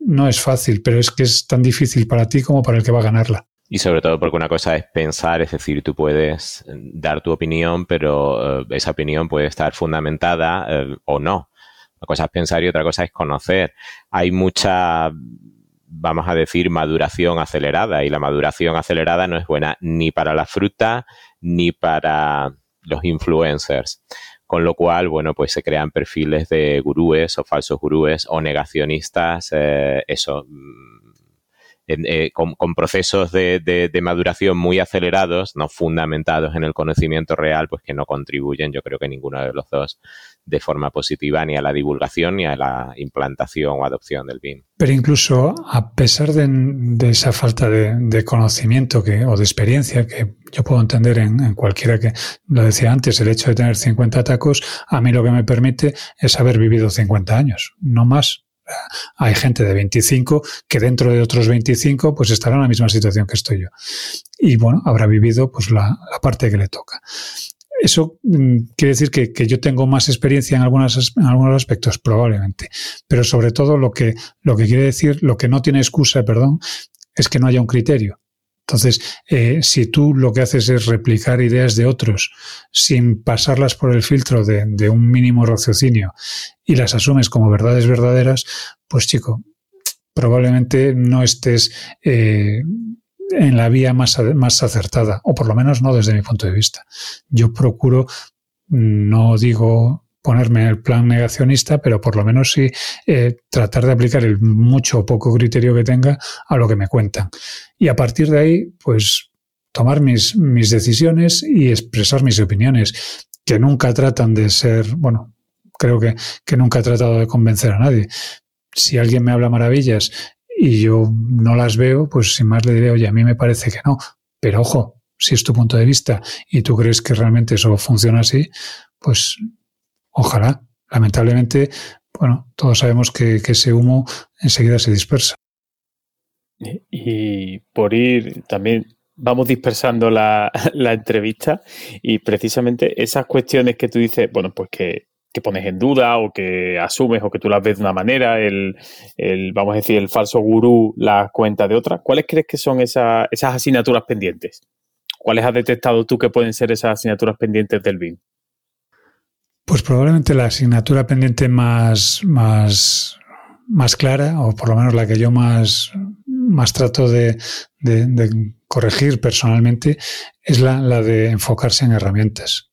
no es fácil, pero es que es tan difícil para ti como para el que va a ganarla. Y sobre todo porque una cosa es pensar, es decir, tú puedes dar tu opinión, pero eh, esa opinión puede estar fundamentada eh, o no. Una cosa es pensar y otra cosa es conocer. Hay mucha, vamos a decir, maduración acelerada y la maduración acelerada no es buena ni para la fruta ni para los influencers. Con lo cual, bueno, pues se crean perfiles de gurúes o falsos gurúes o negacionistas, eh, eso, mm, eh, con, procesos de, maduración muy acelerados, no fundamentados en el conocimiento real, pues que no contribuyen, yo creo que ninguno de los dos, de forma positiva ni a la divulgación ni a la implantación o adopción del BIM. Pero incluso a pesar de, esa falta de, conocimiento que, o de experiencia que yo puedo entender en, cualquiera que, lo decía antes, el hecho de tener 50 tacos, a mí lo que me permite es haber vivido 50 años, no más. Hay gente de 25 que dentro de otros 25 pues estará en la misma situación que estoy yo. Y bueno, habrá vivido pues la, parte que le toca. Eso mm, quiere decir que, yo tengo más experiencia en, en algunos aspectos, probablemente. Pero sobre todo lo que, lo que quiere decir, lo que no tiene excusa, perdón, es que no haya un criterio. Entonces, eh, si tú lo que haces es replicar ideas de otros sin pasarlas por el filtro de, un mínimo raciocinio y las asumes como verdades verdaderas, pues chico, probablemente no estés eh, en la vía más, más acertada, o por lo menos no desde mi punto de vista. Yo procuro, no digo ponerme en el plan negacionista, pero por lo menos sí eh, tratar de aplicar el mucho o poco criterio que tenga a lo que me cuentan. Y a partir de ahí, pues tomar mis, mis decisiones y expresar mis opiniones, que nunca tratan de ser, bueno, creo que, que nunca he tratado de convencer a nadie. Si alguien me habla maravillas y yo no las veo, pues sin más le diré, oye, a mí me parece que no. Pero ojo, si es tu punto de vista y tú crees que realmente eso funciona así, pues Ojalá. Lamentablemente, bueno, todos sabemos que, ese humo enseguida se dispersa. Y, por ir también vamos dispersando [laughs] la, entrevista y precisamente esas cuestiones que tú dices, bueno, pues que, pones en duda o que asumes o que tú las ves de una manera, el, vamos a decir, el falso gurú las cuenta de otra, ¿cuáles crees que son esas asignaturas pendientes? ¿Cuáles has detectado tú que pueden ser esas asignaturas pendientes del BIM? Pues probablemente la asignatura pendiente más, más, más clara, o por lo menos la que yo más, más trato de, corregir personalmente, es la, de enfocarse en herramientas.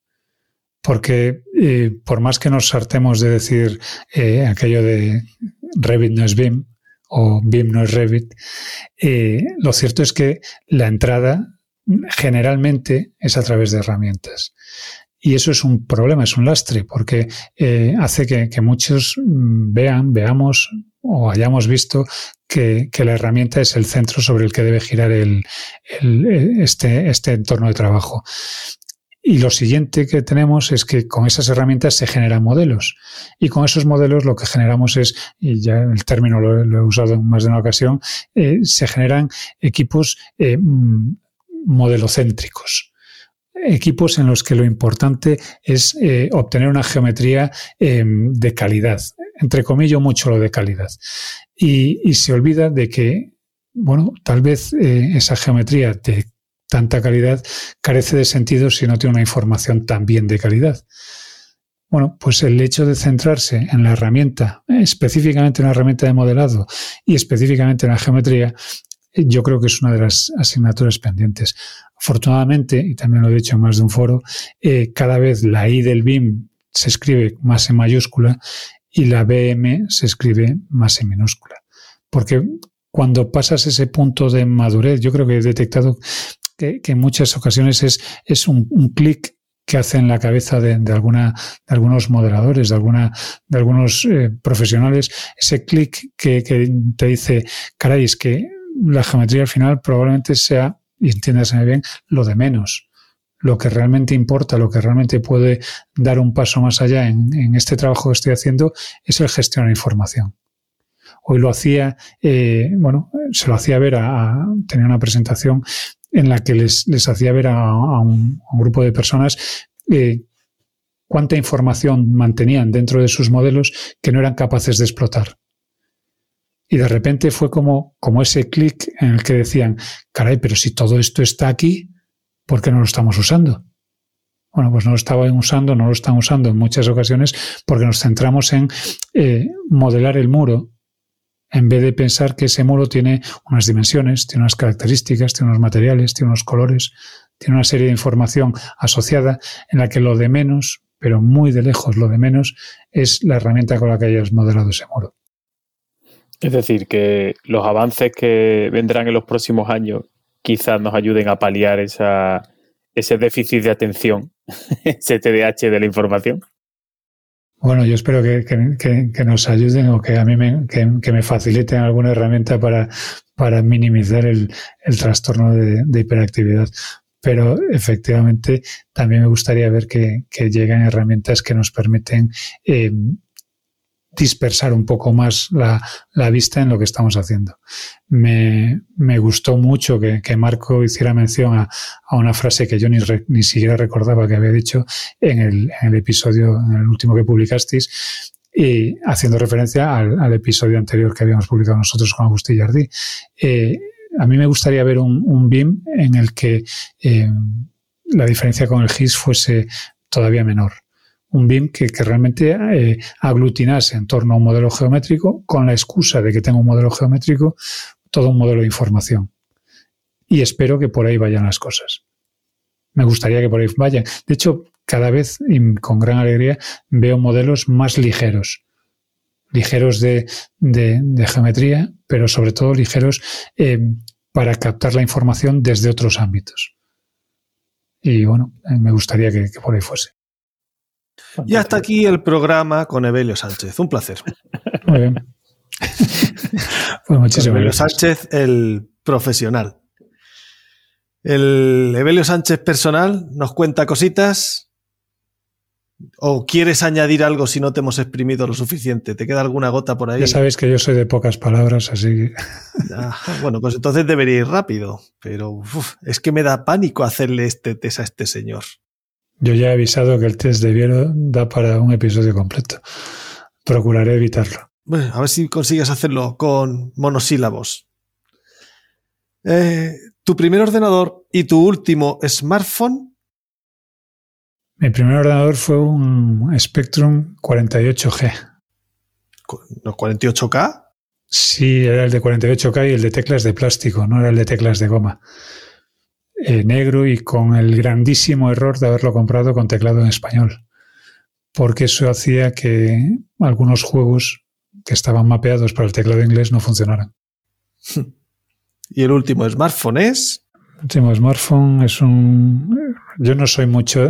Porque por más que nos sartemos de decir eh, aquello de Revit no es BIM o BIM no es Revit, eh, lo cierto es que la entrada generalmente es a través de herramientas. Y eso es un problema, es un lastre, porque eh, hace que, muchos mm, vean, veamos o hayamos visto que, la herramienta es el centro sobre el que debe girar este, este entorno de trabajo. Y lo siguiente que tenemos es que con esas herramientas se generan modelos. Y con esos modelos lo que generamos es, y ya el término lo, he usado en más de una ocasión, eh, se generan equipos eh, mm, modelocéntricos equipos en los que lo importante es eh, obtener una geometría em, de calidad, entre comillas mucho lo de calidad. Y, se olvida de que, bueno, tal vez eh, esa geometría de tanta calidad carece de sentido si no tiene una información también de calidad. Bueno, pues el hecho de centrarse en la herramienta, específicamente en la herramienta de modelado y específicamente en la geometría, yo creo que es una de las asignaturas pendientes. Afortunadamente, y también lo he dicho en más de un foro, eh, cada vez la I del BIM se escribe más en mayúscula y la BM se escribe más en minúscula. Porque cuando pasas ese punto de madurez, yo creo que he detectado que, en muchas ocasiones es, es un, clic que hace en la cabeza de, alguna, de algunos moderadores, de, alguna, de algunos eh, profesionales, ese clic que, que, te dice, caray, es que la geometría al final probablemente sea, y entiéndase bien, lo de menos. Lo que realmente importa, lo que realmente puede dar un paso más allá en, este trabajo que estoy haciendo es el gestionar información. Hoy lo hacía, eh, bueno, se lo hacía ver a, tenía una presentación en la que les, hacía ver a, un, grupo de personas eh, cuánta información mantenían dentro de sus modelos que no eran capaces de explotar. Y de repente fue como, como ese clic en el que decían, caray, pero si todo esto está aquí, ¿por qué no lo estamos usando? Bueno, pues no lo estaban usando, no lo están usando en muchas ocasiones porque nos centramos en eh, modelar el muro en vez de pensar que ese muro tiene unas dimensiones, tiene unas características, tiene unos materiales, tiene unos colores, tiene una serie de información asociada en la que lo de menos, pero muy de lejos lo de menos, es la herramienta con la que hayas modelado ese muro. Es decir, que los avances que vendrán en los próximos años quizás nos ayuden a paliar ese déficit de atención, [laughs] ese TDAH de la información. Bueno, yo espero que, nos ayuden o que a mí me, que, me faciliten alguna herramienta para, para minimizar el, trastorno de, hiperactividad. Pero efectivamente también me gustaría ver que, lleguen herramientas que nos permiten eh, dispersar un poco más la, vista en lo que estamos haciendo. Me, gustó mucho que, Marco hiciera mención a, una frase que yo ni, ni, siquiera recordaba que había dicho en el, episodio, en el último que publicasteis, y haciendo referencia al, episodio anterior que habíamos publicado nosotros con Agustín Jardí. Eh, a mí me gustaría ver un, BIM en el que eh, la diferencia con el GIS fuese todavía menor un BIM que, realmente eh, aglutinase en torno a un modelo geométrico con la excusa de que tengo un modelo geométrico, todo un modelo de información. Y espero que por ahí vayan las cosas. Me gustaría que por ahí vayan. De hecho, cada vez y con gran alegría veo modelos más ligeros. Ligeros de, geometría, pero sobre todo ligeros eh, para captar la información desde otros ámbitos. Y bueno, eh, me gustaría que por ahí fuese. Y hasta aquí el programa con Evelio Sánchez. Un placer. Muy bien. pues muchísimas Evelio Sánchez, el profesional. El Evelio Sánchez personal nos cuenta cositas. ¿O quieres añadir algo si no te hemos exprimido lo suficiente? ¿Te queda alguna gota por ahí? Ya sabes que yo soy de pocas palabras, así que... bueno, pues entonces debería ir rápido. Pero es que me da pánico hacerle este test a este señor. Yo ya he avisado que el test de Viero da para un episodio completo. Procuraré evitarlo. Bueno, a ver si consigues hacerlo con monosílabos. Eh, ¿Tu primer ordenador y tu último smartphone? Mi primer ordenador fue un Spectrum 48G. ¿Los 48K? Sí, era el de 48K y el de teclas de plástico, no era el de teclas de goma. Eh, negro y con el grandísimo error de haberlo comprado con teclado en español, porque eso hacía que algunos juegos que estaban mapeados para el teclado inglés no funcionaran. [laughs] ¿Y el último smartphone es? El último smartphone es un... Yo no soy mucho,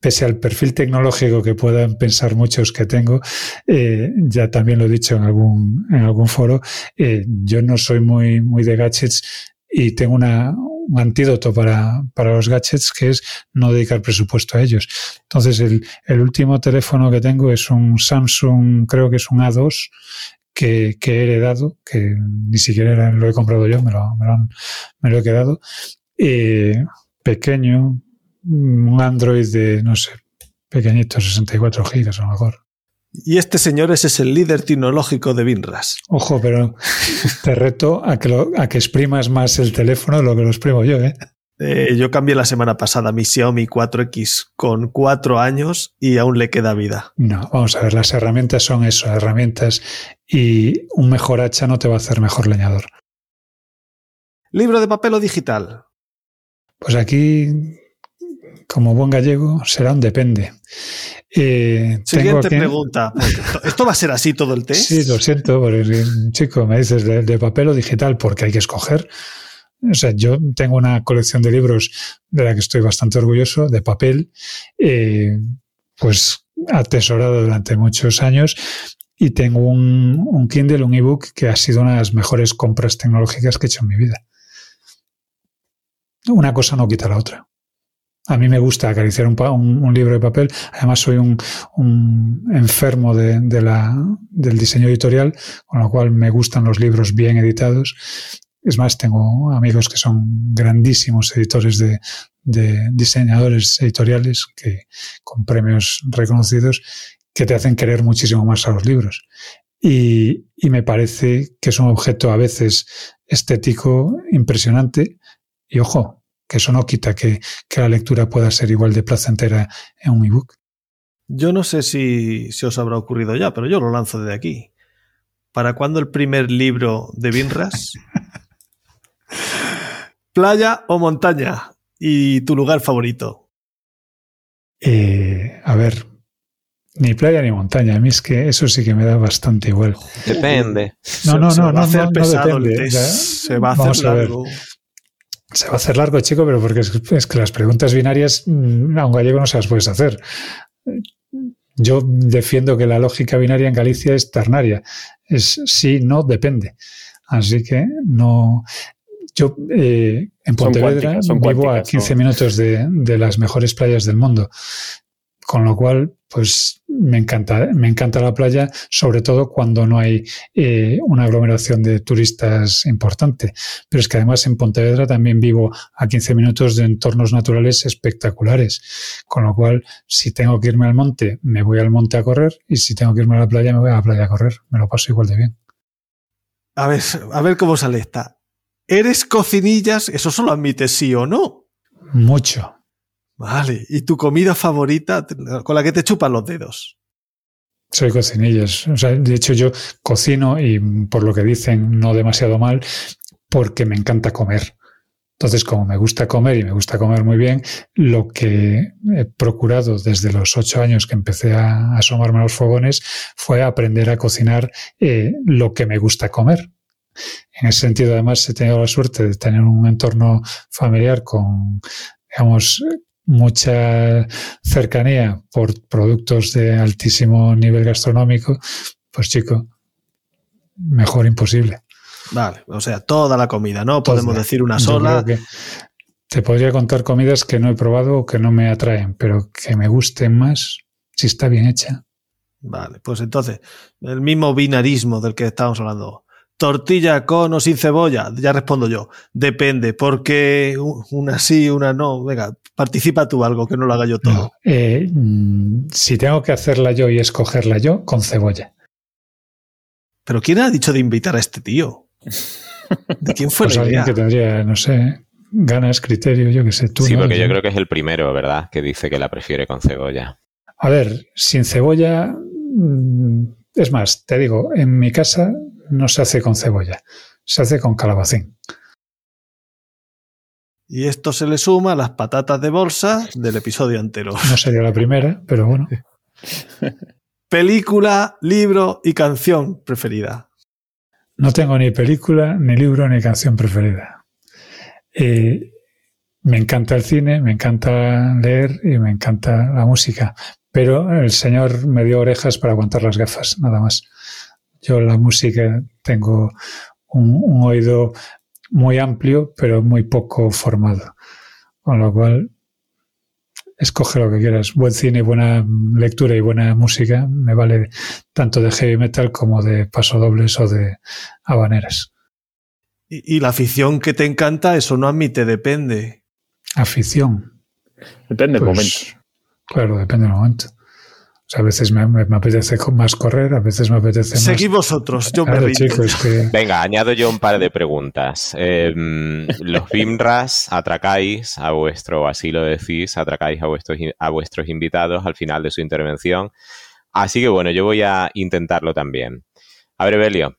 pese al perfil tecnológico que puedan pensar muchos que tengo, eh, ya también lo he dicho en algún, en algún foro, eh, yo no soy muy, muy de gadgets y tengo una, un antídoto para, los gadgets que es no dedicar presupuesto a ellos. Entonces, el, último teléfono que tengo es un Samsung, creo que es un A2, que, he heredado, que ni siquiera lo he comprado yo, me lo, me lo, he quedado. Eh, pequeño, un Android de, no sé, pequeñito, 64 gigas a lo mejor. Y este señor es el líder tecnológico de Binras. Ojo, pero te reto a que, a que exprimas más el teléfono de lo que lo exprimo yo, ¿eh? ¿eh? yo cambié la semana pasada mi Xiaomi 4X con cuatro años y aún le queda vida. No, vamos a ver, las herramientas son eso, herramientas y un mejor hacha no te va a hacer mejor leñador. ¿Libro de papel o digital? Pues aquí, como buen gallego, será un depende. Eh, Siguiente pregunta. ¿Esto va a ser así todo el test? Sí, lo siento, porque, chico, me dices de, papel o digital, porque hay que escoger. O sea, yo tengo una colección de libros de la que estoy bastante orgulloso, de papel, eh, pues atesorado durante muchos años. Y tengo un, un Kindle, un ebook, que ha sido una de las mejores compras tecnológicas que he hecho en mi vida. Una cosa no quita la otra. A mí me gusta acariciar un, libro de papel. Además, soy un, enfermo del diseño editorial, con lo cual me gustan los libros bien editados. Es más, tengo amigos que son grandísimos editores de, diseñadores editoriales que, con premios reconocidos que te hacen querer muchísimo más a los libros. Y me parece que es un objeto a veces estético impresionante. Y ojo, que eso no quita que, la lectura pueda ser igual de placentera en un ebook. Yo no sé si, si, os habrá ocurrido ya, pero yo lo lanzo desde aquí. ¿Para cuándo el primer libro de Binras? [laughs] ¿Playa o montaña? ¿Y tu lugar favorito? Eh, a ver, Ni playa ni montaña. A mí es que eso sí que me da bastante igual. Depende. No, no, no, no, no, no, depende. Se va a hacer largo. Se va a hacer largo, chico, pero porque es, que las preguntas binarias mm, a un gallego no se las puedes hacer. Yo defiendo que la lógica binaria en Galicia es ternaria. Es sí, no, depende. Así que no. Yo eh, en Pontevedra vivo a 15 minutos de, de, las mejores playas del mundo. Con lo cual, pues me encanta, me encanta la playa, sobre todo cuando no hay eh, una aglomeración de turistas importante. Pero es que además en Pontevedra también vivo a 15 minutos de entornos naturales espectaculares. Con lo cual, si tengo que irme al monte, me voy al monte a correr y si tengo que irme a la playa, me voy a la playa a correr. Me lo paso igual de bien. A ver, a ver cómo sale esta. ¿Eres cocinillas? Eso solo admite sí o no. Mucho. Vale. ¿Y tu comida favorita con la que te chupan los dedos? Soy cocinillas. O sea, de hecho, yo cocino y por lo que dicen, no demasiado mal, porque me encanta comer. Entonces, como me gusta comer y me gusta comer muy bien, lo que he procurado desde los ocho años que empecé a asomarme a los fogones fue aprender a cocinar eh, lo que me gusta comer. En ese sentido, además, he tenido la suerte de tener un entorno familiar con, digamos, mucha cercanía por productos de altísimo nivel gastronómico, pues chico, mejor imposible. Vale, o sea, toda la comida, no podemos decir una sola. te podría contar comidas que no he probado o que no me atraen, pero que me gusten más si está bien hecha. Vale, pues entonces, el mismo binarismo del que estábamos hablando tortilla con o sin cebolla? Ya respondo yo. Depende, porque una sí, una no. Venga, participa tú algo, que no lo haga yo todo. Eh, mm, si tengo que hacerla yo y escogerla yo, con cebolla. ¿Pero quién ha dicho de invitar a este tío? ¿De quién fue [laughs] pues alguien que tendría, no sé, ganas, criterio, yo qué sé. Tú, sí, porque yo creo que es el primero, ¿verdad? Que dice que la prefiere con cebolla. A ver, sin cebolla... Mm, es más, te digo, en mi casa no se hace con cebolla, se hace con calabacín. Y esto se le suma a las patatas de bolsa del episodio anterior. No sería la primera, pero bueno. [laughs] Película, libro y canción preferida. No tengo ni película, ni libro, ni canción preferida. Eh, me encanta el cine, me encanta leer y me encanta la música, pero el señor me dio orejas para aguantar las gafas, nada más. Yo la música tengo un, oído muy amplio, pero muy poco formado. Con lo cual, escoge lo que quieras. Buen cine, buena lectura y buena música me vale tanto de heavy metal como de pasodobles o de habaneras. Y, la afición que te encanta, eso no admite, depende. Afición. Depende del pues, momento. Claro, depende del momento a veces me, apetece más correr, a veces me apetece más. Seguid vosotros, yo me [laughs] Venga, añado yo un par de preguntas. Em, los BIMRAS atracáis a vuestro, así lo decís, atracáis a vuestros, a vuestros invitados al final de su intervención. Así que bueno, yo voy a intentarlo también. A ver, Belio,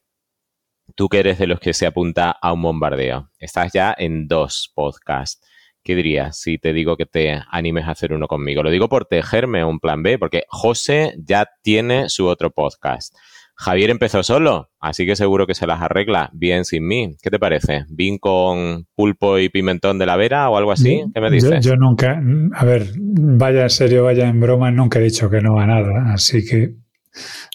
tú que eres de los que se apunta a un bombardeo, estás ya en dos podcasts. ¿Qué dirías si te digo que te animes a hacer uno conmigo? Lo digo por tejerme un plan B, porque José ya tiene su otro podcast. Javier empezó solo, así que seguro que se las arregla bien sin mí. ¿Qué te parece? ¿Vin con pulpo y pimentón de la vera o algo así? ¿Qué me dices? Yo, nunca, a ver, vaya en serio, vaya en broma, nunca he dicho que no a nada, así que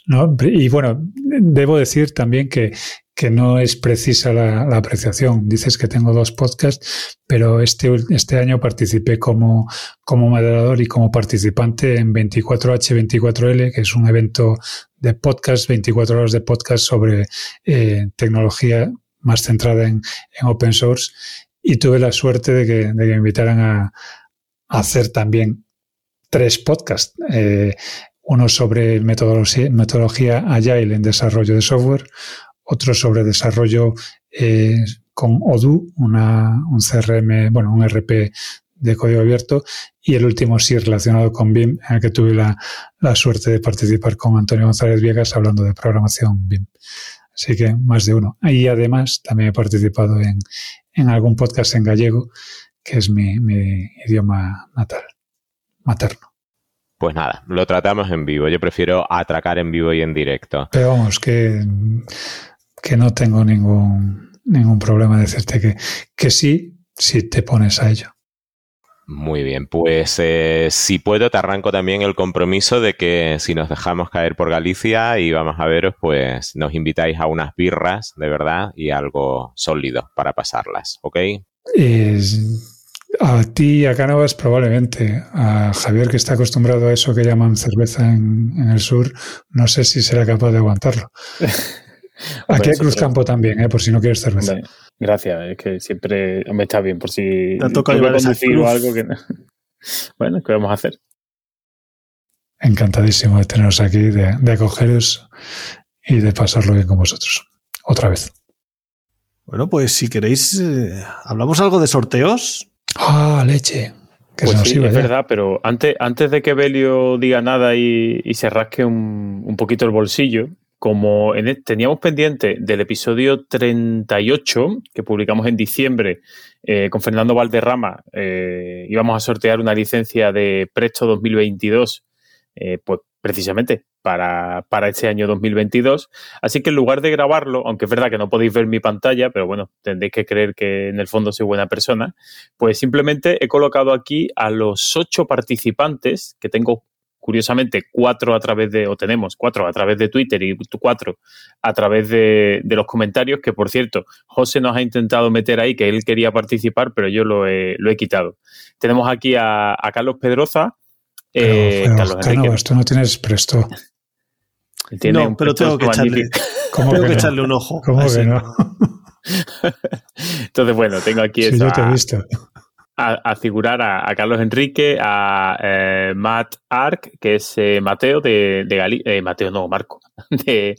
¿no? Y bueno, debo decir también que, que no es precisa la, apreciación. Dices que tengo dos podcasts, pero este, este año participé como, como moderador y como participante en 24H24L, que es un evento de podcast, 24 horas de podcast sobre eh, tecnología más centrada en, open source. Y tuve la suerte de que, de que me invitaran a, hacer también tres podcasts. Eh, uno sobre metodología, metodología Agile en desarrollo de software, otro sobre desarrollo eh, con Odoo, una, un CRM, bueno, un RP de código abierto, y el último sí relacionado con BIM, en el que tuve la, suerte de participar con Antonio González Viegas hablando de programación BIM. Así que más de uno. Y además también he participado en, en algún podcast en gallego, que es mi, mi idioma natal, materno. Pues nada, lo tratamos en vivo. Yo prefiero atracar en vivo y en directo. Pero vamos, que, que no tengo ningún, ningún problema de decirte que, que sí, si te pones a ello. Muy bien, pues eh, si puedo te arranco también el compromiso de que si nos dejamos caer por Galicia y vamos a veros, pues nos invitáis a unas birras, de verdad, y algo sólido para pasarlas, ¿ok? a ti y a Cánovas probablemente. A Javier, que está acostumbrado a eso que llaman cerveza en, el sur, no sé si será capaz de aguantarlo. [laughs] Aquí hay Cruzcampo también, ¿eh? por si no quieres cerveza. Gracias, es que siempre me está bien, por si te toca conducir o algo que [laughs] Bueno, ¿qué vamos a hacer? Encantadísimo de teneros aquí, de, acogeros y de pasarlo bien con vosotros. Otra vez. Bueno, pues si queréis, eh, ¿hablamos algo de sorteos? Ah, leche. pues sí, es verdad, pero antes, antes de que Belio diga nada y, se rasque un, un, poquito el bolsillo, como en, e, teníamos pendiente del episodio 38 que publicamos en diciembre eh, con Fernando Valderrama, eh, íbamos a sortear una licencia de Presto 2022, eh, pues precisamente para, para este año 2022. Así que en lugar de grabarlo, aunque es verdad que no podéis ver mi pantalla, pero bueno, tendréis que creer que en el fondo soy buena persona, pues simplemente he colocado aquí a los ocho participantes que tengo curiosamente, cuatro a través de, o tenemos cuatro a través de Twitter y cuatro a través de, los comentarios, que por cierto, José nos ha intentado meter ahí que él quería participar, pero yo lo he, lo he quitado. Tenemos aquí a, Carlos Pedroza. Eh, Carlos tú no tienes presto. no, pero tengo que, echarle, [laughs] tengo que, echarle, un ojo. ¿Cómo que no? [laughs] Entonces, bueno, tengo aquí sí, yo te he visto a, figurar a, Carlos Enrique, a eh, Matt Ark, que es eh, Mateo de, Galicia, eh, Mateo no, Marco, [laughs] de,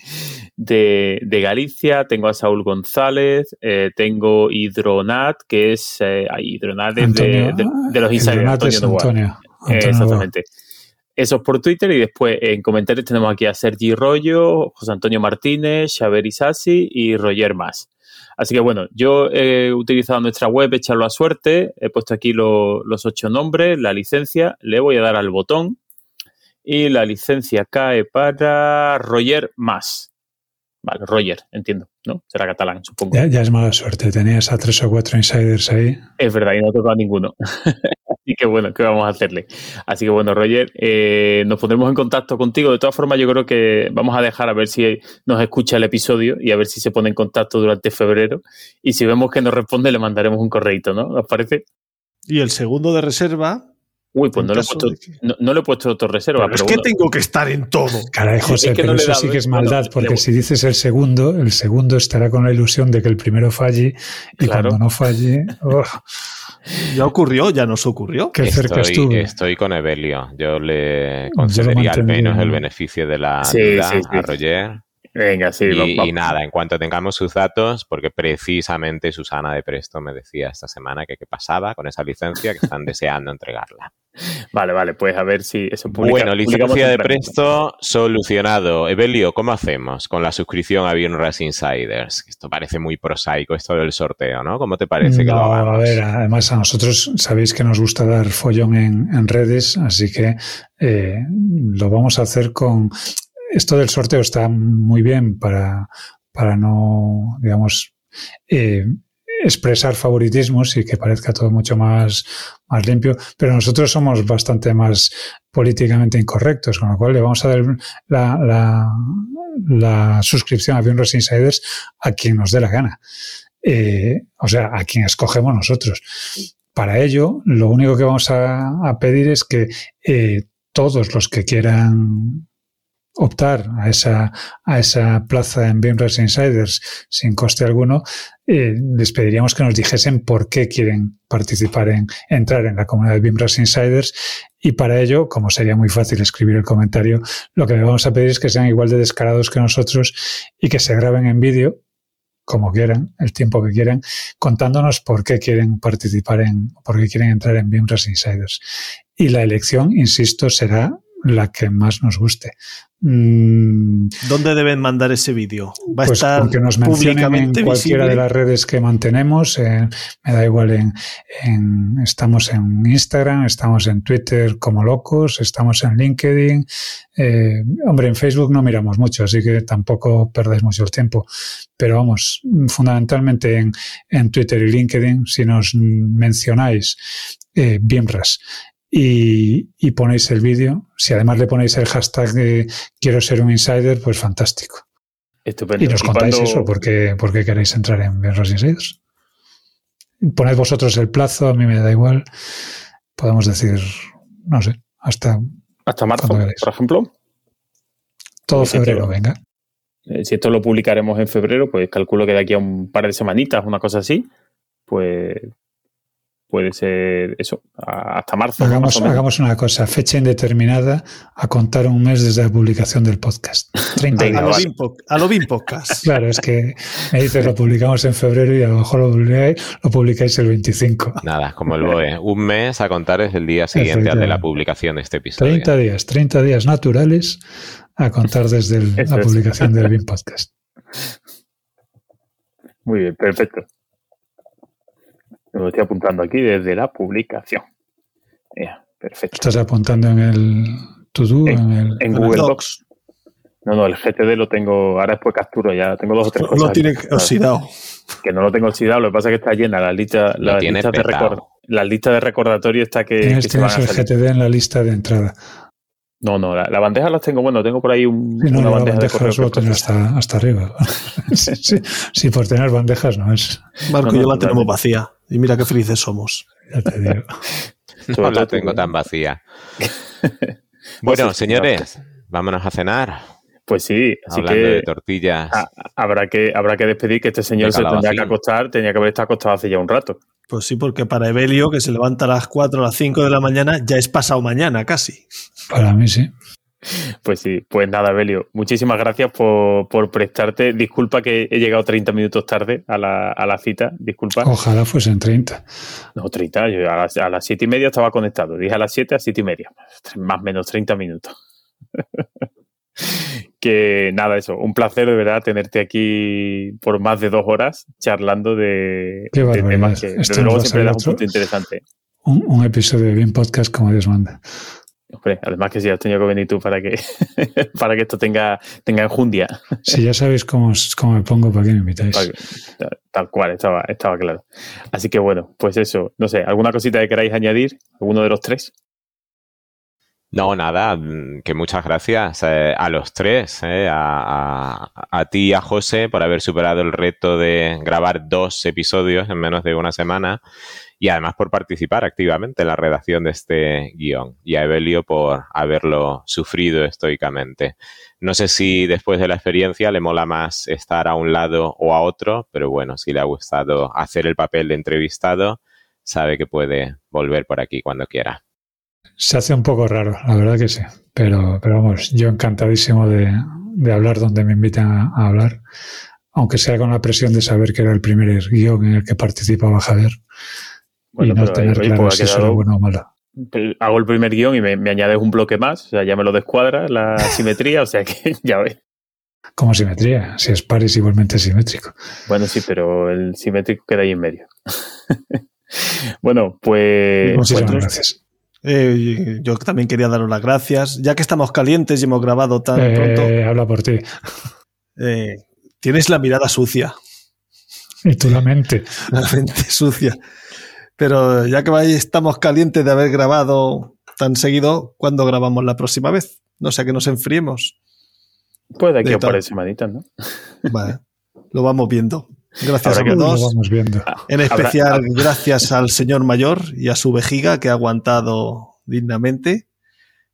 de, Galicia, tengo a Saúl González, tengo Hidronat, que es Hidronat de, los insiders. Antonio, exactamente. Eso es por Twitter y después en comentarios tenemos aquí a Sergi Rollo, José Antonio Martínez, Xaver Isasi y Roger Más. Así que bueno, yo he utilizado nuestra web, echarlo a suerte, he puesto aquí los ocho nombres, la licencia, le voy a dar al botón y la licencia cae para Roger Más. Vale, Roger, entiendo, ¿no? Será catalán, supongo. Ya, es mala suerte, tenías a tres o cuatro insiders ahí. Es verdad, y no tocado a ninguno. [laughs] Así que bueno, ¿qué vamos a hacerle? Así que bueno, Roger, eh, nos pondremos en contacto contigo. De todas formas, yo creo que vamos a dejar a ver si nos escucha el episodio y a ver si se pone en contacto durante febrero. Y si vemos que nos responde, le mandaremos un correito, ¿no? ¿Os parece? Y el segundo de reserva Uy, pues no le, he puesto, no, le he puesto autorreserva. Pero, es que tengo que estar en todo. Caray, José, pero eso sí que es maldad, porque si dices el segundo, el segundo estará con la ilusión de que el primero falle y cuando no falle. Oh. [laughs] Ya ocurrió, ya nos ocurrió. Qué cerca estoy, estuve. Estoy con Evelio. Yo le concedería al menos el beneficio de la duda a Roger. Venga, sí. Y, y, nada, en cuanto tengamos sus datos, porque precisamente Susana de Presto me decía esta semana que qué pasaba con esa licencia, que están [laughs] deseando entregarla. Vale, vale, pues a ver si eso publica, Bueno, licencia de Presto solucionado. Evelio, ¿cómo hacemos con la suscripción a Bienras Insiders? Esto parece muy prosaico, esto del sorteo, ¿no? ¿Cómo te parece que lo hagamos? A ver, además a nosotros sabéis que nos gusta dar follón en, redes, así que eh, lo vamos a hacer con... Esto del sorteo está muy bien para, para no, digamos, eh, expresar favoritismos y que parezca todo mucho más, más limpio, pero nosotros somos bastante más políticamente incorrectos, con lo cual le vamos a dar la, la, suscripción a Bienros Insiders a quien nos dé la gana. Eh, o sea, a quien escogemos nosotros. Para ello, lo único que vamos a, pedir es que eh, todos los que quieran optar a esa, a esa plaza en Bienras Insiders sin coste alguno, eh, les pediríamos que nos dijesen por qué quieren participar en entrar en la comunidad de Bienras Insiders y para ello, como sería muy fácil escribir el comentario, lo que le vamos a pedir es que sean igual de descarados que nosotros y que se graben en vídeo como quieran, el tiempo que quieran, contándonos por qué quieren participar en, por qué quieren entrar en Bienras Insiders. Y la elección, insisto, será la que más nos guste. Mm, ¿Dónde deben mandar ese vídeo? ¿Va a pues estar que nos mencionen en cualquiera de las redes que mantenemos. Eh, me da igual en, estamos en Instagram, estamos en Twitter como locos, estamos en LinkedIn. Eh, hombre, en Facebook no miramos mucho, así que tampoco perdáis mucho el tiempo. Pero vamos, fundamentalmente en, en Twitter y LinkedIn, si nos mencionáis eh, BIMRAS y, ponéis el vídeo. Si además le ponéis el hashtag de quiero ser un insider, pues fantástico. Estupendo. Y nos contáis eso, porque, porque queréis entrar en los Insiders. Poned vosotros el plazo, a mí me da igual. Podemos decir, no sé, hasta. Hasta marzo, por ejemplo. Todo febrero, venga. Eh, si esto lo publicaremos en febrero, pues calculo que de aquí a un par de semanitas, una cosa así, pues puede ser eso, hasta marzo. Hagamos, hagamos, una cosa, fecha indeterminada a contar un mes desde la publicación del podcast. [laughs] 30 días. A lo, BIM, Podcast. [laughs] Claro, es que me dices lo publicamos en febrero y a lo mejor lo publicáis, lo publicáis el 25. Nada, como el BOE. Un mes a contar es el día siguiente al de la publicación de este episodio. 30 días, 30 días naturales a contar desde la publicación del BIM Podcast. Muy bien, perfecto. Lo estoy apuntando aquí desde la publicación. perfecto. ¿Estás apuntando en el To-Do? En, en, Google Docs. No, no, el GTD lo tengo, ahora después capturo ya, tengo dos o tres cosas. Lo tiene oxidado. Que no lo tengo oxidado, lo que pasa es que está llena la lista, la lista de record, la lista de recordatorio está que, tienes, que tienes el GTD en la lista de entrada. No, no, la, bandeja las tengo, bueno, tengo por ahí un, no, una bandeja, de correo. Solo tener hasta, hasta arriba. [laughs] sí, sí, por tener bandejas no es. Marco, yo la tenemos vacía. Y mira qué felices somos. Ya te digo. no la tengo tan vacía. [laughs] bueno, señores, vámonos a cenar. Pues sí, así Hablando de tortillas. habrá, que, habrá que despedir que este señor se tendría que acostar, tenía que haber estado acostado hace ya un rato. Pues sí, porque para Evelio, que se levanta a las 4 o las 5 de la mañana, ya es pasado mañana casi. Para mí sí. Pues sí, pues nada, Belio, muchísimas gracias por, prestarte. Disculpa que he llegado 30 minutos tarde a la, cita, disculpa. Ojalá fuesen 30. No, 30, yo a las, a 7 y media estaba conectado. Dije a las 7 a 7 y media, más o menos 30 minutos. [laughs] que nada, eso, un placer de verdad tenerte aquí por más de dos horas charlando de, temas que desde luego siempre da un punto interesante. Un, un episodio de Bien Podcast como Dios manda además que si has tenido que venir tú para que, [laughs] para que esto tenga, tenga enjundia. Sí, ya sabéis cómo, cómo me pongo para que me invitáis. Tal cual, estaba, estaba claro. Así que bueno, pues eso, no sé, ¿alguna cosita que queráis añadir? ¿Alguno de los tres? No, nada, que muchas gracias eh, a los tres, eh, a, a, ti y a José por haber superado el reto de grabar dos episodios en menos de una semana y además por participar activamente en la redacción de este guion y a Evelio por haberlo sufrido estoicamente. No sé si después de la experiencia le mola más estar a un lado o a otro, pero bueno, si le ha gustado hacer el papel de entrevistado, sabe que puede volver por aquí cuando quiera. Se hace un poco raro, la verdad que sí, pero, pero vamos, yo encantadísimo de, hablar donde me invitan a, a hablar aunque sea con la presión de saber que era el primer guion en el que participaba Javier y no tener claro si eso bueno o malo. Hago el primer guion y me, añades un bloque más, o sea, ya me lo descuadra la [laughs] simetría, o sea que [laughs] ya ves. Como simetría, si es par es igualmente simétrico. Bueno, sí, pero el simétrico queda ahí en medio. [laughs] bueno, pues. Muchísimas gracias. Eh, yo también quería daros las gracias. Ya que estamos calientes y hemos grabado tan eh, pronto. Habla por ti. Eh, tienes la mirada sucia. Y tú la mente. [laughs] La mente sucia. Pero ya que estamos calientes de haber grabado tan seguido, ¿cuándo grabamos la próxima vez? No sé, que nos enfriemos. Puede aquí a semanitas, ¿no? Vale, lo vamos viendo. Gracias a todos. vamos viendo. Ah, en especial, gracias al señor mayor y a su vejiga que ha aguantado dignamente.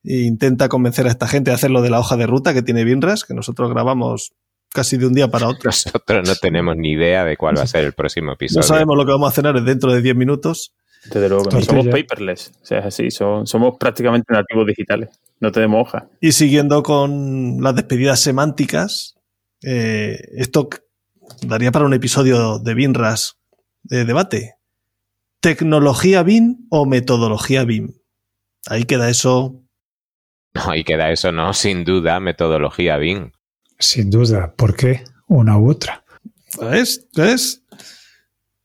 E intenta convencer a esta gente de hacer lo de la hoja de ruta que tiene Binras, que nosotros grabamos casi de un día para otro. Nosotros no tenemos ni idea de cuál va a ser el próximo episodio. No sabemos lo que vamos a cenar dentro de 10 minutos. Desde luego, somos paperless, o sea, así, somos prácticamente nativos digitales, no tenemos hoja. Y siguiendo con las despedidas semánticas, eh, esto daría para un episodio de BINRAS de debate. ¿Tecnología BIM o metodología BIM? Ahí queda eso No, y queda eso, ¿no? Sin duda, metodología BIM. Sin duda. ¿Por qué? Una u otra. ¿Ves? ¿Ves?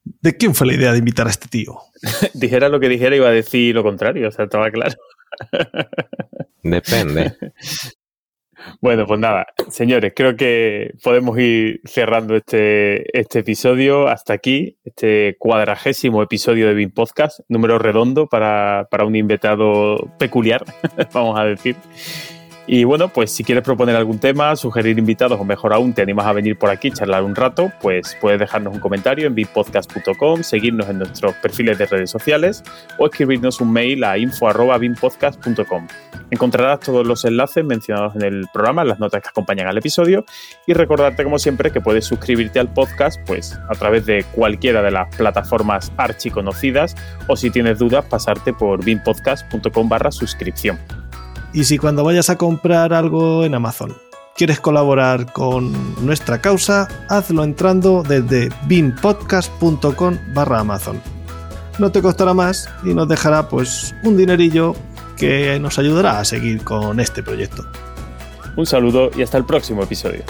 ¿De quién fue la idea de invitar a este tío? [laughs] dijera lo que dijera, iba a decir lo contrario, o sea, estaba claro. Depende. [laughs] Bueno, pues nada, señores, creo que podemos ir cerrando este, este episodio hasta aquí, este cuadragésimo episodio de BIM Podcast, número redondo para, para un invitado peculiar, [laughs] vamos a decir. Y bueno, pues si quieres proponer algún tema, sugerir invitados o mejor aún te animas a venir por aquí, charlar un rato, pues puedes dejarnos un comentario en bitpodcast.com, seguirnos en nuestros perfiles de redes sociales o escribirnos un mail a info.bitpodcast.com. Encontrarás todos los enlaces mencionados en el programa, las notas que acompañan al episodio y recordarte como siempre que puedes suscribirte al podcast pues a través de cualquiera de las plataformas archiconocidas o si tienes dudas pasarte por binpodcast.com barra suscripción. Y si cuando vayas a comprar algo en Amazon quieres colaborar con nuestra causa, hazlo entrando desde binpodcast.com barra Amazon. No te costará más y nos dejará pues un dinerillo que nos ayudará a seguir con este proyecto. Un saludo y hasta el próximo episodio.